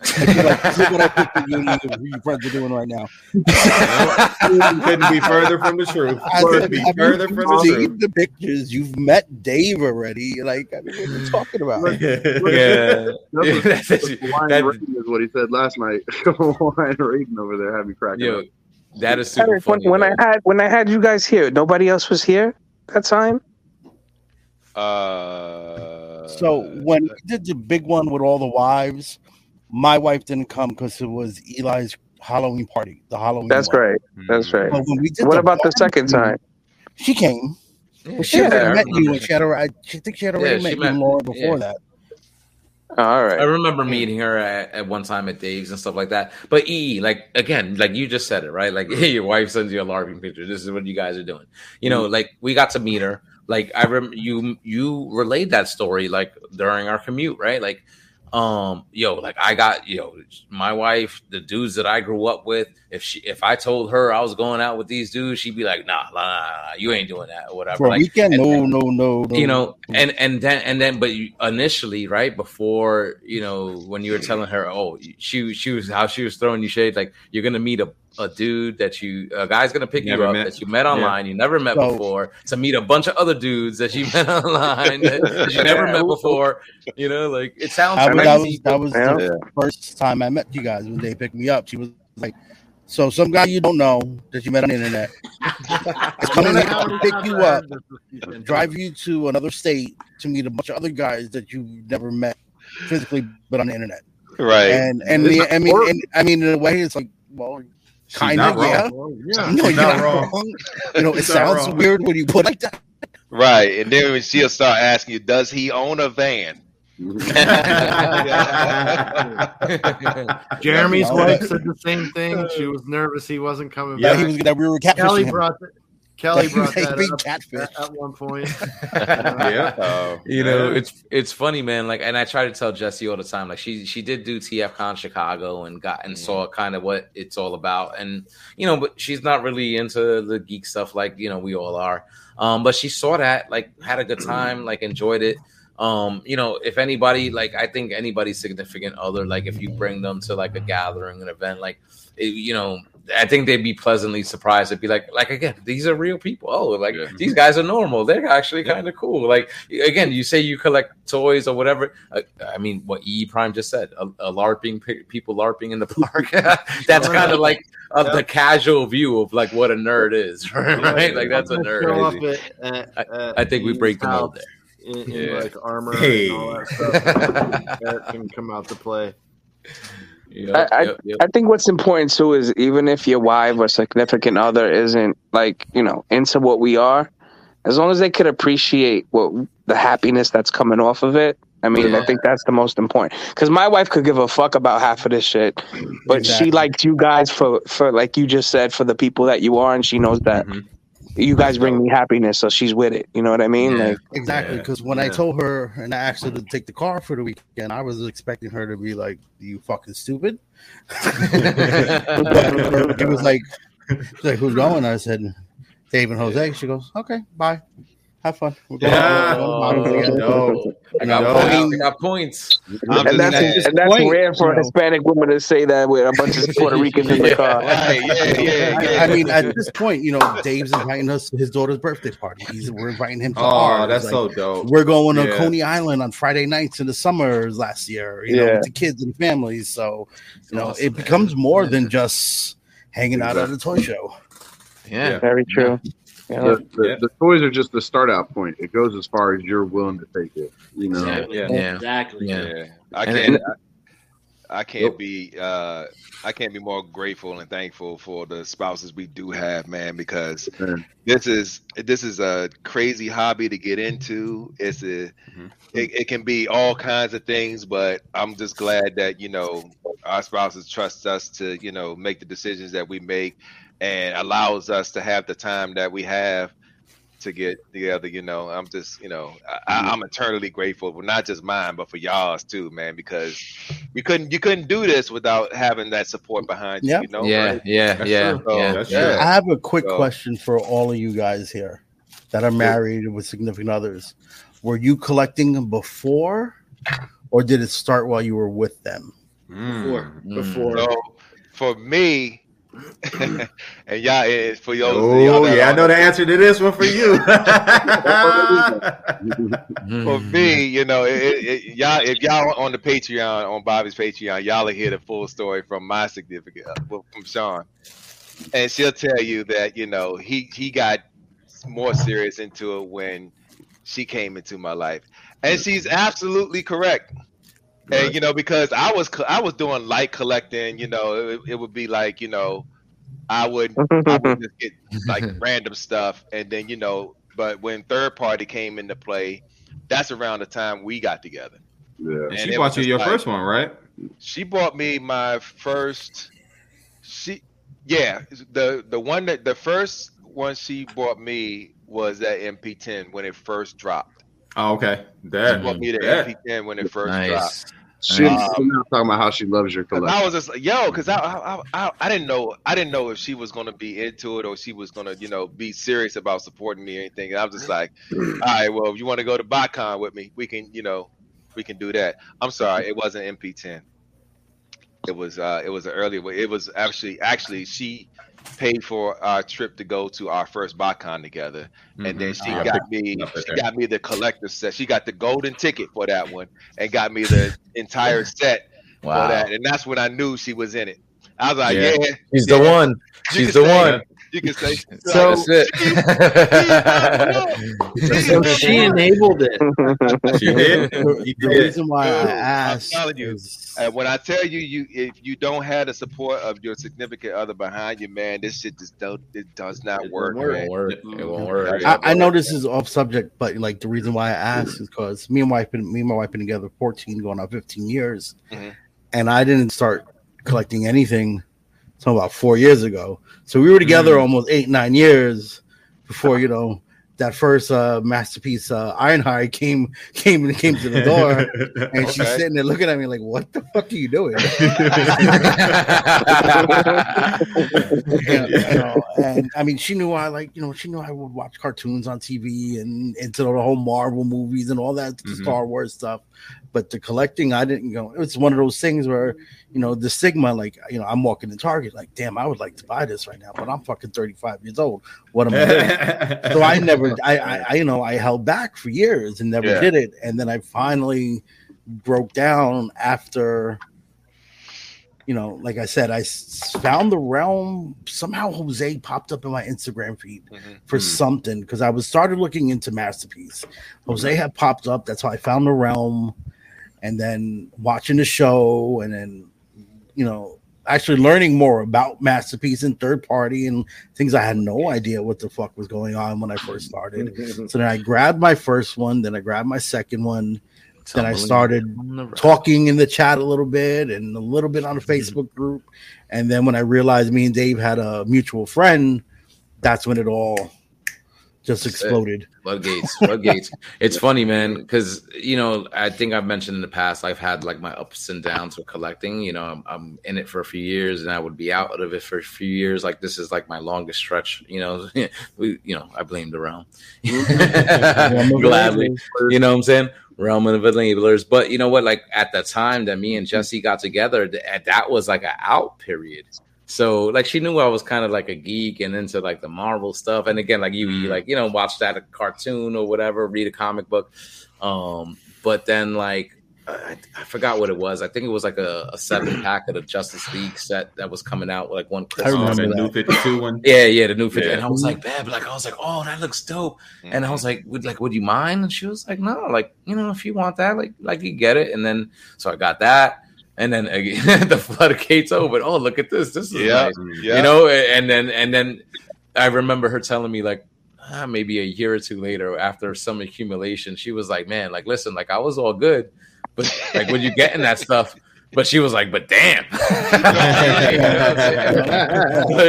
And she's like, look what I pictured you and your- your friends are doing right now. Couldn't be further from the truth. I Couldn't said, be have further you from the seen truth. the pictures? You've met Dave already. Like, I mean, what are you talking about? yeah. That's That's- what Hawaiian that- Raiden is what he said last night. Hawaiian Raiden over there had me cracking Yo, up. that is super Eric, when, funny. when I had when I had you guys here, nobody else was here that time. Uh, So when we did the big one with all the wives, my wife didn't come because it was Eli's Halloween party. The Halloween. That's one. right. That's mm-hmm. right. But when we did What the about the second barbecue, time? She came. Yeah, But she Yeah, had I already met you, and she had already. I she think she had already Yeah, met you met- and Laura before yeah. that. All right. I remember meeting her at, at one time at Dave's and stuff like that. But E, like again, like you just said it, right? Like, hey, your wife sends you a LARPing picture. This is what you guys are doing. You know, mm. like we got to meet her. Like I rem you you relayed that story like during our commute, right? Like, um, yo, like I got yo, my wife, the dudes that I grew up with. If she if I told her I was going out with these dudes, she'd be like, nah, nah, nah, nah you ain't doing that or whatever. For a Like, weekend, and- no, no, no, no. you know and and then and then but you, initially right before you know when you were telling her oh she she was how she was throwing you shade like you're gonna meet a, a dude that you a guy's gonna pick Never you up met. that you met online you never met So- before to meet a bunch of other dudes that you met online that, that you never met before you know like it sounds That was, that was, that was Yeah. the first time I met you guys when they picked me up. She was like, "So some guy you don't know that you met on the internet is coming to pick you up, drive you to another state to meet a bunch of other guys that you never met physically, but on the internet." right. And and the, I mean, and, I mean, in a way, it's like, well, She's kind not of, yeah. wrong. Yeah. No, you're not not wrong. wrong. You know, it sounds wrong. weird when you put it like that. Right. And then when she'll start asking you, does he own a van? Jeremy's wife said the same thing. She was nervous he wasn't coming Yeah, back. he was that we were catfishing Kelly him. brought the, Kelly That he was brought a that big up catfish. at, at one point. yeah. Oh, you know it's it's funny man like and i try to tell jesse all the time like she she did do tfcon chicago and got and saw kind of what it's all about and you know but she's not really into the geek stuff like you know we all are um but she saw that like had a good time like enjoyed it um, you know, if anybody like, I think anybody's significant other, like if you bring them to like a gathering, an event, like, it, you know, I think they'd be pleasantly surprised. It'd be like, like again, these are real people. Oh, like these guys are normal. They're actually kind of cool. Like again, you say you collect toys or whatever. Uh, I mean, what E Prime just said, a, a LARPing people LARPing in the park. that's kind of like of the casual view of like what a nerd is, right? Like that's a nerd. At, at, I, I think we break the mold there. In, in Yeah. like armor Hey. and all that stuff. that can come out to play. I, I, I think what's important too is even if your wife or significant other isn't like you know into what we are, as long as they could appreciate what the happiness that's coming off of it. I mean, I think that's the most important. Because my wife could give a fuck about half of this shit, but she Exactly. liked you guys for for like you just said for the people that you are, and she knows that mm-hmm. You guys bring me happiness, so she's with it. You know what I mean? Like, Exactly, because when I told her and I asked her to take the car for the weekend, I was expecting her to be like, "You fucking stupid." It was like, like, "Who's going?" I said, "Dave and Jose." She goes, "Okay, bye. Have fun." We're Yeah. we're going to Bali together." Oh, I got You points. I got points. and that's, and that's point, rare for you a. Hispanic woman to say that with a bunch of Puerto Ricans in the car. I, I mean, at this point, you know, Dave's inviting us to his daughter's birthday party. He's we're inviting him to Oh, ours. that's Like, so dope. We're going to Yeah. Coney Island on Friday nights in the summers last year. You know, Yeah. with the kids and families. So, you know, Awesome, it becomes more than just hanging out at a toy show. Yeah, very true. Yeah. The, the, the toys are just the start out point. It goes as far as you're willing to take it. You know. Yeah, yeah, yeah. Exactly. Yeah. Yeah, I can't. I, I can't be. Uh, I can't be more grateful and thankful for the spouses we do have, man. Because this is this is a crazy hobby to get into. It's a. It, it can be all kinds of things, but I'm just glad that you know our spouses trust us to you know make the decisions that we make, and allows us to have the time that we have to get together. You know, I'm just, you know, I, I'm eternally grateful, but not just mine, but for y'all's too, man, because you couldn't you couldn't do this without having that support behind you. Yep. You know, Yeah, right? yeah, That's yeah, true. So, yeah. That's yeah. I have a quick So- question for all of you guys here that are married with significant others. Were you collecting before, or did it start while you were with them? Before. Mm. Before So for me, and y'all, eh, for y'all, Oh y'all yeah, I know the answer to this one for you. for me, you know, it, it, it- y'all if y'all on the Patreon on Bobby's Patreon, y'all will hear the full story from my significant uh, well, from Sean, and she'll tell you that you know he he got more serious into it when she came into my life, and she's absolutely correct. And you know, because I was co- I was doing light collecting, you know, it, it would be like you know, I would I would just get like random stuff, and then you know, but when third party came into play, that's around the time we got together. Yeah. And she bought you your like- first one, right? She bought me my first. She, yeah, the the one that the first one she bought me was that MP10 when it first dropped. Oh, okay. She That, bought me the that. MP10 when it first Nice. dropped. She, Um, she's talking about how she loves your collection. I was just like, yo, because I, I, I, I didn't know, I didn't know if she was gonna be into it or she was gonna, you know, be serious about supporting me or anything. And I was just like, all right, well, if you want to go to BotCon with me, we can, you know, we can do that. I'm sorry, it wasn't MP10. It was, uh, it was an earlier. It was actually, actually, she paid for our trip to go to our first BotCon together, and then Mhm. she got me, she got me the collector set. She got the golden ticket for that one, and got me the entire set Wow. for that, and that's when I knew she was in it. I was like, Yeah. yeah, She's yeah. the one. She's the say- one. You can say So- So she enabled it. She did. The, the reason why I asked I'm telling you, uh, when I tell you, you if you don't have the support of your significant other behind you, man, this shit just don't it does not It work, won't It man. won't work. It won't work. I, I know this is off subject, but like the reason why I asked is because me and wife been me and my wife been together 14 going on 15 years, Mhm. and I didn't start collecting anything until about four years ago. So we were together Mm. almost eight nine years before you know that first uh, masterpiece uh, Ironhide came came came to the door, and she's sitting there looking at me like, "What the fuck are you doing?" you know, and I mean, she knew I like, you know, she knew I would watch cartoons on TV and into the whole Marvel movies and all that Mhm. Star Wars stuff. But the collecting, I didn't go. It's one of those things where, you know, the stigma, like, you know, I'm walking in Target, like, damn, I would like to buy this right now, but I'm fucking 35 years old. What am I doing? so I never, I, I, you know, I held back for years and never Yeah. did it, and then I finally broke down after you know, like I said, I found the realm. Somehow Jose popped up in my Instagram feed for Hmm. something because I was started looking into Masterpiece. Jose had popped up. That's how I found the realm, and then watching the show, and then you know, actually learning more about Masterpiece and third party and things I had no idea what the fuck was going on when I first started. so then I grabbed my first one, then I grabbed my second one. Then I started talking in the chat a little bit and a little bit on the Facebook group. And then when I realized me and Dave had a mutual friend, that's when it all just exploded. floodgates floodgates. It's funny man because you know i think i've mentioned in the past i've had like my ups and downs with collecting you know I'm, I'm in it for a few years and i would be out of it for a few years. Like this is like my longest stretch you know we you know i blame the realm. Gladly. You know what i'm saying? Realm of enablers but you know what? Like at the time that me and mm-hmm. jesse got together that was like an out period so like she knew I was kind of like a geek and into like the Marvel stuff. And again, like you, you like you know watch that cartoon or whatever, read a comic book. Um, but then like I, I forgot what it was. I think it was like a, a seven pack of the Justice League set that was coming out like one. I remember Christmas. the new 52 one. Yeah, yeah, the new 50. Yeah. And I was like, but like I was like, oh, that looks dope. And I was like, would like, would you mind? And she was like, no, like, you know, if you want that, like, like you get it. And then so I got that. And then again, the floodgates open. Oh, look at this. This is Yeah, nice. yeah. You know, and then and then I remember her telling me like ah, maybe a year or two later after some accumulation, she was like, Man, like listen, like I was all good, but like when you getting that stuff, but she was like, But damn. it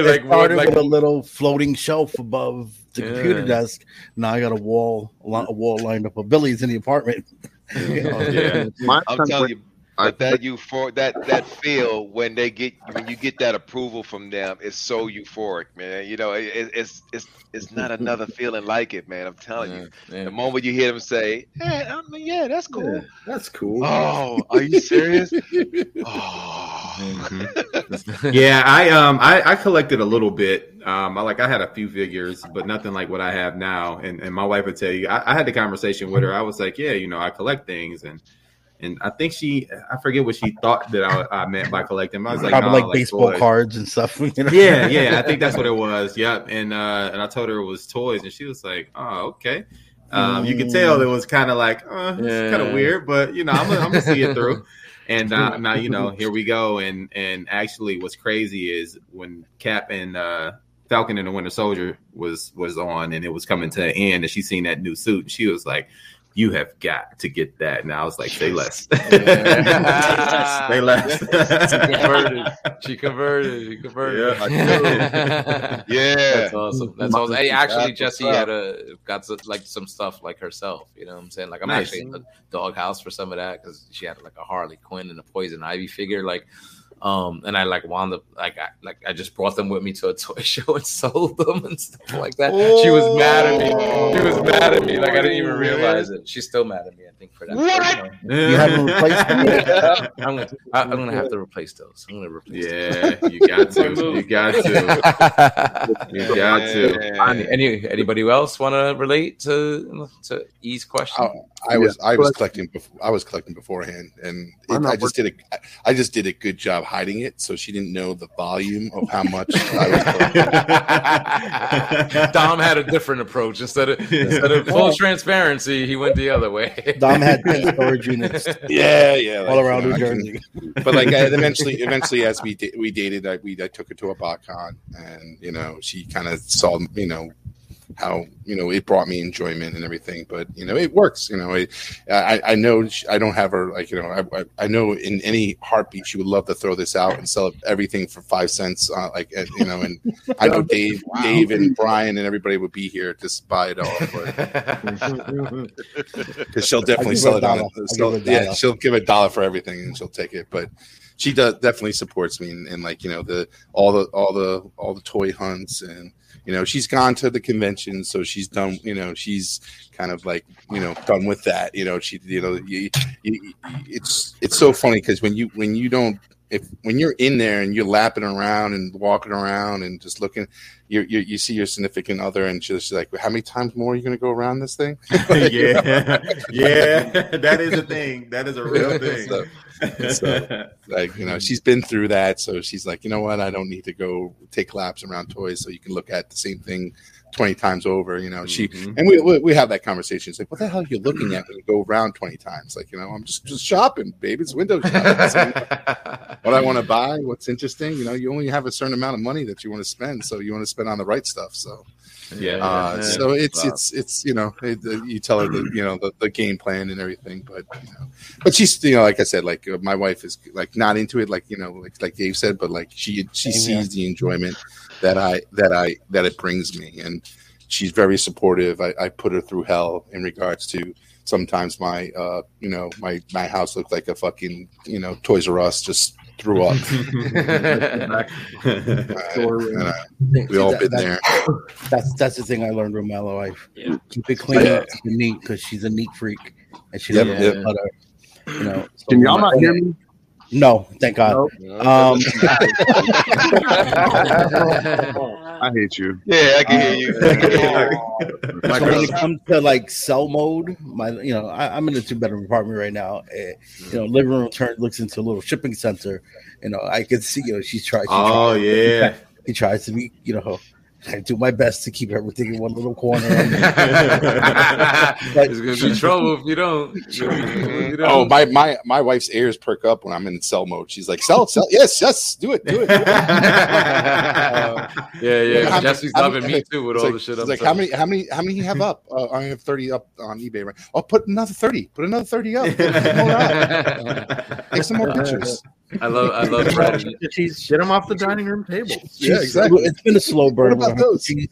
like, started like- with a little floating shelf above the Yeah. computer desk. Now I got a wall, a lo- a wall lined up of Billy's in the apartment. You know? Yeah. My I'm telling you, but that euphor that that feel when they get when you get that approval from them is so euphoric, man. You know, it, it- it's it's it's not another feeling like it, man. I'm telling you. The moment you hear them say, "Hey, I mean, yeah, that's cool," that's cool. Oh, are you serious? yeah, I um I, I collected a little bit. Um, I like I had a few figures, but nothing like what I have now. And and my wife would tell you, I, I had the conversation with her. I was like, yeah, you know, I collect things, and and I think she, I forget what she thought that I, I meant by collecting. I was like, Probably no, like baseball toys. cards and stuff. you know? Yeah, yeah, I think that's what it was. Yep, and uh, and I told her it was toys, and she was like, "Oh, okay." Um, you could tell it was kind of like, uh, it's kind of weird, but you know, I'm gonna, I'm gonna see it through. And uh, now, you know, here we go. And and actually, what's crazy is when Cap and uh, Falcon and the Winter Soldier was was on, and it was coming to an end, and she seen that new suit, and she was like. You have got to get that. And I was like, say less. say less. she converted. She converted. She converted. Yeah. Yeah. That's awesome. That's awesome. Hey, actually, Jesse had a got some, like some stuff like herself. You know what I'm saying? Like I'm Nice. actually in the doghouse for some of that because she had like a Harley Quinn and a Poison Ivy figure. Like, um, and I like wound up like I like I just brought them with me to a toy show and sold them and stuff like that. She was mad at me. She was mad at me. Like I didn't even realize it. She's still mad at me. I think for that. What? You haven't replaced them yet? I'm gonna, I- I'm gonna have to replace those. I'm gonna replace. Yeah, you got to. You got to. You got to. Any, any anybody else want to relate to to E's question? Oh, I was I was collecting before I was collecting beforehand, and it, I'm not I just did a I just did a good job hiding it, so she didn't know the volume of how much I was. Dom had a different approach. Instead of instead of full transparency, he went the other way. Dom had 10 storage units. Yeah, yeah, all like, around you know, New I can- Jersey. but like I, eventually, eventually, as we da- we dated, I, we I took her to a BotCon, and you know, she kind of saw you know how you know it brought me enjoyment and everything. But you know, it works. You know, it, I I know she, I don't have her like you know I, I I know in any heartbeat she would love to throw this out and sell everything for five cents. Uh, like uh, you know, and I know Dave, Wow. Dave and Brian and everybody would be here to buy it all. Because she'll definitely sell it a on. dollar. A, I'll sell- give yeah, she'll give a dollar for everything and she'll take it. But she does definitely supports me and, and like you know the all the all the all the toy hunts and you know she's gone to the convention so she's done you know she's kind of like you know done with that you know she you know you, you, it's it's so funny because when you when you don't if when you're in there and you're lapping around and walking around and just looking you you you see your significant other and she's like how many times more are you going to go around this thing yeah, yeah, that is a thing. That is a real thing. So- so, like you know she's been through that so she's like you know what? I don't need to go take laps around toys so you can look at the same thing 20 times over you know she Mhm. and we, we we have that conversation. It's like what the hell are you looking at when you go around 20 times? Like you know i'm just just shopping baby. It's window shopping. So, what i want to buy what's interesting you know you only have a certain amount of money that you want to spend so you want to spend on the right stuff so Yeah, uh, yeah. so it's Wow. it's it's you know it, you tell her the you know the, the game plan and everything, but you know, but she's you know like I said like uh, my wife is like not into it like you know like like Dave said, but like she she Same sees the enjoyment that I that I that it brings me, and she's very supportive. I, I put her through hell in regards to sometimes my uh you know my my house looked like a fucking you know Toys R Us just threw up. Uh, and, we all been there. That's that's the thing I learned with my wife. Yeah. Keep it clean, Yeah. keep it neat, because she's a neat freak, and she Yep, doesn't yep. yeah. butter. You know. so Can y'all not hear me? No, thank God. Um, I hate you. Yeah, I can hear you. I can hear you. so when it comes to like cell mode, my you know I, I'm in a two bedroom apartment right now. eh, you know, living room turn looks into a little shipping center. You know, I can see you know she's trying. She Oh tries, yeah. he tries to be you know. I do my best to keep everything in one little corner. There's gonna be trouble if you don't. Gonna be trouble if you don't. Oh, my my my wife's ears perk up when I'm in cell mode. She's like, "Sell, sell, yes, yes, do it, do it." do it." yeah, yeah. How- Jesse's how- loving me too with all like, the shit. it's I'm like, how many, how many, how many you have up? Uh, I have thirty up on eBay. Right? I'll put another thirty. Put another thirty up. Put more up. Take some more pictures. I love, I love Brad. She's shit him off the dining room table. Yeah, exactly. It's been a slow burn. What about those? She,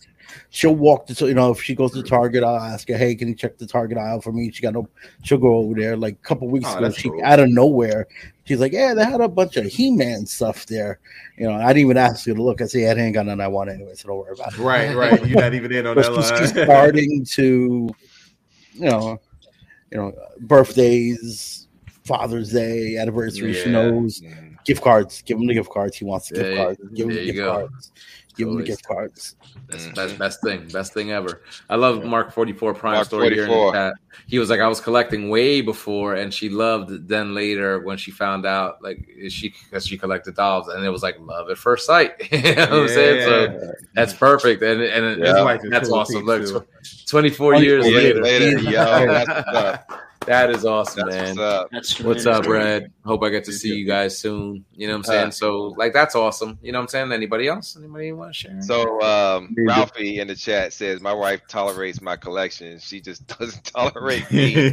she'll walk to you know if she goes to Target, I'll ask her, "Hey, can you check the Target aisle for me?" She got no. She'll go over there. Like a couple weeks Oh, ago, she cool. out of nowhere, she's like, "Yeah, they had a bunch of He-Man stuff there." You know, I didn't even ask you to look. I said, "Yeah, they ain't got none I want anyway, so don't worry about it." Right, right. You're not even in on But that she's, she's line. starting to, you know, you know, birthdays, Father's Day, anniversary. She Yeah. knows mm. gift cards. Give him the gift cards. He wants the gift Yeah, cards. Give him there the you gift go. cards. Give him the gift cards. That's, that's best thing, best thing ever. I love Mark Forty Four Prime Mark story here in the chat. He was like, I was collecting way before, and she loved it then later when she found out like she because she collected dolls, and it was like love at first sight. you know what I'm saying? So that's perfect, and and His wife that's awesome. too, Look, too. tw- 24 years 24 later, Later, yo, that's what's up. That is awesome, That's man. what's up. That's What's up. Red? Hope I get to see you guys soon. You know what I'm saying? Uh, So, like, that's awesome. You know what I'm saying? Anybody else? Anybody want to share? So um, Ralphie in the chat says my wife tolerates my collection. She just doesn't tolerate me. I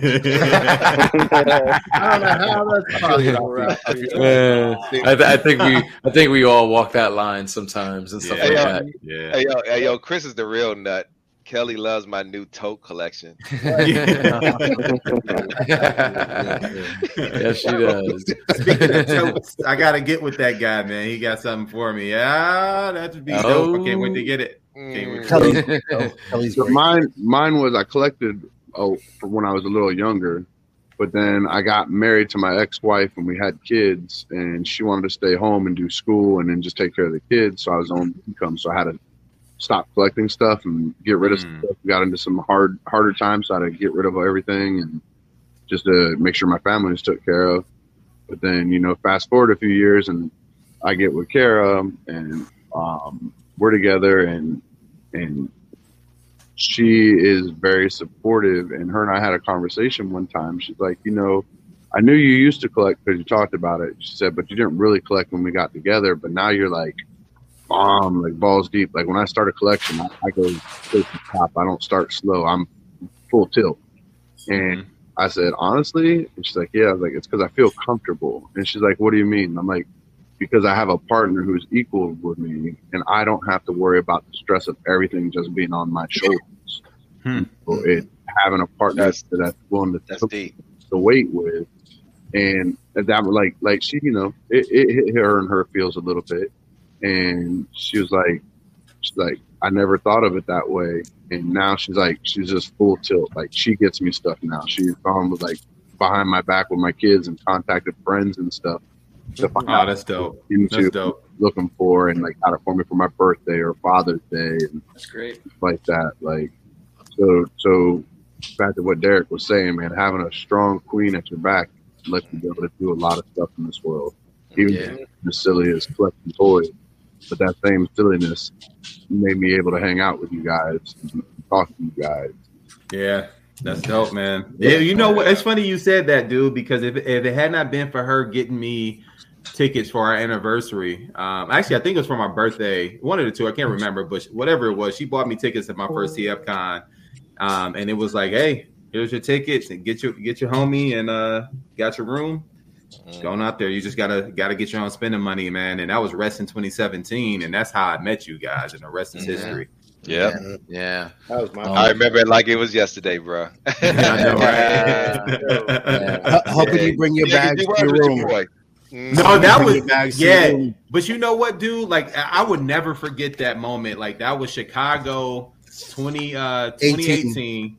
don't know how that's possible. Ralphie. Man, I, th- I think we, I think we all walk that line sometimes and stuff Yeah. like Yeah. that. yeah. hey yo, hey yo, Chris is the real nut. Kelly loves my new tote collection. yes, she does. Speaking of totes, I gotta get with that guy, man. He got something for me. Yeah, that would be dope. I can't wait to oh. get it. Can't wait to Kelly's, oh, Kelly's So mine, mine was I collected oh from when I was a little younger, but then I got married to my ex-wife and we had kids, and she wanted to stay home and do school and then just take care of the kids. So I was on income, so I had to stop collecting stuff and get rid of Mm. stuff. Got into some hard harder times, so I had to get rid of everything and just to make sure my family was took care of. But then you know, fast forward a few years and I get with Kara and um, we're together and and she is very supportive and her and I had a conversation one time. She's like, you know, I knew you used to collect because you talked about it. She said, but you didn't really collect when we got together. But now you're like bomb, like balls deep. Like when I start a collection, I, I go straight to the top. I don't start slow. I'm full tilt. And I said, honestly, and she's like, yeah. I was like, it's because I feel comfortable. And she's like, what do you mean? And I'm like, because I have a partner who's equal with me, and I don't have to worry about the stress of everything just being on my shoulders. Hmm. So it having a partner That's- that that's willing to That's deep. the weight with, and that was like like she, you know, it, it hit her and her feels a little bit, and she was like, she's like, I never thought of it that way, and now she's like, she's just full tilt, like she gets me stuff now. She's um, gone with like behind my back with my kids and contacted friends and stuff. to find Oh, out that's dope. into That's dope. looking for and like got it for me for my birthday or Father's Day and That's great. stuff like that. Like so so back to what Derek was saying, man, having a strong queen at your back lets you be able to do a lot of stuff in this world. Even Yeah. as silly as collecting toys. But that same silliness made me able to hang out with you guys and talk to you guys. Yeah, that's dope, man. Yeah, you know what? It's funny you said that, dude, because if if it had not been for her getting me tickets for our anniversary, um, actually, I think it was for my birthday, one of the two, I can't remember, but whatever it was, she bought me tickets at my first TF Con, um, and it was like, hey, here's your tickets, and get your get your homie, and uh, got your room. Going out there, you just gotta gotta get your own spending money, man. And that was rest in 2017, and that's how I met you guys, and the rest is Yeah. history. Yep. Yeah. That was my. I remember it like it was yesterday, bro. I know, right? How, how could you bring your Yeah, 'cause bags you to your with your room? boy. Mm. No, that was your bags to your yeah. room. But you know what, dude? Like I I would never forget that moment. Like that was Chicago 20 uh 2018.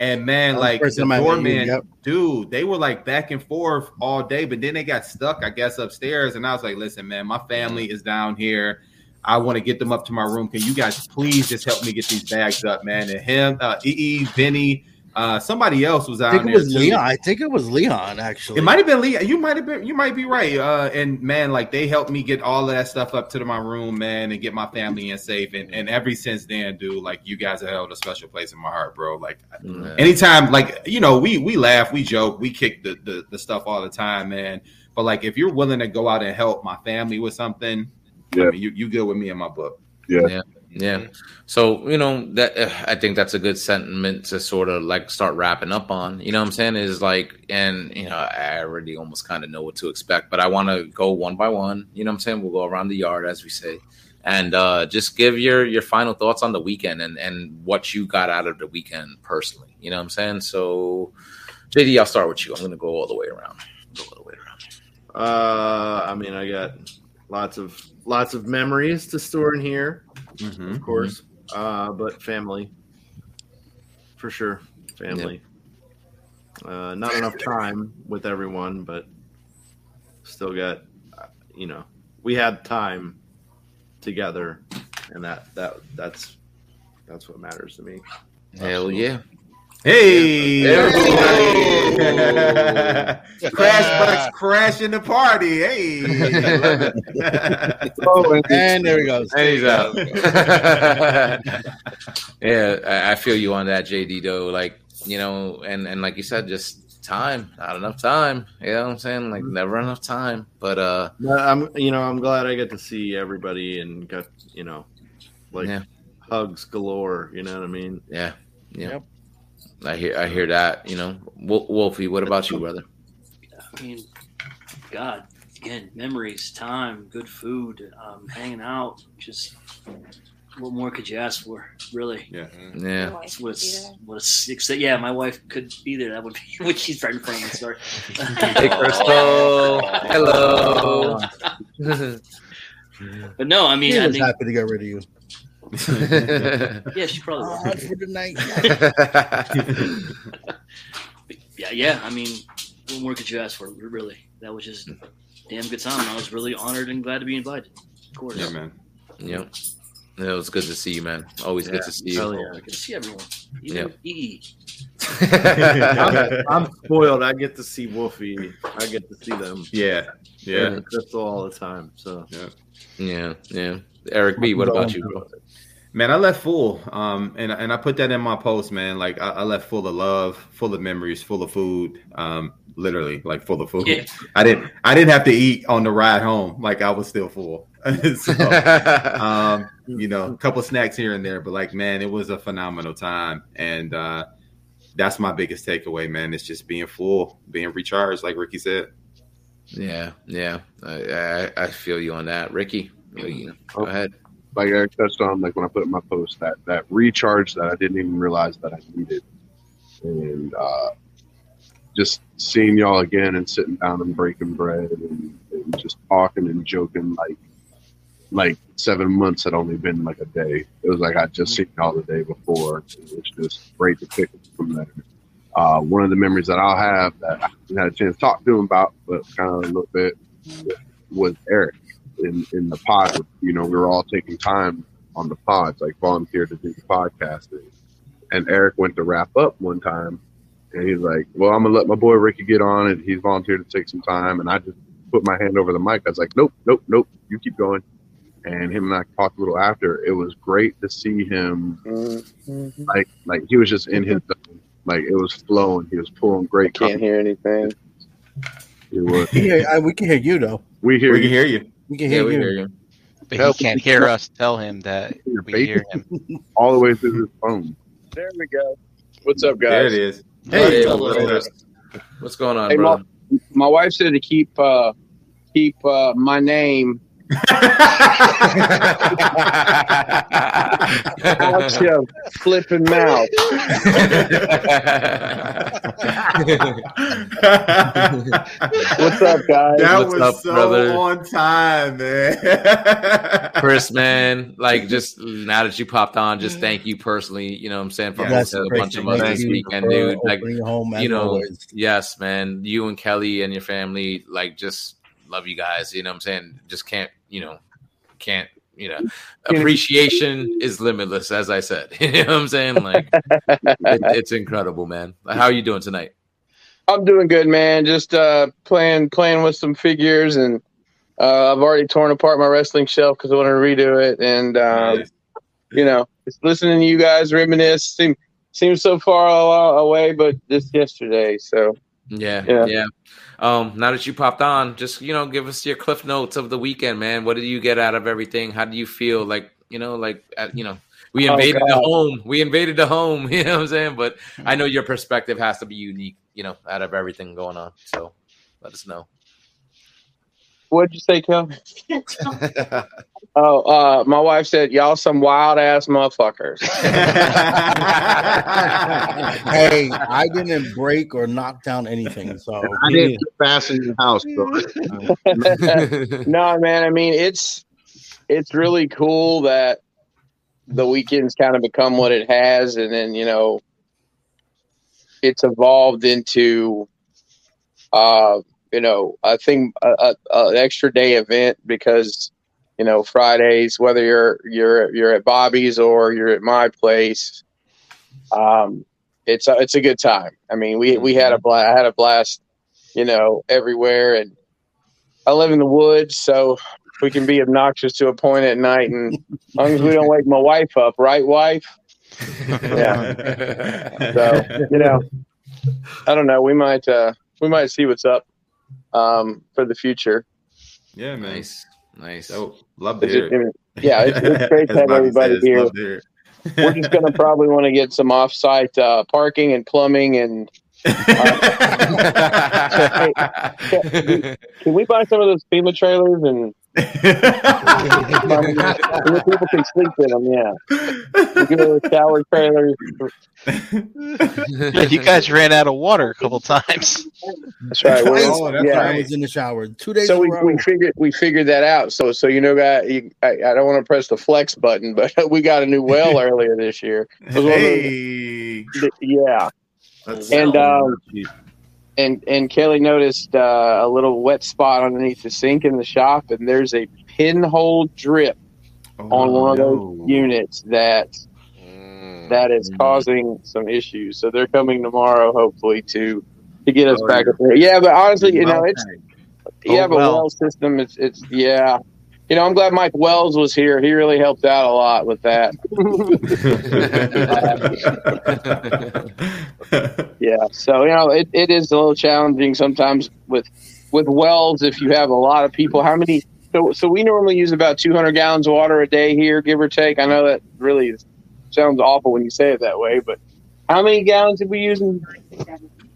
And man, like the first the time I met you, doorman, yep. dude, they were like back and forth all day, but then they got stuck, I guess, upstairs. And I was like, listen, man, my family is down here. I want to get them up to my room. Can you guys please just help me get these bags up, man? And him, uh, EE, Vinny, uh, somebody else was out. I out think it was too. Leon. I think it was Leon actually. It might have been Leon. You might have been. You might be right. Uh, and man, like they helped me get all of that stuff up to my room, man, and get my family in safe. And and ever since then, dude, like you guys have held a special place in my heart, bro. Like Yeah. anytime, like you know, we we laugh, we joke, we kick the, the the stuff all the time, man. But like if you're willing to go out and help my family with something, Yeah. I mean, you you good with me in my book. Yeah. Yeah. So, you know, that uh, I think that's a good sentiment to sort of like start wrapping up on. You know what I'm saying? Is like, and, you know, I already almost kind of know what to expect, but I want to go one by one. You know what I'm saying? We'll go around the yard, as we say, and uh, just give your your final thoughts on the weekend and, and what you got out of the weekend personally. You know what I'm saying? So, JD, I'll start with you. I'm going to go all the way around. Go all the way around. Uh, I mean, I got lots of lots of memories to store in here, Mm-hmm. of course. Uh, but family, for sure, family. Uh, not enough time with everyone, but still got, uh, you know, we had time together, and that that that's that's what matters to me. Hell yeah. Hey, Hey. Crash Bucks crashing the party. Hey, I love it. Oh, and and there he goes. And he's out. yeah, I, I feel you on that, JD. Though, like you know, and and like you said, just time, not enough time. You know what I'm saying? Like never enough time. But uh, No, I'm you know I'm glad I get to see everybody and got you know like Yeah. hugs galore. You know what I mean? yeah, yeah. I hear I hear that. You know, Wolfie. What about you, brother? I mean, God, again, memories, time, good food, um, hanging out. Just what more could you ask for? Really, Yeah. Yeah, that's what it's what it's. Except, yeah, my wife could be there. That would be what she's right in front of me. Sorry. Hey, Crystal. Hello. but no, I mean, he I was think happy to get rid of you. yeah, she probably. Would. for the night. yeah, yeah. I mean, what more could you ask for? Really, that was just damn good time. I was really honored and glad to be invited. Of course. Yeah, man. Yep. It was good to see you, man. Always good to see you. Hell yeah. Good to see everyone. Even E. I'm, I'm spoiled. I get to see Wolfie. I get to see them. Yeah, yeah. Crystal all the time. So Yeah, yeah. Eric B, what about you, bro? Man, I left full, um, and and I put that in my post, man. Like I, I left full of love, full of memories, full of food, um, literally like full of food. Yeah. I didn't I didn't have to eat on the ride home. Like I was still full. so, um, you know, a couple snacks here and there, but like, man, it was a phenomenal time, and uh, that's my biggest takeaway, man. It's just being full, being recharged, like Ricky said. Yeah, yeah. I, I, I feel you on that, Ricky. you- Go ahead. Like Eric touched on, like when I put in my post, that that recharge that I didn't even realize that I needed, and uh, just seeing y'all again and sitting down and breaking bread and, and just talking and joking like like seven months had only been like a day. It was like I just seen y'all the day before. It was just great to pick up from there. Uh, one of the memories that I'll have that I had a chance to talk to him about, but kind of a little bit, was Eric in, in the pod. You know, we were all taking time on the pods, like volunteered to do the podcasting. And Eric went to wrap up one time, and he's like, "Well, I'm gonna let my boy Ricky get on it. He's volunteered to take some time." And I just put my hand over the mic. I was like, "Nope, nope, nope. You keep going." And him and I talked a little after. It was great to see him, mm-hmm. like, like he was just in his, like it was flowing. He was pulling great. Can't hear anything. He was. Yeah, I- we can hear you though. We hear We you. can hear you. We can Yeah, hear we you. hear you. But Help. he can't hear us. Tell him that we hear him. all the way through his phone. There we go. What's up, There it guys? is. Hey, Hey, what's, what's going on, Hey, brother? My wife said to keep uh, keep uh, my name out your flipping mouth. What's up, guys? That What's was up, so brother? on time, man. Chris, man, like just now that you popped on, just thank you personally. You know what I'm saying? From Yes, a bunch of us this weekend, for dude. Like, home you know, always. yes, man. You and Kelly and your family, like, just love you guys. You know what I'm saying? Just can't, you know, can't, you know, appreciation is limitless, as I said. you know what I'm saying? Like, it, it's incredible, man. How are you doing tonight? I'm doing good, man. Just uh, playing playing with some figures, and uh, I've already torn apart my wrestling shelf because I want to redo it. And um, you know, just listening to you guys reminisce seem seems so far away, but just yesterday. So Yeah, Yeah. yeah. Um, now that you popped on, just you know, give us your cliff notes of the weekend, man. What did you get out of everything? How do you feel? Like, you know, like at, you know, we Oh, invaded the home. We invaded the home. You know what I'm saying? But I know your perspective has to be unique. You know, out of everything going on. So let us know. what'd you say, Kel? Oh, uh, my wife said y'all some wild ass motherfuckers. hey, I didn't break or knock down anything, so I didn't get fast in your house, bro. no, man. I mean, it's it's really cool that the weekend's kind of become what it has, and then you know, it's evolved into, uh, you know, I think a, a, a an extra day event because you know Fridays, whether you're you're you're at Bobby's or you're at my place, um, it's a, it's a good time. I mean, we we had a blast. I had a blast, you know, everywhere, and I live in the woods, so we can be obnoxious to a point at night, and as long as we don't wake my wife up, right, wife? Yeah. So you know, I don't know. We might uh, we might see what's up um, for the future. yeah, man. nice, nice. So love to It's hear it. yeah, it's, it's great to have everybody says, here. love to hear it. We're just gonna probably want to get some off-site uh, parking and plumbing, and can we buy some of those FEMA trailers and and the people can sleep in them? Yeah, we get those shower trailers. you guys ran out of water a couple times. That's right. We're, Oh, that's yeah. I was in the shower two days. So we, we figured we figured that out. So so you know, guy, you, I, I don't want to press the flex button, but we got a new well earlier this year. It was one of those- Hey, yeah, That's and so- um, and and Kelly noticed uh, a little wet spot underneath the sink in the shop, and there's a pinhole drip on one of those Oh, units that that is causing some issues. So they're coming tomorrow, hopefully to to get us Oh, back yeah. up there. Yeah, but honestly, you know, it's Oh, you have a well. well system. It's it's yeah. You know, I'm glad Mike Wells was here. He really helped out a lot with that. yeah. So you know, it, it is a little challenging sometimes with with wells if you have a lot of people. How many? So so we normally use about 200 gallons of water a day here, give or take. I know that really sounds awful when you say it that way, but how many gallons did we use? In,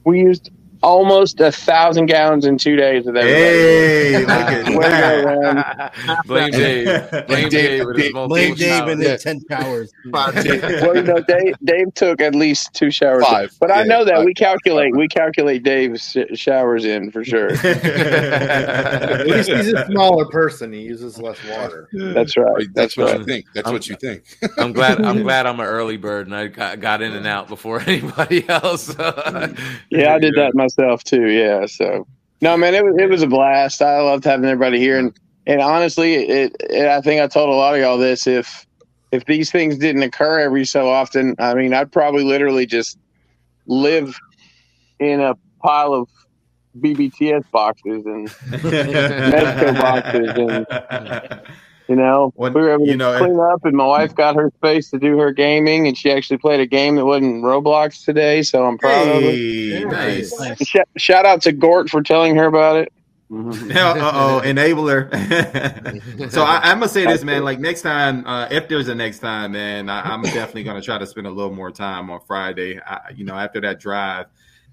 we used almost a thousand gallons in two days with everybody. Hey, look at Way to go, that. Blame Dave. Blame Dave with Blame Dave and showers. the ten showers. well, you know, Dave, Dave took at least two showers. Five. But I know that five. we calculate we calculate Dave's showers in for sure. At least he's a smaller person. He uses less water. That's right. Right, That's That's what right. you think. That's what you think. I'm glad. I'm glad I'm an early bird and I got, got in and out before anybody else. Yeah, I did that myself too. Yeah. So no, man, it was it was a blast. I loved having everybody here, and and honestly, it, it I think I told a lot of y'all this. If if these things didn't occur every so often, I mean, I'd probably literally just live in a pile of BBTS boxes and Mexico boxes and you know When- we were able you to know, clean up and my wife got her space to do her gaming and she actually played a game that wasn't roblox today so i'm proud of her Hey, nice. Sh- shout out to gort for telling her about it uh oh, enabler. so I, I'm gonna say this, man. Like next time, uh, if there's a next time, man, I, I'm definitely gonna try to spend a little more time on Friday. I, you know, after that drive,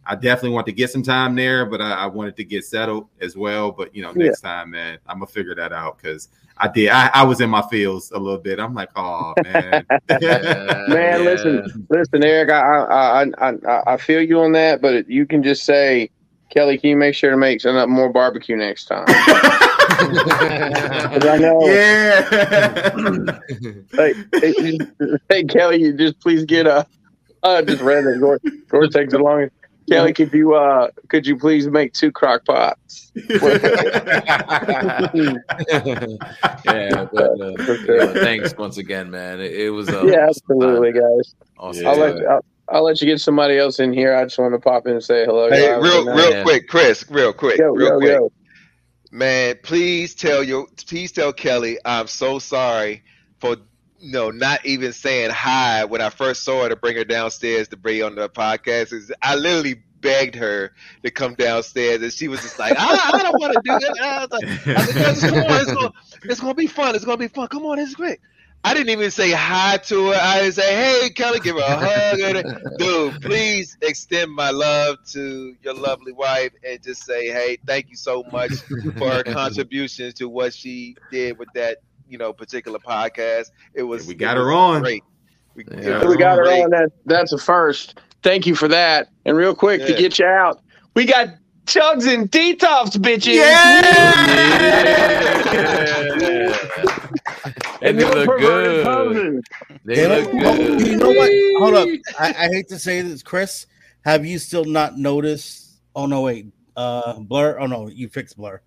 I definitely want to get some time there, but I, I wanted to get settled as well. But you know, next time, man, I'm gonna figure that out because I did. I, I was in my fields a little bit. I'm like, oh man, man listen listen eric I, I i i i feel you on that but you can just say kelly can you make sure to make some uh, more barbecue next time? I know. Yeah. hey, hey, hey, Kelly, you just please get a. I just read that. Gore, Gore takes it long. Kelly, could you uh could you please make two crock pots? yeah, but, uh, yeah, thanks once again, man. It, it was uh, yeah, absolutely, guys. awesome. I'll let I'll, I'll let you get somebody else in here. I just want to pop in and say hello. Hey, guys. real, And, real quick, Chris, real quick, Yo, real yo, quick. yo. Man, please tell your, please tell Kelly, I'm so sorry for you know not even saying hi when I first saw her to bring her downstairs to bring on the podcast. Is I literally begged her to come downstairs, and she was just like, ah, I, I don't want to do that. I was like, come on, it's gonna be fun. It's gonna be fun. Come on, it's great. I didn't even say hi to her. I didn't say, "Hey, Kelly, give her a hug." Dude, please extend my love to your lovely wife and just say, "Hey, thank you so much for her contributions to what she did with that, you know, particular podcast." It was we got her on. Great. We, Yeah. we got her great. on. That that's a first. Thank you for that. And real quick to get you out, we got Chugs and Detox bitches. Yeah! and they no look good. They They look look- oh, good. you know what? Hold up. I, I hate to say this, Chris. Have you still not noticed? Oh no, wait. Uh, blur. Oh no, you fixed blur.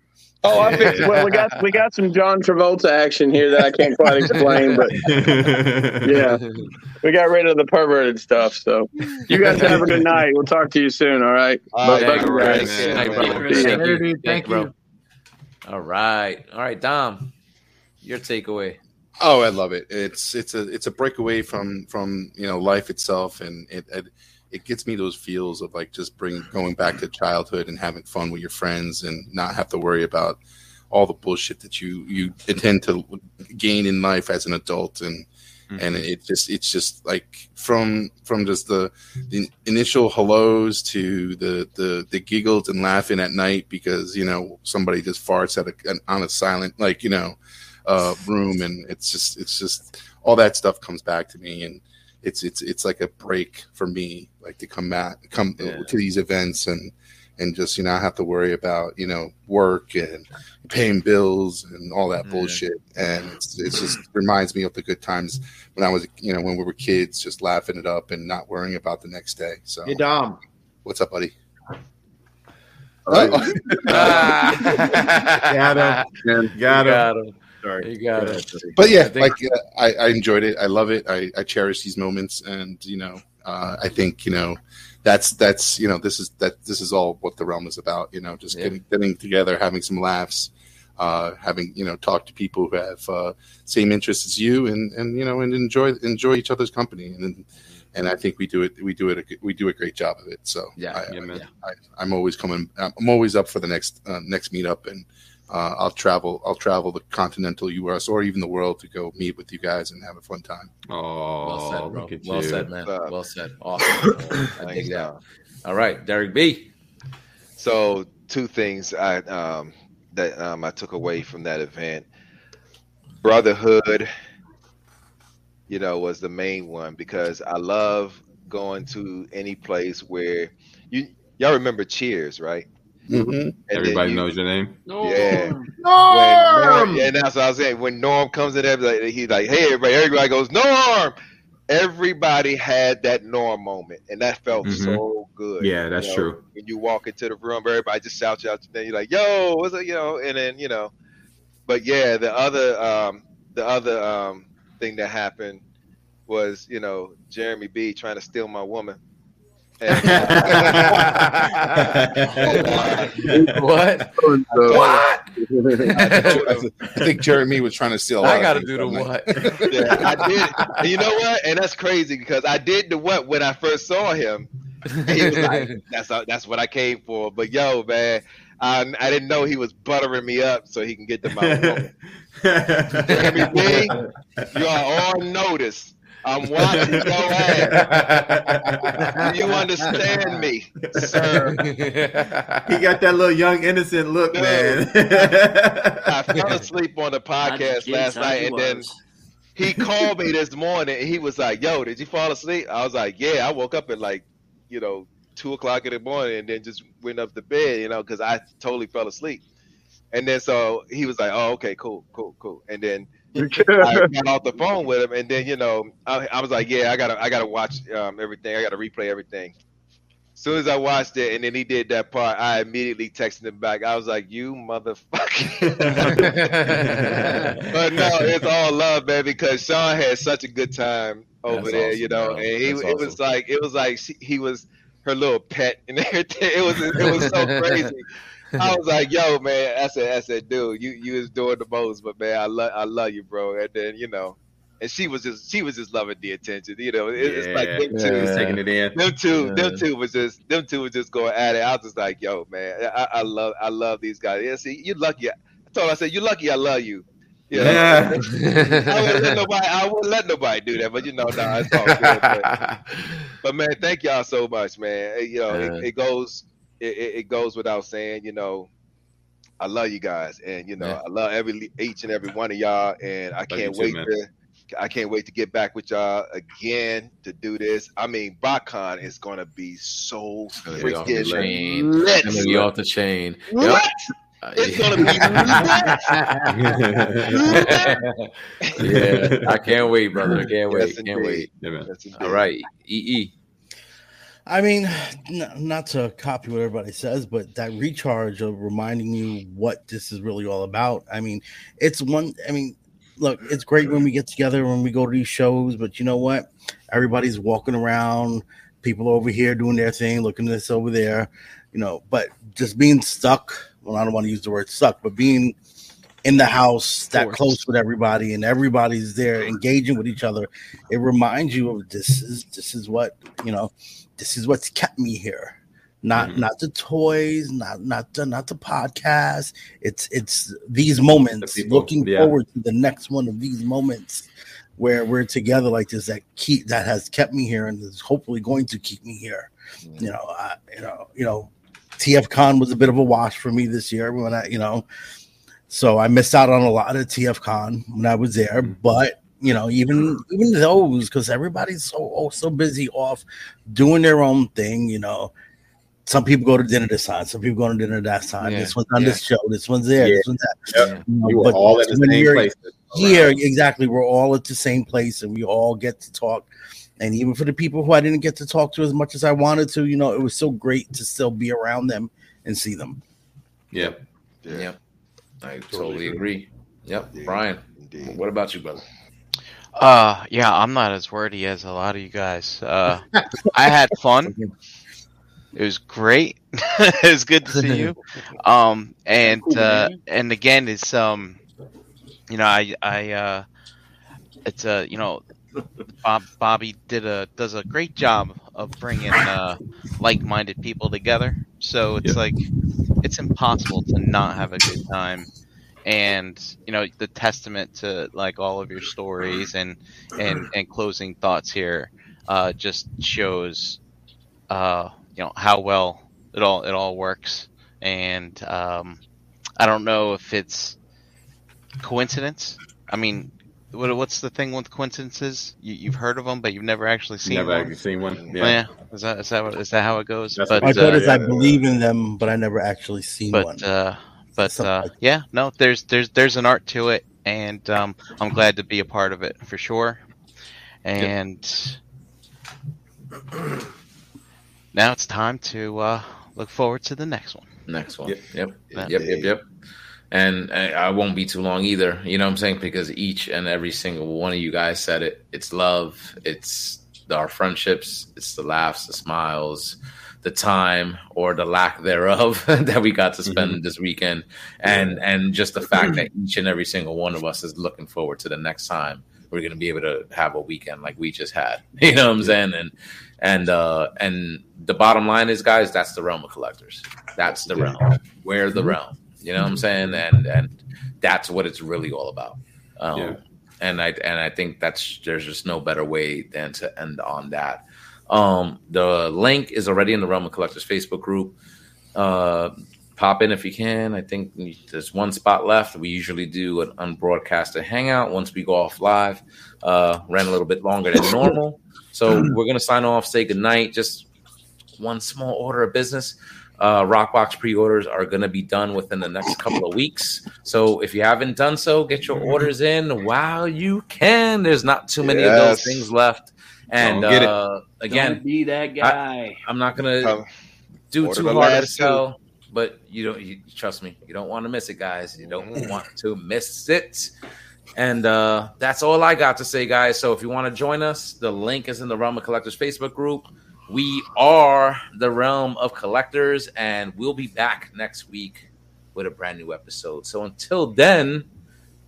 Oh, I fixed, well, we got we got some John Travolta action here that I can't quite explain, but yeah, we got rid of the perverted stuff. So you guys have a good night. We'll talk to you soon. All right. All Bye- right, bye, All right, guys. man. Hey, Thank bro. you, Thank you. Thank Thank you, bro. All right, all right, Dom. Your takeaway. Oh, I love it. It's it's a it's a breakaway from from you know life itself, and it it, it gets me those feels of like just bring going back to childhood and having fun with your friends and not have to worry about all the bullshit that you you intend to gain in life as an adult. And and it just it's just like from from just the, the initial hellos to the, the the giggles and laughing at night because you know somebody just farts at a, an, on a silent like you know uh, room. And it's just it's just all that stuff comes back to me. And it's it's it's like a break for me like to come back come Yeah. to these events and and just you know I have to worry about you know work and paying bills and all that Yeah. bullshit and it's it's just reminds me of the good times when I was you know when we were kids just laughing it up and not worrying about the next day so Hey, Dom. what's up buddy Oh, Got him. man. Got him. got him. Sorry. You got it. but yeah, I like uh, I, I enjoyed it. I love it. I, I cherish these moments, and you know, uh, I think you know, that's that's you know, this is that this is all what the realm is about. You know, just Yeah. getting getting together, having some laughs, uh, having you know talk to people who have uh, same interests as you, and and you know and enjoy enjoy each other's company, and and I think we do it we do it a, we do a great job of it. So Yeah, I, yeah, man. I, am always coming. I'm always up for the next uh, next meetup, and uh, I'll travel. I'll travel the continental U.S. or even the world to go meet with you guys and have a fun time. Oh, Well said, bro. Well you. said, man. Uh, Well said. Awesome. I dig that. All right, Derek B. So two things I um, that um, I took away from that event: brotherhood. You know, was the main one because I love going to any place where you y'all remember Cheers, right? Mm-hmm. Everybody you- knows your name. No. Yeah. When Norm, yeah, that's what I was saying. When Norm comes in there, like, he's like, "Hey, everybody!" Everybody goes, "Norm!" Everybody had that Norm moment, and that felt Mhm. so good. Yeah, that's you know? true. When you walk into the room, everybody just shouts you out. Then you're like, "Yo, what's up?" You know, and then you know, but yeah, the other, um, the other um, thing that happened was, you know, Jeremy B trying to steal my woman. And, what? What? I think Jeremy was trying to steal. a lot I got to do the what? yeah, I did. And you know what? And that's crazy because I did the what when I first saw him. He was like, "That's that's what I came for." But yo, man, I, I didn't know he was buttering me up so he can get to my woman. Jeremy you are on notice. I'm watching your ass. Do you understand me, sir? he got that little young innocent look, man. I fell asleep on the podcast last night, he and then he called me this morning. And he was like, "Yo, did you fall asleep?" I was like, "Yeah." I woke up at like, you know, two o'clock in the morning, and then just went up to bed, you know, because I totally fell asleep. And then so he was like, "Oh, okay, cool, cool, cool." And then I got off the phone with him, and then you know, I, I was like, "Yeah, I gotta, I gotta watch um, everything. I gotta replay everything." As soon as I watched it, and then he did that part, I immediately texted him back. I was like, "You motherfucker!" but no, it's all love, man, because Sean had such a good time over That's there, awesome, you know, bro. and he That's it was like it was like she, he was her little pet and everything. It was it was so crazy. I was like, "Yo, man," I said, "I said, dude, you you was doing the most, but man, I love I love you, bro." And then you know, and she was just she was just loving the attention, you know. It, It's like them Yeah, two, he's taking it in. them two, them two was just them two was just going at it. I was just like, yo, man, I, I love I love these guys. Yeah, see, you're lucky. I told her, I said, you're lucky. I love you. You know? Yeah. I wouldn't let nobody. I wouldn't let nobody do that. But you know, nah, it's all good. But, but man, thank y'all so much, man. You know, Yeah. it, it goes it, it it goes without saying. You know, I love you guys, and you know, Yeah. I love every each and every one of y'all, and I Love can't wait to. I can't wait to get back with y'all again to do this. I mean, BotCon is gonna be so Gonna be the freaking lit. Gonna be off the chain. Lit. It's gonna be yeah, I can't wait, brother. I can't wait. Yes, can't wait. Yeah, man. Yes, indeed. All right, E EE. I mean, n- not to copy what everybody says, but that recharge of reminding you what this is really all about. I mean, it's one. I mean, look, it's great when we get together when we go to these shows, but you know what? Everybody's walking around, people over here doing their thing, looking this over there, you know. But just being stuck. Well, I don't want to use the word stuck, but being in the house that close with everybody and everybody's there engaging with each other it reminds you of this is this is what you know this is what's kept me here. Not Mhm. not the toys not not the not the podcast. It's it's these moments The people, looking yeah. forward to the next one of these moments where we're together like this that keep that has kept me here and is hopefully going to keep me here. You know I, you know you know TFCon was a bit of a wash for me this year when i you know so I missed out on a lot of TFCon when I was there, Mhm. but you know, even even those because everybody's so oh, so busy off doing their own thing. You know, some people go to dinner this time, some people go to dinner that time. Yeah, This one's on yeah. this show, this one's there, Yeah. this one's that. Yep. You know, You were all in the same place. Here, exactly, we're all at the same place, and we all get to talk. And even for the people who I didn't get to talk to as much as I wanted to, you know, it was so great to still be around them and see them. Yeah. Yeah, Yep, I Totally totally agree. agree. Yep, Indeed. Brian. indeed. What about you, brother? Uh, yeah, I'm not as wordy as a lot of you guys. Uh, I had fun. It was great. it was good to see you. Um, and uh, and again, it's um, you know, I I uh, it's uh, you know, Bob Bobby did a does a great job of bringing uh like-minded people together. So it's Yep. like it's impossible to not have a good time. And you know the testament to like all of your stories and and and closing thoughts here uh, just shows uh, you know how well it all it all works. And um, I don't know if it's coincidence. I mean, what, what's the thing with coincidences? You, you've heard of them, but you've never actually seen Never one. actually seen one. Yeah. Yeah. Is that is that what, is that how it goes? That's but My thought uh, is I yeah. believe in them, but I never actually seen one. but uh, but uh, like yeah, no, there's there's there's an art to it, and um, I'm glad to be a part of it for sure. And now it's time to uh, look forward to the next one. Next one. Yep. Yep. Yeah. Yep. Yep. Yep. And I won't be too long either. You know what I'm saying? Because each and every single one of you guys said it. It's love. It's our friendships. It's the laughs, the smiles, the time or the lack thereof that we got to spend this weekend, and and just the fact that each and every single one of us is looking forward to the next time we're going to be able to have a weekend like we just had. You know what I'm saying? And and uh and the bottom line is, guys, that's the realm of collectors. That's the realm. We're the realm. You know what I'm saying? And and that's what it's really all about. Um, Yeah. And I and I think that's there's just no better way than to end on that. Um, the link is already in the Realm of Collectors Facebook group. Uh, pop in if you can. I think there's one spot left. We usually do an unbroadcasted hangout once we go off live. Uh, ran a little bit longer than normal, so we're gonna sign off. Say goodnight. Just one small order of business. Uh, Rockbox pre-orders are going to be done within the next couple of weeks. So if you haven't done so, get your orders in while you can. There's not too many of those things left. And Don't get it. uh, again, Don't be that guy. I'm not gonna Come. do too hard to sell, but you don't. You, trust me, you don't want to miss it, guys. You don't Mhm. want to miss it. And uh, that's all I got to say, guys. So if you want to join us, the link is in the Realm of Collectors Facebook group. We are the Realm of Collectors, and we'll be back next week with a brand new episode. So until then,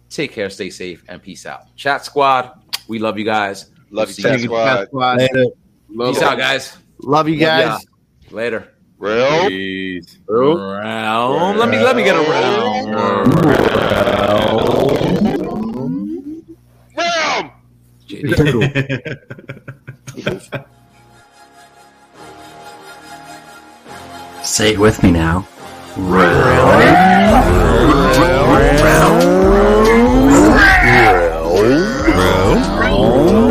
take care, stay safe, and peace out. Chat Squad, we love you guys. Love you, See Chat you. Squad. Squad. Later. Peace out, guys. Love you guys. Later. Real. Peace. Realm. Let me let me get a realm. realm. Realm. Say it with me now. Really? Really? Really?